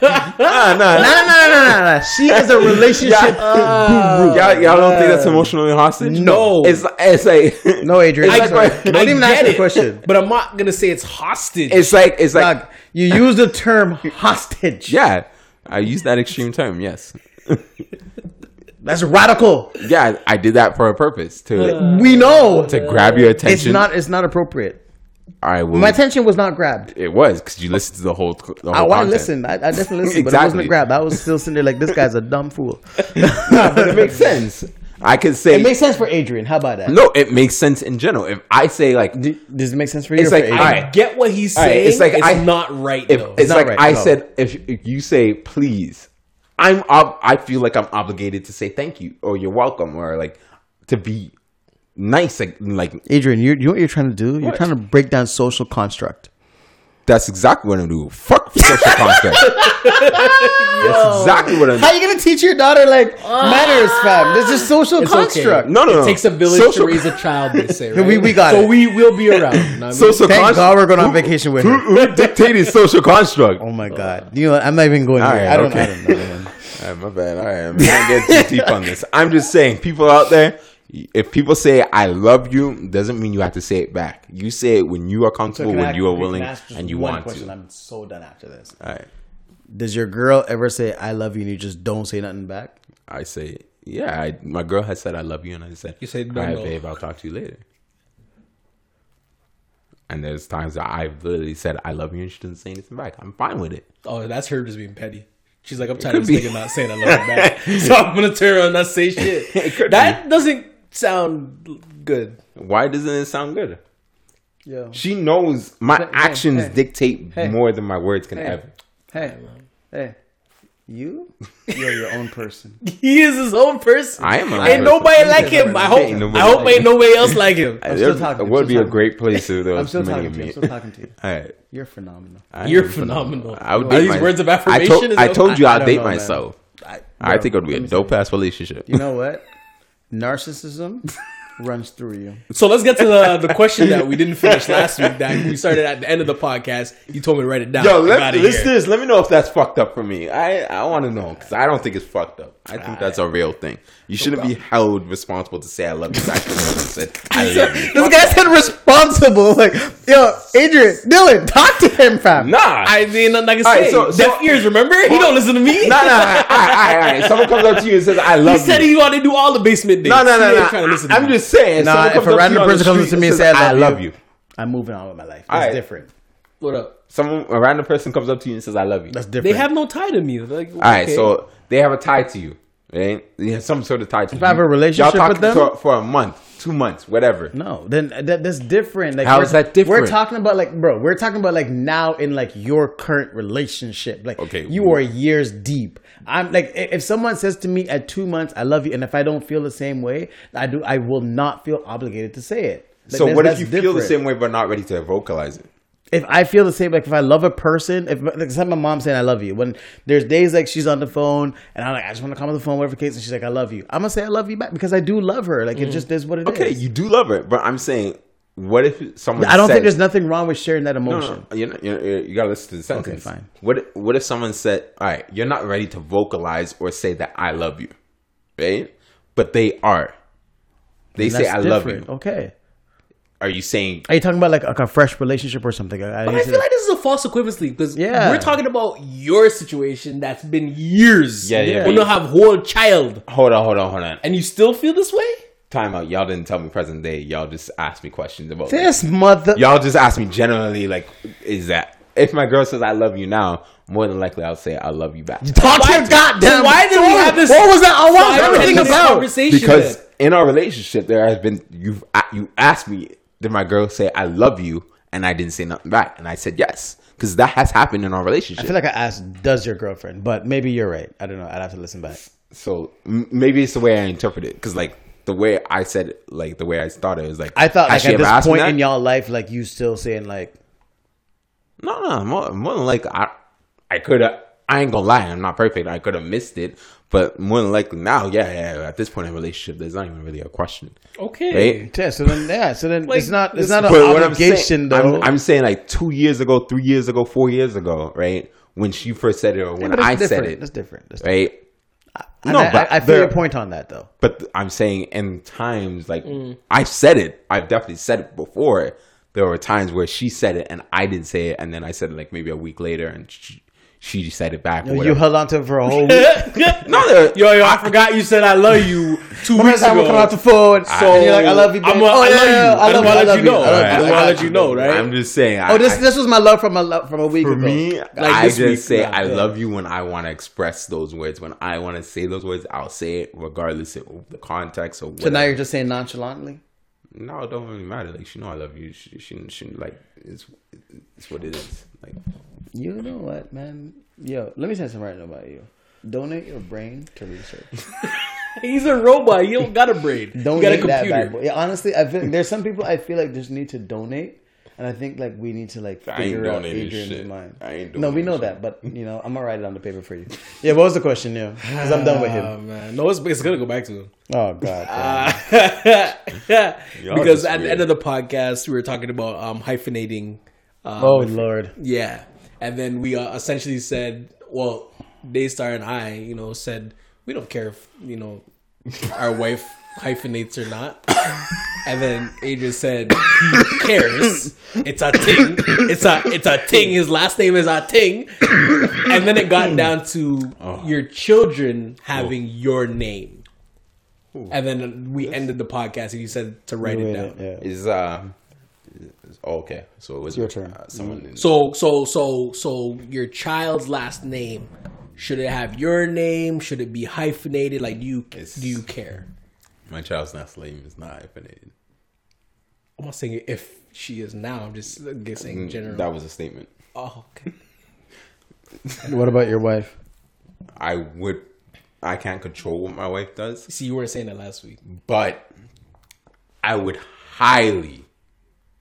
Ah, nah, nah, No, no, no, no, no, no. She is a [LAUGHS] relationship uh, guru. Y'all, y'all don't think that's emotionally hostage? No. It's it's like No, Adrian. It's I'm like- sorry. Don't even ask get the question. But I'm not gonna say it's hostage. it's like it's like Dog, you use the term hostage. yeah. I use that extreme term. Yes. That's radical. Yeah, I did that for a purpose to We know. to grab your attention. It's not. It's not appropriate. I will. My attention was not grabbed. it was because you listened to the whole. The I, whole I listened. I, I definitely listened, but it wasn't grabbed. I was still sitting there like this guy's a dumb fool. [LAUGHS] Nah, but it makes sense. I could say It makes sense for Adrian. How about that? no. It makes sense in general. If I say like, Do- does it make sense for you? It's or like, for Adrian? I get what he's All right, saying. it's like it's I- not right if though. it's not like right I at said, if, if you say please, I'm ob- I feel like I'm obligated to say thank you or you're welcome or like to be nice. Like like Adrian, you, you know what you're trying to do? You're trying to break down social construct. that's exactly what I'm doing. Fuck [LAUGHS] social construct. that's exactly what I'm. doing. How are you gonna teach your daughter like manners, ah. fam? This is social It's okay. construct. No, no, It takes a village Social- to raise a child. They say. [LAUGHS] Right? We- we got so it. we will be around. you I mean? Social Thank construct. God we're going on vacation with her. Who dictated social construct? Oh my God! You know, what? I'm not even going All there. right, I don't. okay. I don't know. Man. All right, my bad. All right, I'm not getting too deep on this. I'm just saying, people out there, if people say "I love you," doesn't mean you have to say it back. You say it when you are comfortable, when you are willing, and you want to. I'm so done after this. All right, Does your girl ever say "I love you" and you just don't say nothing back? I say, yeah. I, my girl has said I love you, and I said, You say, no, right, no. babe, I'll talk to you later. And there's times that I've literally said I love you, and she doesn't say anything back. I'm fine with it. Oh, that's her just being petty. She's like, I'm tired of be. this nigga not saying I love her back, [LAUGHS] so I'm gonna turn around and not say shit. [LAUGHS] It could that doesn't sound good. Why doesn't it sound good? Yo, She knows my Hey, hey, actions hey. dictate Hey. more than my words can Hey. ever. hey, hey, you, [LAUGHS] you're your own person. He is his own person. I am. an Ain't person. nobody like him. I hope. Ain't nobody I hope like ain't nobody else like him. [LAUGHS] I'm still talking. It I'm would still be a great place if there uh, I'm still talking to you. I'm still talking to you. All right. You're phenomenal. I You're am phenomenal. I would Are date these my- words of I affirmation? told, I told you I I'd date know, myself. I, I bro, think it would be a dope ass relationship. You know what? [LAUGHS] Narcissism [LAUGHS] runs through you. So let's get to the, the question that we didn't finish last week. That we started at the end of the podcast. You told me to write it down. Yo, I let, gotta listen to hear. this. Let me know if that's fucked up for me. I, I want to know because I don't think it's fucked up. I think that's a real thing. You shouldn't be held responsible to say I love you back to said I [LAUGHS] love you. This guy said responsible. Like, yo, Adrian, Dylan, talk to him, fam. Nah, I mean, nothing I can say. right, so- so- Deaf ears, remember? He don't listen to me. nah, nah. All right, all right, all right. Someone comes up to you and says I love you. he said he wanted to do all the basement dates. No, no, He no, no. to I'm me. just saying. Nah, if a random you on the person comes up to me and says, "I love you," I'm moving on with my life. That's Alright. different. What up? Someone, a random person comes up to you and says, "I love you." That's different. They have no tie to me. Like, All right, okay. so they have a tie to you, right? Have some sort of tie to you. I have a relationship Y'all with them? for, for a month, two months, whatever. No, then that, that's different. Like, How that different? We're talking about like, bro, we're talking about like now in like your current relationship. Like, Okay. you are years deep. I'm like, if someone says to me at two months, "I love you," and if I don't feel the same way, I do. I will not feel obligated to say it. Like, So what if you feel the same way but not ready to vocalize it? If I feel the same, like if I love a person, if like, my mom saying I love you. When there's days like she's on the phone and I'm like, I just want to come on the phone, whatever case, and she's like, I love you. I'm gonna say I love you back because I do love her. Like it mm. just is what it is. Okay, you do love her, but I'm saying, what if someone? I don't said, think there's nothing wrong with sharing that emotion. no, you're not, you're, you're, you gotta listen to the sentence. Okay, fine. What What if someone said, "All right, you're not ready to vocalize or say that I love you," right? But they are. They say, "I love you." Okay. Are you saying? Are you talking about like, like a fresh relationship or something? I, But I feel like this is a false equivalency because Yeah. we're talking about your situation that's been years. Yeah, yeah, When but- you have whole child Hold on, hold on, hold on. and you still feel this way. Time out. Y'all didn't tell me present day. Y'all just asked me questions about. like, this mother. y'all just asked me generally, like, is that if my girl says I love you now, more than likely I'll say I love you back. Talk to Why- your goddamn. why did we have this- What was that? I want everything about. conversation because then? in our relationship there has been you you asked me did my girl say I love you and I didn't say nothing back and I said yes because that has happened in our relationship. I feel like I asked, "Does your girlfriend?" But maybe you're right. I don't know. I'd have to listen back. so m- maybe it's the way I interpret it because like the way I said it, like the way I started was like I thought like at this point in y'all life, like you still saying like, no no more, more than like I I could have I ain't gonna lie I'm not perfect I could have missed it but more than likely now yeah yeah at this point in a relationship there's not even really a question Okay. right yeah. So then, yeah. So then Like, it's not. It's not an But what I'm obligation saying, though. I'm, I'm saying like two years ago, three years ago, four years ago, right? When she first said it, or when but it's I said it, That's different. That's different. right? And No, I, but I, I feel there- your point on that though. But I'm saying in times like Mm. I've said it, I've definitely said it before. There were times where she said it and I didn't say it, and then I said it like maybe a week later, and she, she said it back. Or You held on to it for a whole [LAUGHS] week. no, there- Yo, yo, I [LAUGHS] forgot you said I love you two Remember weeks that time we ago. come out the phone, So and you're like, "I love you." I'm babe." gonna- oh, I yeah, love you. I I love wanna you. I let love you you. know. I love you. I I wanna let you know, right? I'm just saying. Oh, this I, this was my love from a from a week for ago. me, Like I just week, say nah, I yeah. love you when I want to express those words. When I want to say those words, I'll say it regardless of the context or So now you're just saying nonchalantly. No, it don't really matter. Like she know I love you. She, she, she like it's it's what it is. Like You know what, man? Yo, let me say something right now about you. Donate your brain to research. [LAUGHS] He's a robot. You don't got a brain. you got a Donate that computer. bad boy. Yeah, honestly, I feel there's some people I feel like just need to donate, and I think like we need to like I ain't figure out Adrian's shit. mind. I ain't no, we know shit. that, but you know, I'm gonna write it on the paper for you. [LAUGHS] Yeah, what was the question? Yeah, because I'm done with him. Oh him. man, no, it's, it's gonna go back to him. Oh god. Uh, [LAUGHS] because just at the end of the podcast, we were talking about um, hyphenating. Um, oh lord. Yeah, and then we uh, essentially said, well, Daystar and I, you know, said we don't care if you know our wife hyphenates or not. And then Adrian said he cares. It's a ting. It's a it's a ting. His last name is a ting. And then it got down to your children having your name. And then we ended the podcast and you said to write it down. Yeah. is uh is- oh, okay. So it was your turn. Uh, someone in- So so so so your child's last name should it have your name? Should it be hyphenated? Like do you It's- do you care? my child's last name is not hyphenated. I'm not saying if she is now. I'm just guessing in general. That was a statement. oh, okay. [LAUGHS] What about your wife? I would. I can't control what my wife does, See, you weren't saying that last week. but I would highly,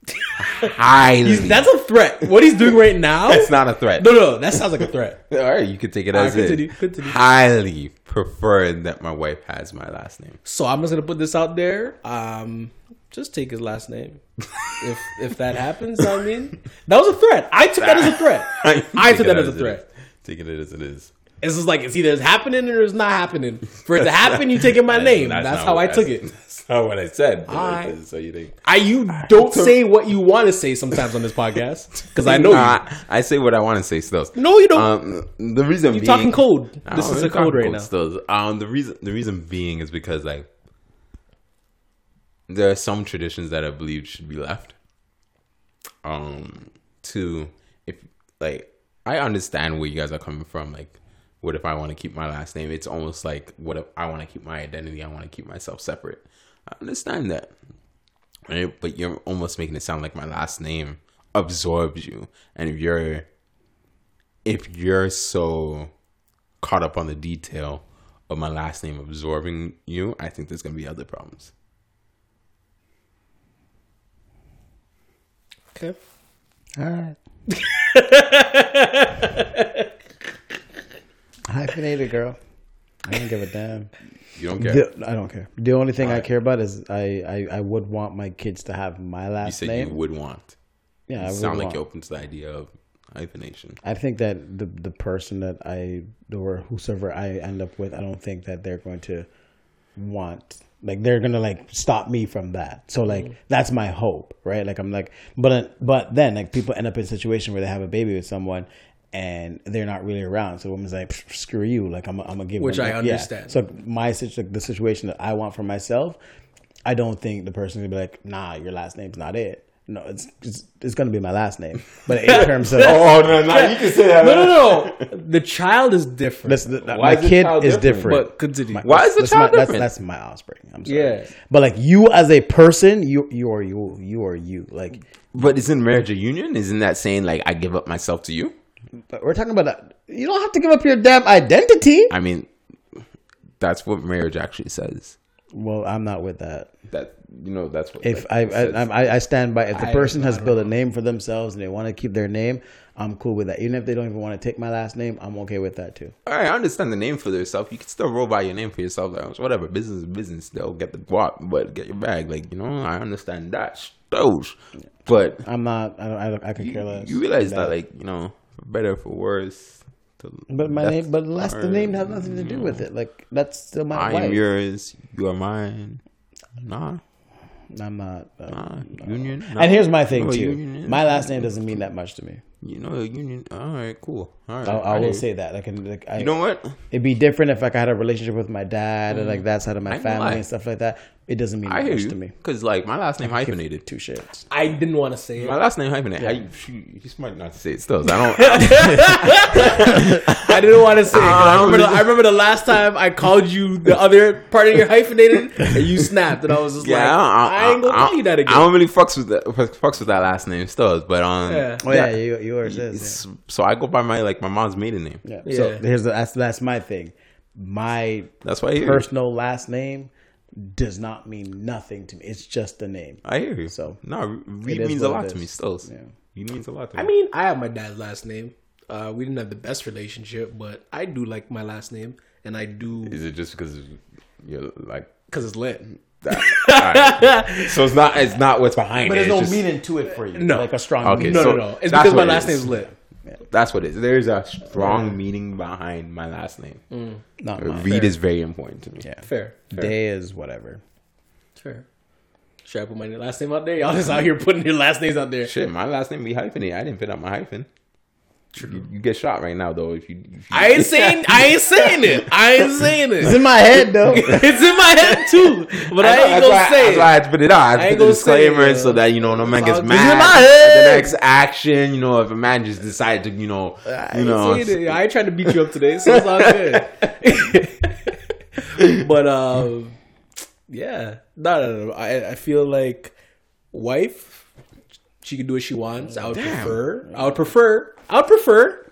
highly. That's a threat. What he's doing right now. That's not a threat. No, no, that sounds like a threat. [LAUGHS] All right, you can take it All as right, it. continue, continue. Highly prefer that my wife has my last name. So I'm just gonna put this out there. Um, just take his last name. if if that happens, I mean, that was a threat. I took that as a threat. [LAUGHS] I took that as a threat. Taking it as it is. It's just like it's either it's happening or it's not happening. For it to happen, you taking my name. That's, not how I took that's- it. That's not what I said. it is, So you think? I you don't say what you want to say sometimes on this podcast because I know. Nah, I say what I want to say still. No, you don't. Um, the reason You're being, talking code. This is a code right now. Still, um, the reason the reason being is because like there are some traditions that I believe should be left, Um, to if like I understand where you guys are coming from. Like, what if I want to keep my last name? It's almost like what if I want to keep my identity? I want to keep myself separate. I understand that, right? But you're almost making it sound like my last name absorbs you, and if you're if you're so caught up on the detail of my last name absorbing you, I think there's gonna be other problems. Okay. All right. [LAUGHS] Hyphenated girl. I don't give a damn. You don't care. The- I don't care. The only thing I care about is I, I, I would want my kids to have my you last said name. you would want. yeah, I You would sound like want- you're open to the idea of hyphenation. I think that the the person that I or whosoever I end up with, I don't think that they're going to want like they're gonna like stop me from that. So like mm. that's my hope, right? Like I'm like, but but then like people end up in a situation where they have a baby with someone. And they're not really around, so the woman's like, "Screw you!" Like I'm, I'm gonna give. Which them, I like, yeah. understand. So my like, the situation that I want for myself, I don't think the person's gonna be like, "Nah, your last name's not it." No, it's it's, it's gonna be my last name. But in [LAUGHS] terms of [LAUGHS] Oh no, no, you can say that. No, no, no. The child is different. That's the, Why my is kid is different? different. but continue. My- Why is the that's child my, different? That's, that's my offspring. I'm sorry. Yeah. But like you as a person, you you are you. You are you. Like But isn't marriage a union? Isn't that saying like I give up myself to you? But we're talking about that. You don't have to give up your damn identity. I mean, that's what marriage actually says. Well, I'm not with that. That you know, that's what. If like, I. I, I I stand by if the I- person has I built a name for themselves and they want to keep their name, I'm cool with that. Even if they don't even want to take my last name, I'm okay with that too. All right, I understand the name for yourself. You can still roll by your name for yourself. Like, whatever, business is business. They'll get the guap, but get your bag. Like you know, I understand that. Those, but I'm not. I don't. I, don't, I could care less. you realize that, like you know, for better for worse. To But my name, but last the name has nothing to do with it. Like that's still my I wife. am yours. You are mine. Nah, I'm not. Uh, nah. Union. And here's my thing No, too. union My last name doesn't mean that much to me. You know, union. All right, cool. All right, I, I hear will you. say that. I can. Like, I, You know what? it'd be different if like, I had a relationship with my dad and like that side of my I family and stuff like that. It doesn't mean I that much you to me. because like my last name hyphenated. Two shits. I didn't want to say it. My last name hyphenated. I, she, he's smart not to say it still. I [LAUGHS] don't. I didn't want to say it. 'cause I, remember the, I remember the last time I called you the [LAUGHS] other part of your hyphenated, and you snapped, and I was just yeah, like, I, ain't gonna I- tell you that again. I don't really fucks with that. Fucks with that last name still, but um, Yeah. Oh yeah, you, yours is. it's- So I go by my like my mom's maiden name. Yeah. yeah. So here's the, that's that's my thing. My That's why I hear personal last name does not mean nothing to me. It's just a name. I hear you. So, no, Reed means a lot to me still. Yeah. He means a lot to me. I mean, I have my dad's last name. Uh, we didn't have the best relationship, but I do like my last name, and I do is it just because you're like? because it's lit. [LAUGHS] That? Alright. So it's not. It's not what's behind But it. there's no just- meaning to it for you. No. like a strong. Okay, meaning. No, so no, no. It's because my what it is. name's lit. That's what it is. There's a strong meaning behind my last name. Mm. not mine. Reed is very important to me. Yeah. Fair, fair, Day is whatever. fair. Should I put my last name out there? Y'all just out here putting your last names out there. Shit, my last name be hyphenated. I didn't put out my hyphen. You, you get shot right now though if you. If you I ain't [LAUGHS] saying I ain't saying it. I ain't saying it. It's in my head though. [LAUGHS] It's in my head too, but I, know, ain't gonna why, say that's it. why I had to put it out. I I to ain't put the gonna say it, disclaimer so that you know no man gets all good. mad. It's in my head. The next action, you know, if a man just decided to, you know, I you know, ain't saying it. I ain't trying to beat you up today, so it's all good. [LAUGHS] but um, yeah, no, no, no. I I feel like wife, she can do what she wants. I would Damn. prefer. I would prefer. I would prefer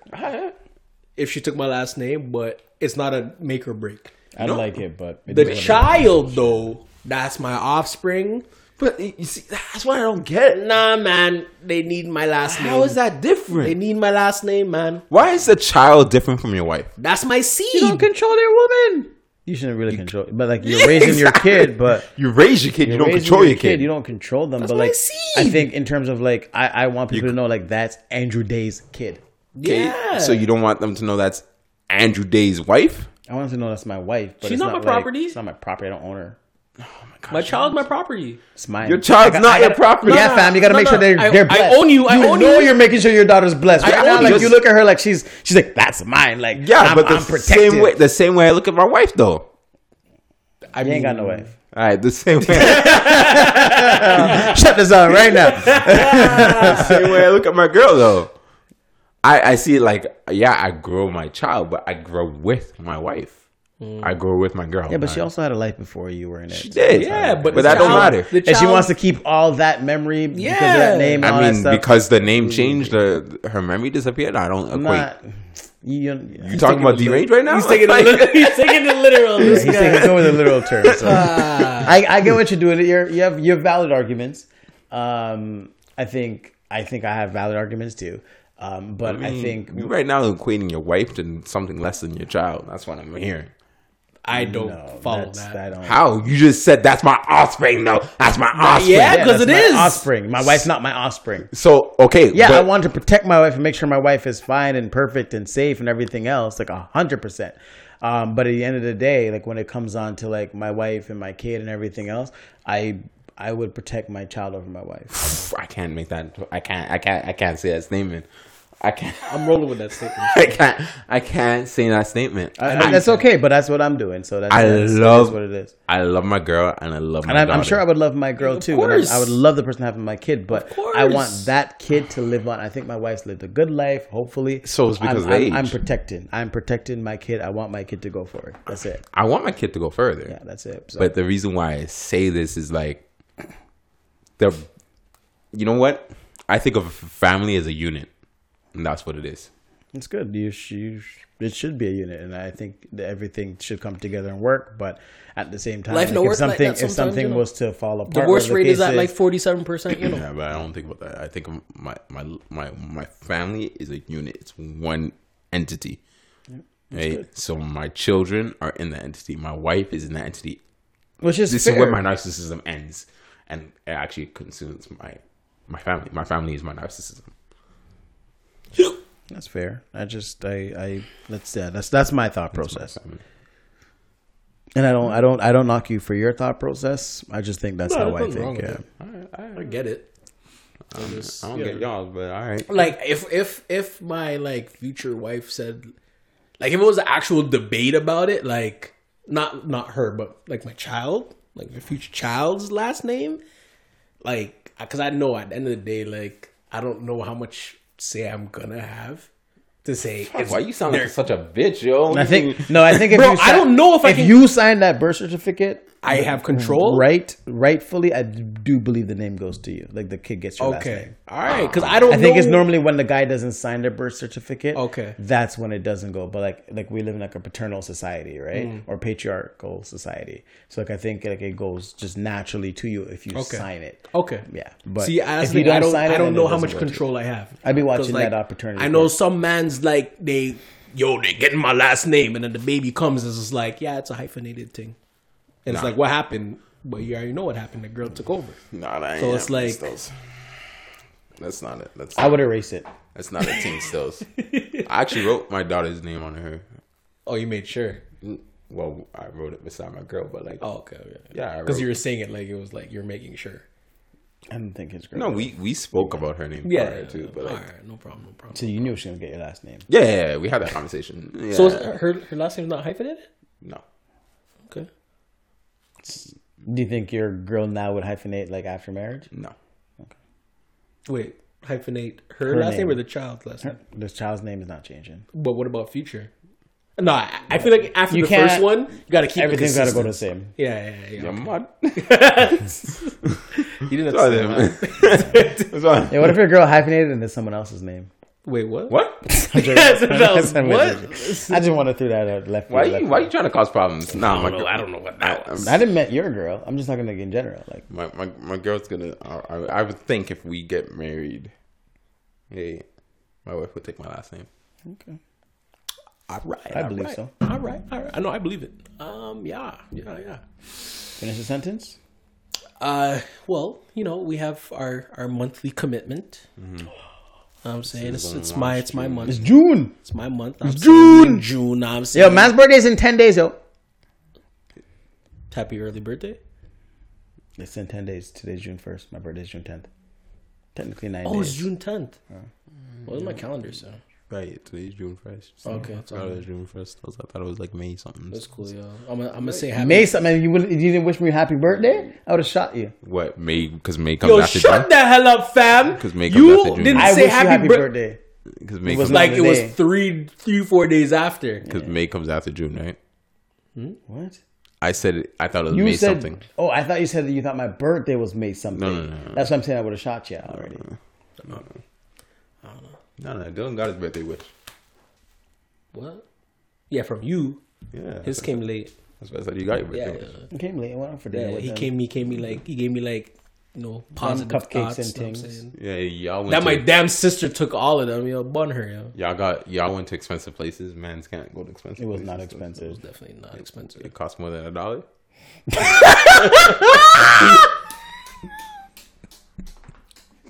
if she took my last name, but it's not a make or break. I like it, but it The is what child, though, that's my offspring. but you see, that's what I don't get. Nah, man, they need my last name. How is that different? They need my last name, man. Why is the child different from your wife? That's my seed. You don't control their woman. You shouldn't really control, but like you're raising your kid, but [LAUGHS] You raise your kid, you don't control your kid. You don't control them, but like seed. I think in terms of like I, I want people to know like that's Andrew Day's kid. Okay? Yeah. So you don't want them to know that's Andrew Day's wife? I want them to know that's my wife, but She's it's not my like- property. It's not my property. I don't own her. Oh my child's my property. It's mine. Your child's I got- not your gotta- property. Yeah, fam. You got to no, make no. sure they're I- they're I blessed. own you. I own know you. you're making sure your daughter's blessed. I Right own now, you. like you look at her like she's she's like that's mine. Like Yeah, I'm, but the I'm protected. same way the same way I look at my wife though. I You ain't got no mean, wife. All right, the same way. [LAUGHS] Shut this on right now. [LAUGHS] same way I look at my girl though. I I see it like yeah, I grow my child, but I grow with my wife. I grow with my girl. Yeah, but she also had a life before you were in it. She did, Yeah, but but that the don't matter. the and she wants to keep all that memory because of that name. And all I that mean, stuff. because the name changed, the her memory disappeared. I don't I'm equate. not. You, you talking about deranged right now? He's taking, [LAUGHS] Like- it, he's taking it literal. [LAUGHS] Yeah, This he's guy. taking go with a literal term. So. [LAUGHS] I, I get what you're doing. You're, you have you have valid arguments. Um, I think I think I have valid arguments too. Um, but I, mean, think you right now equating your wife to something less than your child. That's what I'm hearing. I don't no, follow that's, that. I don't. How you just said that's my offspring? though. that's my offspring. yeah. 'cause that's it my is. offspring. My wife's not my offspring. So okay, Yeah, but I want to protect my wife and make sure my wife is fine and perfect and safe and everything else, like a hundred percent. Um, but at the end of the day, like when it comes on to like my wife and my kid and everything else, I I would protect my child over my wife. [SIGHS] I can't make that. I can't. I can't. I can't say that statement. I can't. I'm rolling with that [LAUGHS] statement. I can't. I can't say that statement. I, I- that's okay, but that's what I'm doing. So that's, I that's, love that's what it is. I love my girl and I love my And I'm, I'm sure I would love my girl too. and I- course. I would love the person having my kid, but I want that kid to live on. I think my wife's lived a good life, hopefully. So it's because I'm, of I'm, age. I'm protecting. I'm protecting my kid. I want my kid to go forward. That's it. I want my kid to go further. Yeah, that's it. So. But the reason why I say this is like the you know what? I think of family as a unit. And that's what it is. It's good. You, you it should be a unit, and I think that everything should come together and work. But at the same time, Life like, no if work like something that if something you know. was to fall apart, Divorce whatever rate the is at like 47%, you [CLEARS THROAT] know. Yeah, but I don't think about that. I think my my my my family is a unit. It's one entity. Right? So my children are in the entity. My wife is in the entity. which is This fair. is where my narcissism ends, and it actually consumes my my family. My family is my narcissism. That's fair. I just I I that's yeah that's that's my thought process. Family. And I don't I don't I don't knock you for your thought process. I just think that's No, how I think. Yeah. I i get it. I don't get y'all, but all right. Like if if if my like future wife said like if it was an actual debate about it, like not not her, but like my child, like my future child's last name, like because I know at the end of the day, like I don't know how much say I'm gonna have to say. it's Why you sound like such a bitch, yo? I think no, I think [LAUGHS] if Bro, you I don't know if I if can- you sign that birth certificate, I have control? right? Rightfully, I do believe the name goes to you. Like the kid gets your last Okay, name. all right, because I don't. I think know- it's normally when the guy doesn't sign their birth certificate. Okay. that's when it doesn't go. But like, like we live in like a paternal society, right, Mm. or patriarchal society. So like, I think like it goes just naturally to you if you Okay. sign it. Okay. Yeah, but See, I, if you you don't I don't, sign it, I don't know how much go to you. control I have. I'd be watching that opportunity I know some man's like they, yo, they getting my last name, and then the baby comes, and it's like, yeah, it's a hyphenated thing, and it's like, what happened? But you already know what happened. The girl took over. Nah, that ain't So ain't it's like- Stills. that's not it. That's I would erase it. that's not a team stills. [LAUGHS] I actually wrote my daughter's name on her. Oh, you made sure. Mm, well, I wrote it beside my girl, but like, Oh, okay. Yeah, I Because you were saying it like it was like you're making sure. I didn't think it's great. no, we we spoke about her name Yeah. prior to, but like, All right, no problem, no problem. So you knew she was gonna get your last name. yeah, yeah, yeah, we had that conversation. Yeah. So her her last name's not hyphenated? no, Okay. Do you think your girl now would hyphenate like after marriage? no. Wait, hyphenate her, Her last name. name. or the child's last name? This child's name is not changing. But what about future? No, I, I feel like after You the first one, you gotta keep Everything's got to go the same. Yeah, yeah, yeah. Yeah, okay. mud. You didn't have to Sorry, say that. [LAUGHS] Yeah, what if your girl hyphenated and it's someone else's name? Wait, what? What? [LAUGHS] Was- I'm [LAUGHS] [LAUGHS] what? I just want to throw that out left. Why field, you left why field. you trying to cause problems? Nah, I don't know. girl- I don't know what that was. I didn't mean your girl. I'm just talking like in general. Like my my my girl's gonna. I, I, I would think if we get married, hey, my wife would take my last name. okay, All right, I all believe right. so. All right, all right. I know. I believe it. Um, yeah, yeah, yeah. finish the sentence. Uh, well, you know, we have our our monthly commitment. I'm saying it's, it's my it's my month. It's. June. It's my month. I'm June. June. I'm saying Yo, man's birthday's in ten days. Yo, happy early birthday. it's in ten days. Today's June first. My birthday's June tenth. Technically nine Oh, days. it's June 10th. What does my calendar say? Right, today's June first. Okay, I thought it was June first. I thought it was like May something. That's cool, yo. I'm gonna, I'm gonna say happy. May something. You wouldn't. You didn't wish me a happy birthday. I would have shot you. What May? Because May comes Yo, after shut June. the hell up, fam. 'Cause May comes you after June. didn't I say wish happy, you happy bir- birthday. Because May It comes was Like the it was three, three, four days after. because May comes after June, right? Hmm? What? I said it, I thought it was You May said. something. Oh, I thought you said that you thought my birthday was May something. No, no, no, no. That's what I'm saying. I would have shot you already. No, no, Dylan got his birthday wish. What? Yeah, from you. Yeah, His came late. That's what I said. You got your birthday yeah. wish. I came late. I went out for dinner. yeah with he them. came. He gave me like. He gave me like. You know, positive cupcakes thoughts, and know what I'm things. saying? Yeah, y'all went That to, my damn sister took all of them. Yo, bun her. Yo, y'all got y'all went to expensive places. Mans can't go to expensive. It was places, not so expensive. definitely not expensive. It cost more than a dollar. [LAUGHS] [LAUGHS]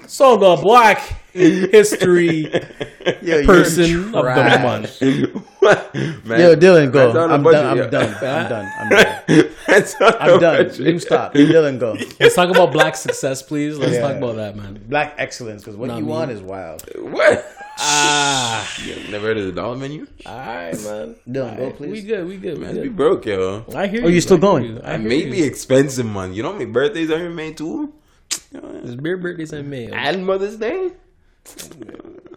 So the Black History [LAUGHS] Yo, Person of the trash. Month. [LAUGHS] Man, Yo, Dylan, go. man's on a I'm budget, done. I'm [LAUGHS] done. I'm done. I'm done. Man's on a I'm done. budget. You stop. Dylan, go. Let's talk about Black success, please. Let's Yeah. talk about that, man. Black excellence, because what Not you me. want is wild. What? Ah, You never heard of the dollar menu? all right, man. Dylan, go please. We good. We good. We Man, be good. broke, yo. I hear Oh, you still I hear going? you. I I may you. be expensive, man. You know how many birthdays are in May too? It's beer birthdays in May. And Mother's Day.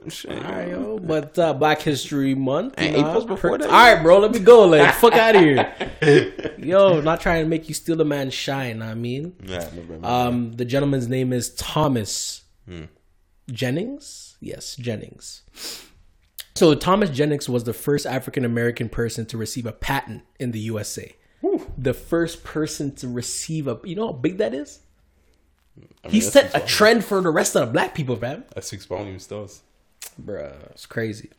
Shit. All right, yo. But uh, Black History Month. And know, April's before that? All right, bro. Let me go. Like, [LAUGHS] fuck out of here. [LAUGHS] Yo, not trying to make you steal a man's shine. I mean, Yeah, no, bro, no. um, the gentleman's name is Thomas Hmm. Jennings. Yes, Jennings. So Thomas Jennings was the first African American person to receive a patent in the USA. The first person to receive a. You know how big that is. He set a trend for the rest of the black people, man. That six volume stores. Bruh, it's crazy.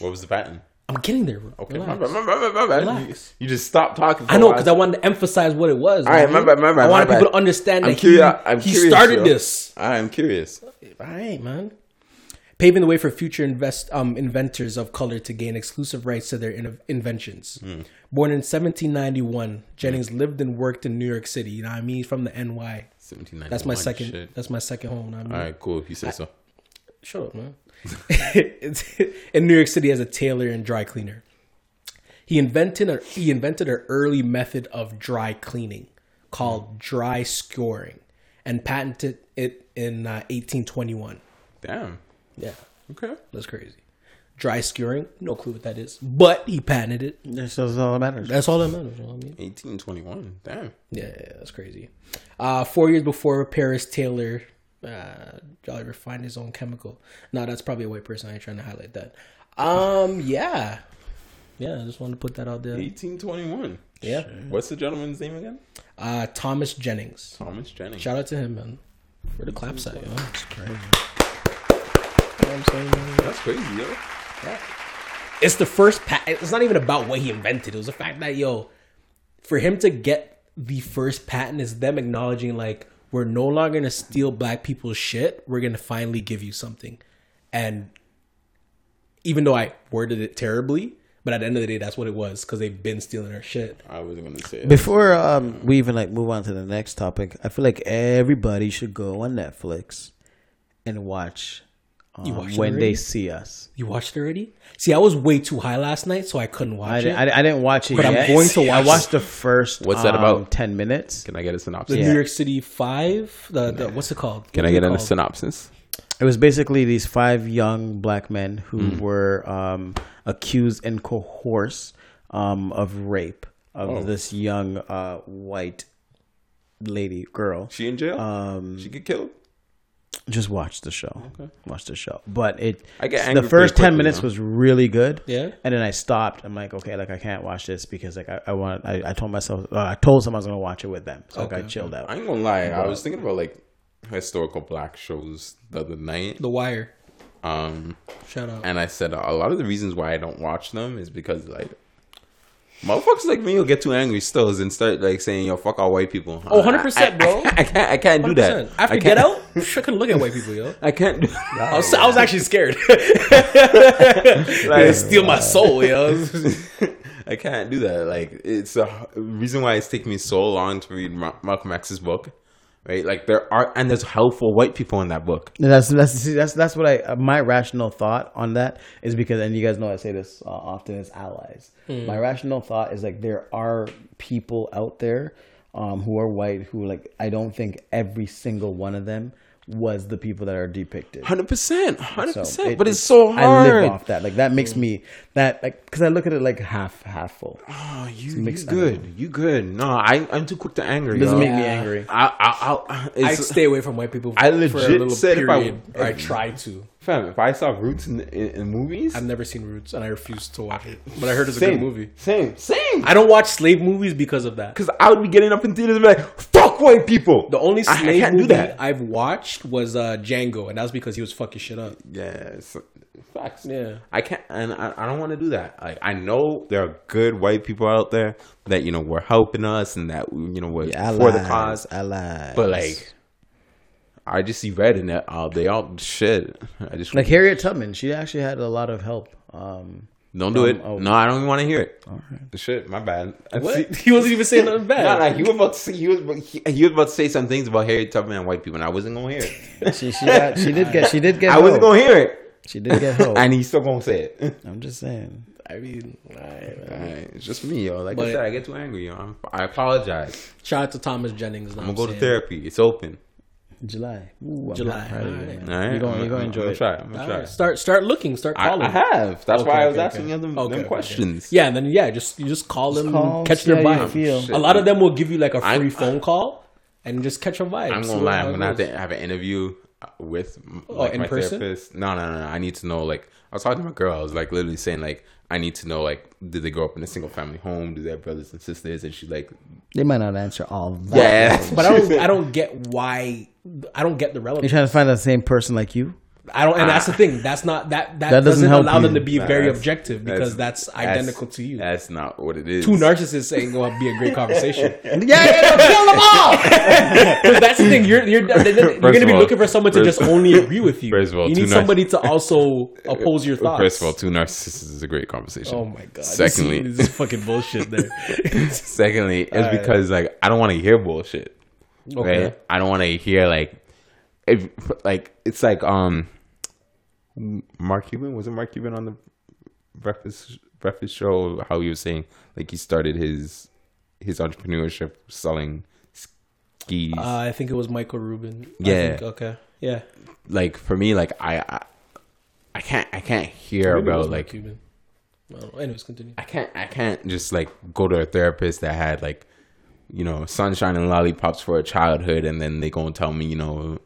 What was the pattern? I'm getting there. Bro. Okay, Relax. my bad, my bad, my bad. Relax. You, you just stopped talking. I know because I wanted to emphasize what it was. All right, man. my bad, my bad, I wanted people to understand I'm that curious- he, I'm he curious, started yo. this. I am curious. All right, man. Paving the way for future invest um, inventors of color to gain exclusive rights to their in- inventions. Hmm. Born in 1791, Jennings lived and worked in New York City. You know what I mean? From the NY. 1791. That's my second. Shit. That's my second home. you know what I mean? All right, cool. If you say so. Shut up, man. [LAUGHS] In New York City as a tailor and dry cleaner. He invented a he invented an early method of dry cleaning called dry scouring and patented it in uh, 1821. Damn. Yeah, Okay. that's crazy. Dry skewering. no clue what that is, but he patented it. That's that's all that matters. That's all that matters. You know what I mean? 1821. Damn. Yeah, yeah, that's crazy. Uh, four years before Paris tailor, uh, Jolly refined his own chemical. No, that's probably a white person. I ain't trying to highlight that. Um, yeah, yeah. I just wanted to put that out there. 1821. Yeah. What's the gentleman's name again? Uh, Thomas Jennings. Thomas Jennings. Shout out to him, man. For the clap side, yo. That's crazy. You know what I'm saying, man? That's crazy, yo. It's the first patent. It's not even about what he invented. It was the fact that yo, for him to get the first patent is them acknowledging like we're no longer gonna steal black people's shit. We're gonna finally give you something. And even though I worded it terribly, but at the end of the day, that's what it was because they've been stealing our shit. I wasn't gonna say it. Before um, we even like move on to the next topic, I feel like everybody should go on Netflix and watch, um, You watched when they see us. You watched it already? See, I was way too high last night, so I couldn't watch I, it. di- I, I didn't watch it But I'm going to Watch I watched the first. What's that um, about? Ten minutes. Can I get a synopsis? the Yeah. New York City Five. The, the what's it called? Can What's I get a called? synopsis? It was basically these five young black men who Hmm. were um, accused and coerced um, of rape of Oh. this young uh, white lady girl. She in jail? Um, she get killed? Just watch the show. Watch the show. But it I get the first pretty ten quickly, minutes though. was really good. Yeah? And then I stopped. I'm like, okay, like I can't watch this because like I, I want. I, I told myself, uh, I told someone I was gonna watch it with them, so like I chilled out. I ain't gonna lie. I was thinking about like historical black shows the other night. The Wire. Um, Shout out. and I said a lot of the reasons why I don't watch them is because like motherfuckers like me will get too angry still and start like saying yo fuck all white people. Oh, 100%, bro. I, I, can't. I can't do that. 100%. After I Get Out, I couldn't look at white people, yo. I can't. Do, [LAUGHS] I was, I was actually scared. [LAUGHS] like, steal my soul, yo. [LAUGHS] I can't do that. Like it's a reason why it's taken me so long to read Ma- Malcolm X's book right? Like there are, and there's helpful white people in that book. That's that's see, that's that's what I uh, my rational thought on that is because and you guys know I say this uh, often as allies. My rational thought is like there are people out there um, who are white who like I don't think every single one of them was the people that are depicted. Hundred percent, hundred percent. But it's so hard. I live off that. Like that makes me that like because I look at it like half half full. Oh, you, you mixed good? You good? No, I I'm too quick to anger. It doesn't yo. make me angry. I I I, I stay away from white people. I for a legit little said if I- period. or I try to. fam. If I saw Roots in, in, in movies, I've never seen Roots, and I refuse to watch it. But I heard it's a good movie. Same, same. I don't watch slave movies because of that. Because I would be getting up in theaters and be like, "Fuck white people." The only I- I slave can't do movie that. I've watched was uh, Django, and that was because he was fucking shit up. Yeah, it's, facts. Yeah. I can't, and I, I don't want to do that. Like, I know there are good white people out there that you know were helping us and that you know were for the cause. allies. But like, I just see red in that. Uh, they all shit. I just like Harriet Tubman, she actually had a lot of help. Um, don't do it. oh. No, I don't even want to hear it. The shit, my bad. What? [LAUGHS] he wasn't even saying nothing bad. [LAUGHS] No, no, he was about to say he was he, he was about to say some things about Harriet Tubman and white people, and I wasn't gonna hear it. [LAUGHS] she she got, she did get she did get I wasn't gonna hear it, She did get help. and he's still gonna say it. I'm just saying. I mean, I- Alright, it's just me, yo. Like But- I said, I get too angry, yo. I'm, I apologize. shout out to Thomas Jennings. I'm gonna go to therapy. It's open. July. Ooh, I'm July, proud of you, alright. man. All right, You're going, I'm, you're going to I'm enjoy gonna it. try. I'm gonna try. Start start looking. Start calling. I have. That's Okay, why I was okay, asking okay. you them, Okay, them okay. questions. Yeah, and then yeah, just you just call them, call 'em, and catch their vibe. feel. Shit. A lot of them will give you like a free I'm- phone call and just catch a vibe. I'm gonna lie. I'm gonna have to have an interview uh, with like in my person? therapist. No, no, no, no. I need to know. Like, I was talking to my girl. I was like literally saying like, I need to know like, did they grow up in a single family home? Do they have brothers and sisters? And she's like, They might not answer all that. yeah. But I don't I don't get why I don't get the relevance. You're trying to find the same person like you? I don't, and that's the thing. That's not that that, That doesn't doesn't, help allow them to be Nah, very that's- objective because that's, identical to you. That's not what it is. Two narcissists ain't going to be a great conversation. [LAUGHS] Yeah, yeah, kill them all. [LAUGHS] Because that's the thing. You're you're, you're going to be all- looking for someone to just only [LAUGHS] agree with you. First of all, you need narciss- somebody to also oppose your thoughts. First of all, two narcissists is a great conversation. oh my god. Secondly, this is fucking bullshit. There. secondly, it's Alright. because like I don't want to hear bullshit. Okay. Right? I don't want to hear like if like it's like um Mark Cuban was it Mark Cuban on the breakfast breakfast show how he was saying like he started his his entrepreneurship selling skis Uh, I think it was Michael Rubin. I Yeah. think, okay. Yeah. like for me like I, I I can't I can't hear Maybe about Mark like Cuban. I. Anyways, continue. I can't I can't just like go to a therapist that had like you know sunshine and lollipops for a childhood and then they gonna tell me you know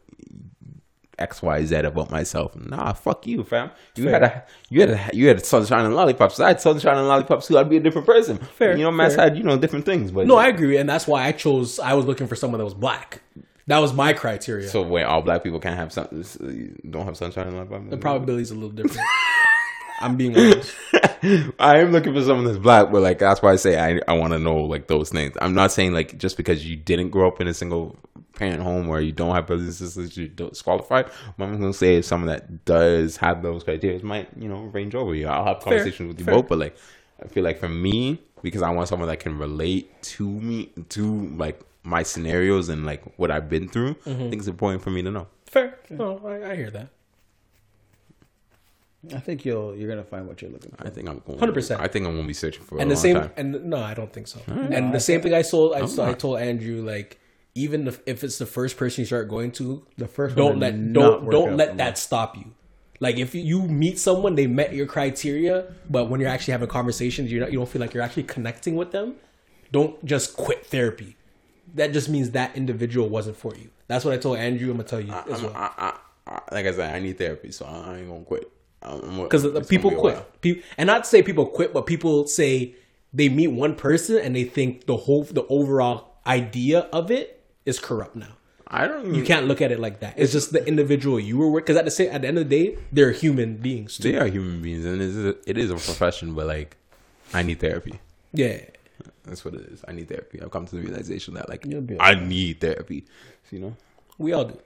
X Y Z about myself. Nah, fuck you, fam. You Fair. had a you had a, you had a sunshine and lollipops. I had sunshine and lollipops too. I'd be a different person. Fair, You know, Matt's fair. had you know different things, but No, I agree, and that's why I chose. I was looking for someone that was black. That was my criteria. so wait, all black people can't have sun, don't have sunshine and lollipops. the probability is a little different. [LAUGHS] I'm being honest. [LAUGHS] I am looking for someone that's black, but like that's why I say I I want to know like those things. I'm not saying like just because you didn't grow up in a single parent home or you don't have brothers and sisters, you don't disqualify. What I'm gonna say is someone that does have those criteria might you know range over you. I'll have conversations with you fair. both, but like I feel like for me because I want someone that can relate to me to like my scenarios and like what I've been through. Mm-hmm. I think it's important for me to know. Fair. No, I, I hear that. I think you'll you're gonna find what you're looking for. I think I'm going 100%. I think I'm gonna be searching for And a the long same. time. And no, I don't think so. and the same thing I told. I, I'm I told Andrew like. Even if, if it's the first person you start going to, The first don't did let don't don't let for that stop you. Like if you meet someone, they met your criteria, but when you're actually having conversations, you you don't feel like you're actually connecting with them. Don't just quit therapy. That just means that individual wasn't for you. That's what I told Andrew. I'm gonna tell you as I'm- well. I, I, I, like I said, I need therapy, so I ain't gonna quit. Because people quit. Pe- and not to say people quit, but people say they meet one person and they think the whole the overall idea of it is corrupt now. I don't. You can't look at it like that. It's just the individual you were with. Because at the same, at the end of the day, they're human beings too. They are human beings, and it is a, it is a profession. But like, I need therapy. Yeah. That's what it is. I need therapy. I've come to the realization that like I need therapy. You know? We all do.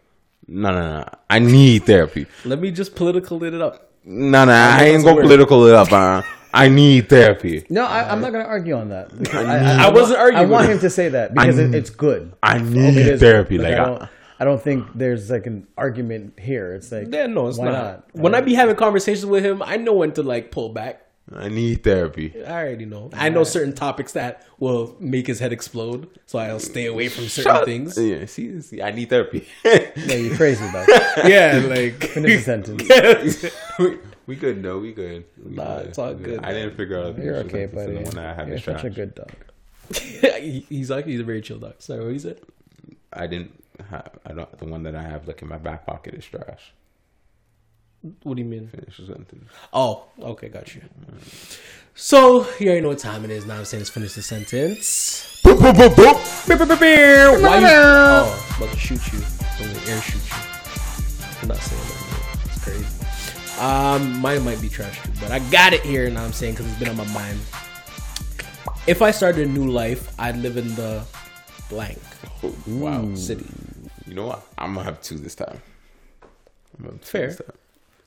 No, no, no. I need therapy. Let me just political it up. No, no. I know ain't it's gonna weird. political it up. Uh, I need therapy. No, I, I'm not gonna argue on that. because I, I wasn't arguing I want him to say that because I- it, it's good. I need It is therapy. good. Like, I I- don't, I don't think there's like an argument here. It's like, Yeah, no, it's why not. not? When I be having conversations with him, I know when to like pull back. I need therapy. I already know. I know certain topics that will make his head explode, so I'll stay away from certain things. Yeah, see, see, I need therapy. [LAUGHS] Yeah, you're crazy about [LAUGHS] it. Yeah, like Finish the sentence. [LAUGHS] we, we good, no, we good. We Nah, good. it's all We good. I didn't figure out. You're okay, buddy. The one that I have You're such a good dog. He- he's like he's a very chill dog. Sorry, what said? I didn't. Have, I don't. The one that I have like in my back pocket is trash. What do you mean? Finish the sentence. Oh, okay, got you. So you already know what time it is. Now I'm saying let's finish the sentence. Why you? Oh, I'm about to shoot you. I'm gonna air shoot you. I'm not saying that. Man. It's crazy. Um, mine might be trash too, but I got it here. Now I'm saying because it's been on my mind. If I started a new life, I'd live in the blank Wow. city. You know what? I'm gonna have two this time. I'm gonna have two Fair. this time.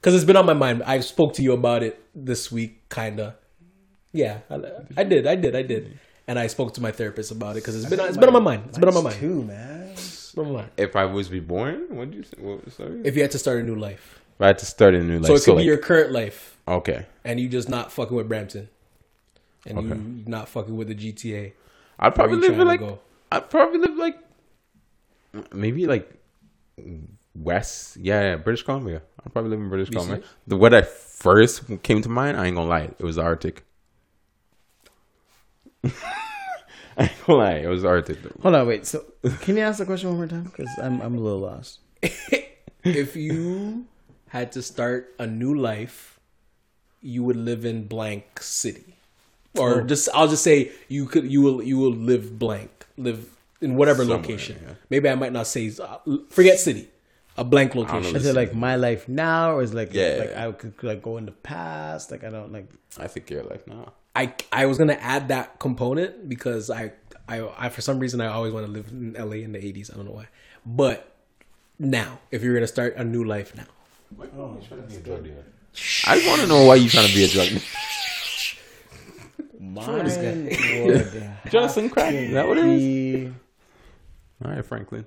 Because it's been on my mind. I spoke to you about it this week, kinda. Yeah, I, I did, I did, I did, and I spoke to my therapist about it because it's been it's been on my mind. It's been on my mind. Too man. It's been on my mind. If I was reborn, what did you say? What, sorry. If If you had to start a new life, I had to start a new life, so it could be like- your current life, okay. and you just not fucking with Brampton, and Okay. you not fucking with the GTA. I'd probably live like. go? I'd probably live like. Maybe like. West, yeah, yeah, British Columbia. I'd probably live in British Columbia. The what I first came to mind, I ain't gonna lie, it was the Arctic. [LAUGHS] I ain't gonna lie, it was the Arctic. Hold on, wait. So, can you ask the question one more time? Because I'm I'm a little lost. [LAUGHS] if you had to start a new life, you would live in blank city, or just I'll just say you could you will you will live blank live in whatever Somewhere, location. yeah. Maybe I might not say uh, forget city, a blank location. Is it like my life now, or is it like Yeah. like I could like go in the past? Like I don't like. I think you're like, nah. I I was gonna add that component because I I, I for some reason I always want to live in LA in the eighties. I don't know why, but now if you're gonna start a new life now, I want to know why you're trying to be a drug. Mine would [LAUGHS] Justin Crack. Is that what it is? be All right, Franklin.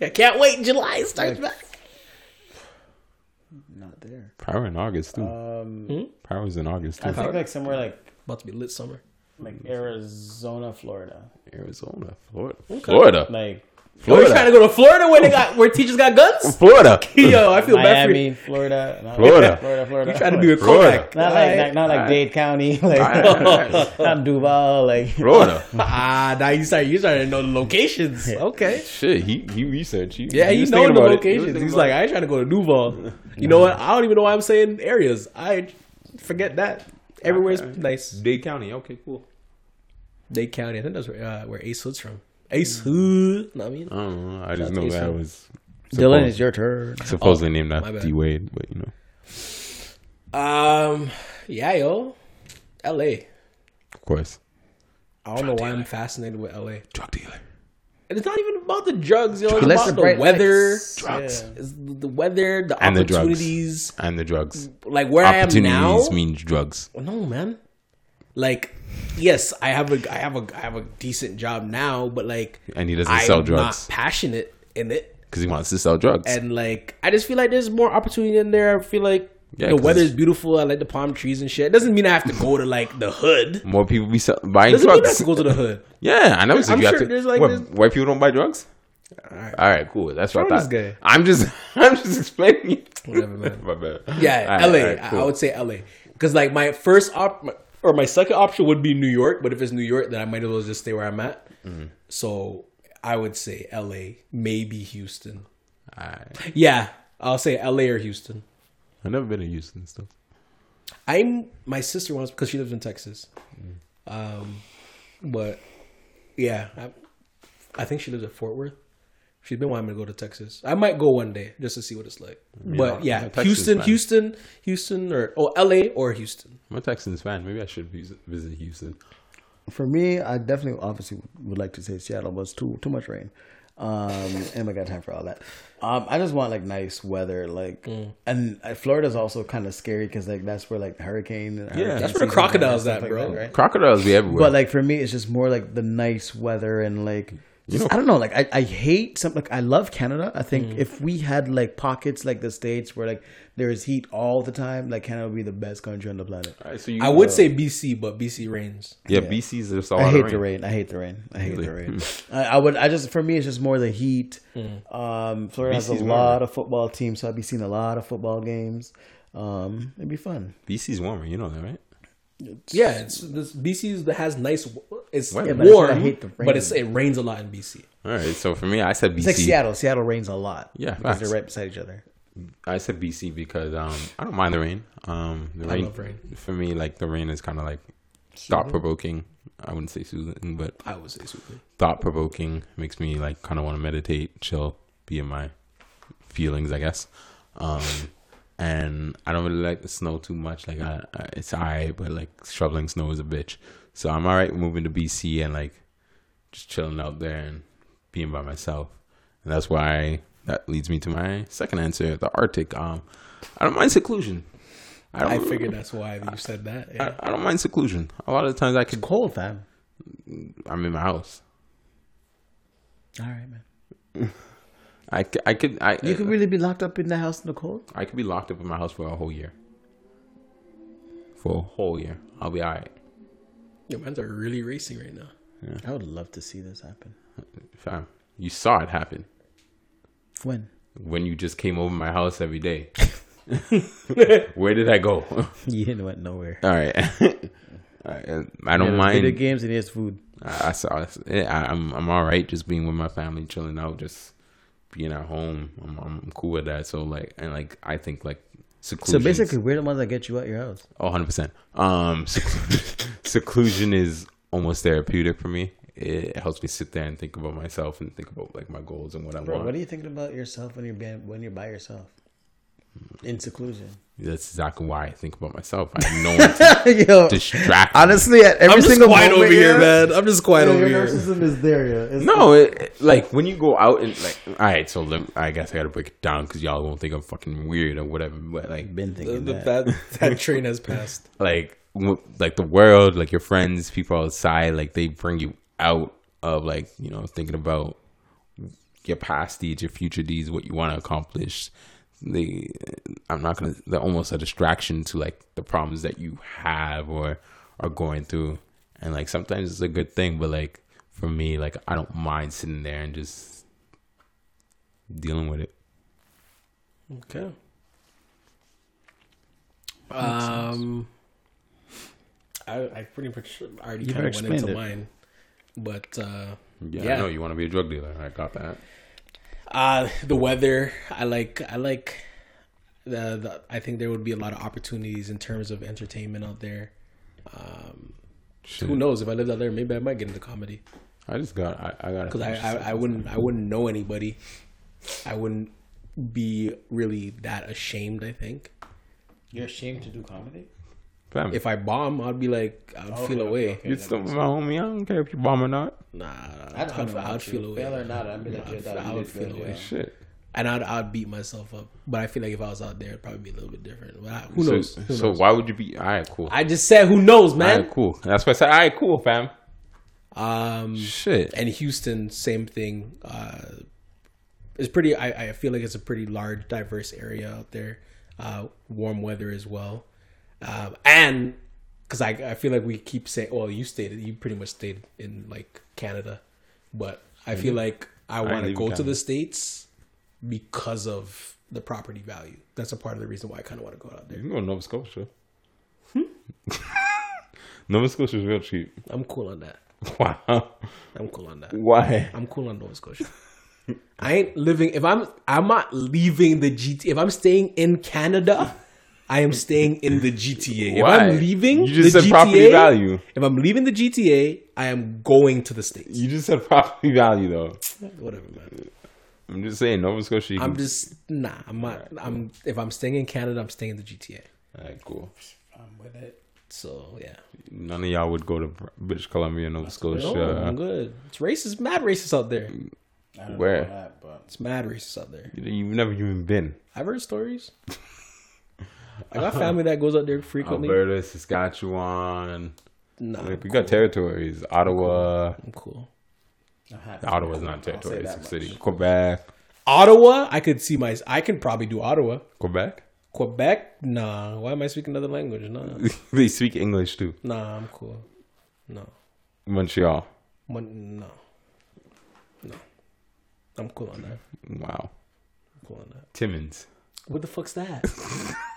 I can't wait. July starts back. not there. Power in August too. Um, Power's in August I too. think like somewhere like About to be lit summer. like Arizona, Florida. Arizona, Florida, Florida, Like Oh, you trying to go to Florida where they got where teachers got guns? [LAUGHS] Florida, [LAUGHS] Yo, I feel bad for you. Miami, Florida, not Florida. [LAUGHS] Florida, Florida. You trying to be a Florida. Kodak? not like not, not like Dade County, like not Duval, like Florida. ah, now you start you starting to know the locations. Okay. Shit, he he researched. He, Yeah, he he was the about it. He locations. He's like. I ain't trying to go to Duval. You know what? I don't even know why I'm saying areas. I forget that. Everywhere's nice. Dade County. Okay, cool. Dade County. I think that's where uh, where Ace Hood's from. Ace Hood. What I mean? I don't know. I just That's know that decent. was Dylan, supposed- it's your turn. supposedly named after. D Wade, but you know, Um, yeah, yo, L.A. of course, I don't know why I'm fascinated with L.A. drug dealer. And it's not even about the drugs, yo. It's Less about the the weather. lights. Drugs. Yeah. It's the weather, the And the drugs. and the drugs. Like where I am now. Opportunities means drugs. No, man. Like, yes, I have a, I have a, I have a decent job now, but like, And he doesn't I'm sell not drugs passionate in it, because he wants to sell drugs. and like, I just feel like there's more opportunity in there. I feel like Yeah, the 'cause weather's it's- beautiful. I like the palm trees and shit. It doesn't mean I have to go to like the hood. More people be sell- buying Doesn't mean I have to go to the hood. [LAUGHS] Yeah, I know. So I'm you have sure to. there's, like, what, white people don't buy drugs. Alright. All right, cool. That's what I thought. guy. I'm just, [LAUGHS] I'm just explaining. Whatever, man. [LAUGHS] My bad. Yeah, All right, LA. all right, I- cool. I would say LA because like my first op my- or my second option would be New York, but if it's New York, then I might as well just stay where I'm at. Mm-hmm. So I would say LA, maybe Houston. Right. Yeah, I'll say LA or Houston. I've never been to Houston stuff. I'm my sister wants because she lives in Texas. Mm. Um, but yeah, I, I think she lives at Fort Worth. She's been wanting me to go to Texas. I might go one day just to see what it's like. but yeah, yeah, Houston, fine. Houston, Houston, or oh LA or Houston. I'm a Texans fan. Maybe I should visit, visit Houston. For me, I definitely obviously would like to say Seattle, but it's too too much rain. Um, I got time for all that? Um, I just want like nice weather, like, and uh, Florida's also kind of scary because like that's where like hurricane. And hurricane that's where the crocodiles and stuff at, bro. right? Crocodiles be everywhere. But like for me, it's just more like the nice weather and like just, I don't know. Like I, I hate some like I love Canada. I think Mm. if we had like pockets like the states where like there is heat all the time, like Canada would be the best country on the planet. All right, so you, I would say BC, but BC rains. yeah, BC's just all I hate of the rain. rain. I hate the rain. I hate the rain. [LAUGHS] I, I would. I just for me, it's just more the heat. Mm. Um, Florida has a lot warmer. of football teams, so I'd be seeing a lot of football games. Um, it'd be fun. BC's warmer, you know that, right? Yeah, it's this BC that has nice. It's Yeah, but I warm, I hate the rain. but it's it rains a lot in BC. All right, so for me, I said BC. It's like Seattle. Seattle rains a lot. Yeah, because facts. they're right beside each other. I said BC because um, I don't mind the rain. Um, the I rain, love rain. for me, like the rain is kind of like thought provoking. I wouldn't say soothing, but I would say soothing. thought provoking makes me like kind of want to meditate, chill, be in my feelings, I guess. Um, and I don't really like the snow too much. Like I, I it's alright, but like shoveling snow is a bitch. So I'm alright moving to BC and like just chilling out there and being by myself. And that's why that leads me to my second answer, the Arctic. Um, I don't mind seclusion. I don't. I figured that's why you said that. Yeah. I, I don't mind seclusion. A lot of the times I could. Cold, fam. I'm in my house. All right, man. [LAUGHS] I, c- I could. I You uh, could really be locked up in the house in the cold. I could be locked up in my house for a whole year. For a whole year, I'll be alright. Your minds are really racing right now. I would love to see this happen. [LAUGHS] Fam, you saw it happen When? when you just came over my house every day. [LAUGHS] [LAUGHS] Where did I go? You didn't went nowhere. All right, All right. I don't mind. Video mind. games and yes, food. I, I saw. I, I'm I'm all right just being with my family, chilling out, just being at home. I'm I'm cool with that. So like and like I think like seclusion. So basically, we're the ones that get you out your house. Oh, 100%. Um, [LAUGHS] seclusion, seclusion is almost therapeutic for me. It helps me sit there and think about myself and think about like my goals and what I Bro, want. what are you thinking about yourself when you're being, when you're by yourself in seclusion? That's exactly why I think about myself. I have no one to [LAUGHS] Yo, distract. honestly, at every I'm just single quiet moment, over here, yeah, man. I'm just quiet yeah, over your here. nervous system is there. Yeah. It's- No, it, it- like when you go out and like, all right. So let, I guess I gotta break it down because y'all won't think I'm fucking weird or whatever. But like, been thinking the- that. that [LAUGHS] that train has passed. like like the world, like your friends, people outside, like they bring you out of like you know thinking about your past deeds, your future deeds, what you want to accomplish. They, I'm not gonna. They're almost a distraction to like the problems that you have or are going through, and like sometimes it's a good thing, but like for me, like I don't mind sitting there and just dealing with it. Okay. Um, I, I pretty much already kind of went into it. mine, but uh, Yeah, Yeah. I know you want to be a drug dealer. I got that. Uh, the weather. I like. I like. The, the I think there would be a lot of opportunities in terms of entertainment out there. Um, Shit. who knows if I lived out there, maybe I might get into comedy I just got. I, I got. because I, I I wouldn't I wouldn't know anybody. I wouldn't be really that ashamed. I think You're ashamed to do comedy? Fam, if I bomb, I'd be like I'd feel away. You're still my homie. I don't care if you bomb or not. Nah, I'd, I'd, I'd, I'd feel away. Fail or not, I'd be like, I'd yo, feel- dog, I would feel away. yeah. Shit. and I'd, I'd beat myself up. But I feel like if I was out there, it'd probably be a little bit different. But I, who So, knows? Who so knows? why would you be? All right, cool. I just said who knows, man. right, cool. That's why I said, all right, cool, fam. Um, Shit. and Houston, same thing. Uh, it's pretty. I, I feel like it's a pretty large, diverse area out there. Uh, warm weather as well, um, and because I, I feel like we keep saying, well, you stated you pretty much stayed in like Canada, but I feel mm-hmm. like I want to go to the states because of the property value. That's a part of the reason why I kind of want to go out there. You can go to Nova Scotia. Hmm? [LAUGHS] Nova Scotia is real cheap. I'm cool on that. [LAUGHS] Wow. I'm cool on that. Why? I'm cool on Nova Scotia. I ain't living. If I'm, I'm not leaving the GT. If I'm staying in Canada, I am staying in the GTA. If I'm leaving, You just the said property value. If I'm leaving the GTA, I am going to the states. You just said property value though. Whatever, man. I'm just saying Nova Scotia. I'm can- just nah. I'm not. I'm. If I'm staying in Canada, I'm staying in the GTA. All right, cool. I'm with it. So yeah. None of y'all would go to British Columbia, Nova No, Scotia. I'm good. It's racist, mad racist out there. I don't Where? about that, but It's mad racist out there. You- You've never even been. I've heard stories. [LAUGHS] I got family that goes out there frequently. Alberta, Saskatchewan. Nah, Like, we got territories. Ottawa. I'm cool. I have to. Ottawa's not territory. It's a city. Quebec. Ottawa, I could see my. I can probably do Ottawa. Quebec. Quebec, nah. Why am I speaking another language? Nah, [LAUGHS] they speak English too. nah. I'm cool. No, Montreal. Mon- no, no. I'm cool on that. Wow. I'm cool on that. Timmins. What the fuck's that? [LAUGHS]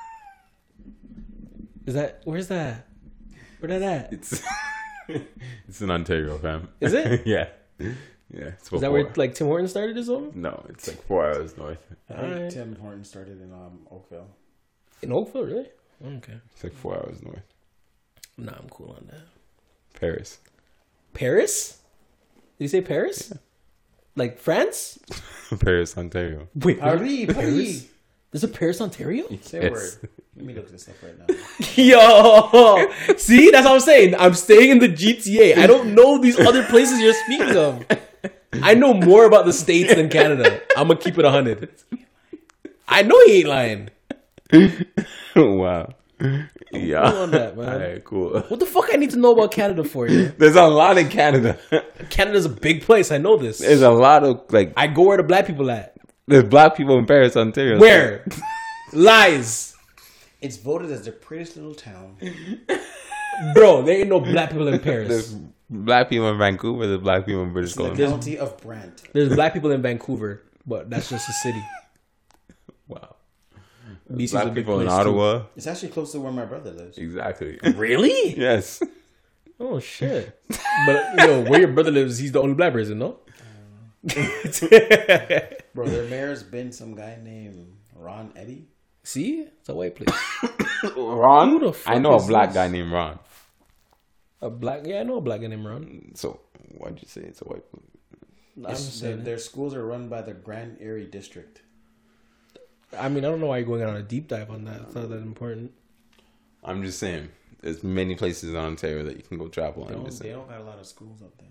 Is that where's that? Where that at? It's [LAUGHS] it's in Ontario, fam. Is it? [LAUGHS] yeah. Yeah. It's Is that where like Tim Hortons started his own? No, it's like four hours north. I think Alright. Tim Horton started in um, Oakville. In Oakville, really? Okay. It's like four hours north. Nah, I'm cool on that. Paris. Paris? Did you say Paris? Like France? [LAUGHS] Paris, Ontario. Wait, Paris, Paris? Paris. There's a Paris, Ontario? Say a word. Let me look this up right now. [LAUGHS] Yo, see, that's what I'm saying. I'm staying in the GTA. I don't know these other places you're speaking of. I know more about the states than Canada. I'm gonna keep it hundred. I know he ain't lying. [LAUGHS] wow. Yeah. Cool on that, man. Alright, cool. What the fuck I need to know about Canada for you? There's a lot in Canada. Canada's a big place. I know this. There's a lot of like I go where the black people at. there's black people in Paris, Ontario. Where? [LAUGHS] Lies, It's voted as the prettiest little town. [LAUGHS] bro. There ain't no black people in Paris. There's black people in Vancouver, there's black people in British Columbia. The county of Brant. There's black people in Vancouver, but that's just a city. Wow. BC's a Black big people in place, too. Ottawa. It's actually close to where my brother lives. Exactly. Really? yes. Oh shit! But yo, where your brother lives, he's the only black person, no? [LAUGHS] Bro, their mayor's been some guy named Ron Eddy. See, it's a white place. [COUGHS] Ron? Who the fuck I know a black this? guy named Ron. A black, yeah, I know a black guy named Ron. So why'd you say it's a white I'm It's- just their, saying. their schools are run by the Grand Erie District. I mean, I don't know why you're going on a deep dive on that. It's not that important. I'm just saying. There's many places in Ontario that you can go travel. They I'm don't, just they don't got a lot of schools up there.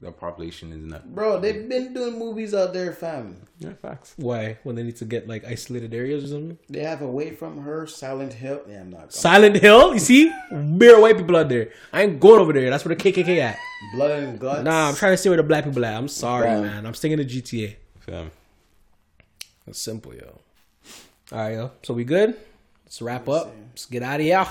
The population is not. Bro, they've been doing movies out there, fam. Yeah, facts. Why? When they need to get like isolated areas or something? They have Away From Her, Silent Hill. Yeah, I'm not going. Silent Hill. You see, bare white people out there. I ain't going over there. That's where the KKK at. Blood and Guts. Nah, I'm trying to see where the black people at. I'm sorry, Bro. man. I'm sticking to GTA. Fam. That's simple, yo. All right, yo. So we good? Let's wrap up. see. Let's get out of here.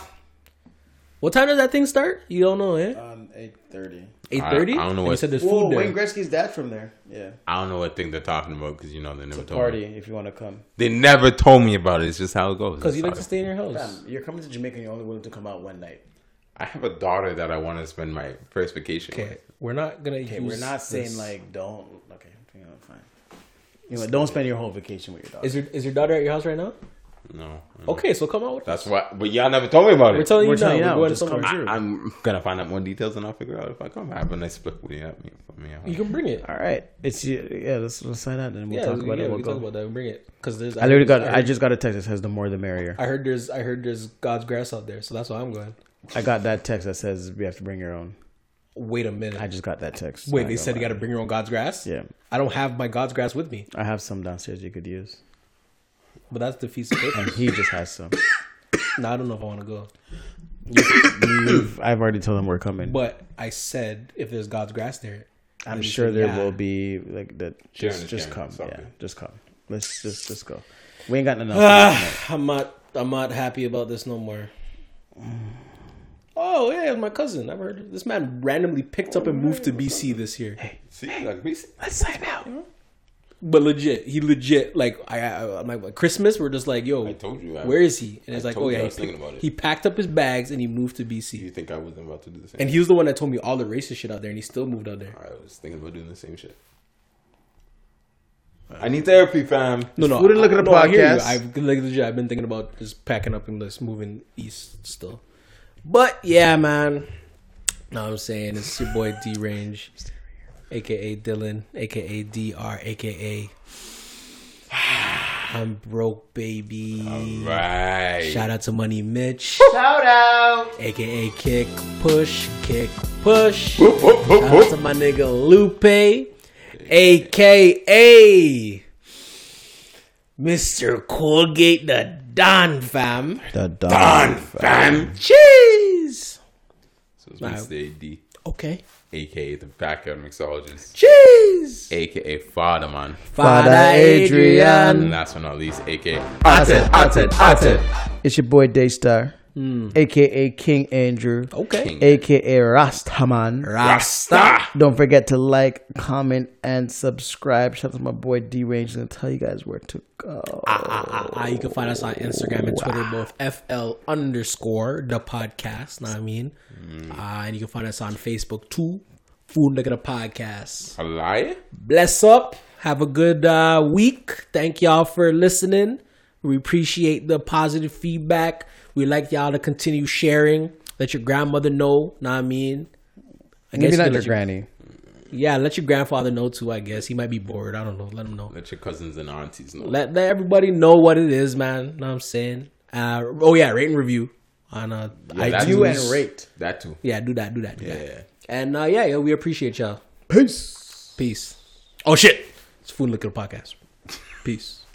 What time does that thing start? You don't know, eh? Um, 8.30. Eight thirty. I don't know You what- said there's Whoa, food there. Wayne Gretzky's dad from there. Yeah. I don't know what thing they're talking about because you know they never told me. Party, me. if you want to come. They never told me about it. It's just how it goes. Because you like to stay in your house. Fam, you're coming to Jamaica and you're only willing to come out one night. I have a daughter that I want to spend my first vacation Okay, with. we're not gonna. Okay, use we're not saying this. like don't. Okay, you know, fine. You know, don't spend your whole vacation with your daughter. Is your is your daughter at your house right now? No. Okay, so come out with That's what. But y'all never told me about it. We're telling We're you now. telling you We're now, going just come true. I, am gonna find out more details and I'll figure out if I come. I have a nice split with you at me for me. at home. You can bring it. All right, it's yeah. Let's let's sign that and we'll yeah, talk we, about yeah, it. we We'll can talk go. about that. We bring it because there's. I literally got. I, I just got a text that says the more the merrier. I heard there's. I heard there's God's grass out there, so that's why I'm going. I got that text that says we have to bring your own. Wait a minute. I just got that text. Wait, they said you got to bring your own God's grass. Yeah, I don't have my God's grass with me, I have some downstairs you could use. But that's defeats the purpose. He just has some. [COUGHS] no, I don't know if I want to go. [COUGHS] I've already told him we're coming. But I said if there's God's grass there, I'm sure said, there yeah. will be like that. Just, just come. It's Yeah, just come. Let's just just go. We ain't got enough. Ah, I'm not. I'm not happy about this no more. Oh yeah, my cousin. I've heard this man randomly picked up and moved to BC this year. See, like we. Let's sign out. But legit, he legit like I, I I'm like Christmas. We're just like, yo, I told you. I, where is he? And it's I like, oh yeah, I he, thinking picked- about it. he packed up his bags and he moved to BC. You think I wasn't about to do the same? And he was the one that told me all the racist shit out there, and he still moved out there. I was thinking about doing the same shit. I need therapy, fam. No, no, We didn't look at the no, podcast. I have like legit. I've been thinking about just packing up and just moving east still. But yeah, man. No, I'm saying it's your boy D Range, aka Dylan, aka DR, aka [SIGHS] I'm broke, baby. Right. Shout out to Money Mitch, Shout out. aka Kick Push, Kick Push. [LAUGHS] Shout out to my nigga Lupe, aka Mr. Colgate the Don fam. The Don. Fam. Cheese. So it's Wednesday D, Okay. Aka the backyard mixologist, Cheese. aka Father Man. Father And Adrian. last but not least, aka Ated, Ated, Ated. It's your boy Daystar, aka King Andrew, Okay. King. aka Rastaman. Rasta. Don't forget to like, comment, and subscribe. Shout out to my boy D Range. Gonna tell you guys where to go. Ah, ah, ah, you can find us on Instagram and Twitter, both FL underscore the podcast. Know what I mean? Uh, and you can find us on Facebook too. Food Look at a Podcast. A liar? Bless up. Have a good uh, week. Thank y'all for listening. We appreciate the positive feedback. We like y'all to continue sharing. Let your grandmother know. Know what I mean? I Maybe you not can your let granny. Yeah, let your grandfather know too. I guess he might be bored. I don't know. Let him know. Let your cousins and aunties know. Let let everybody know what it is, man. Know what I'm saying? Uh, oh yeah, rate and review on uh, Yeah, that's- iTunes. And rate. that too. Yeah, do that, do that, do that. Yeah. And uh, yeah, yeah, we appreciate y'all. Peace. Peace. Oh shit, it's Food Liquor Podcast. [LAUGHS] Peace.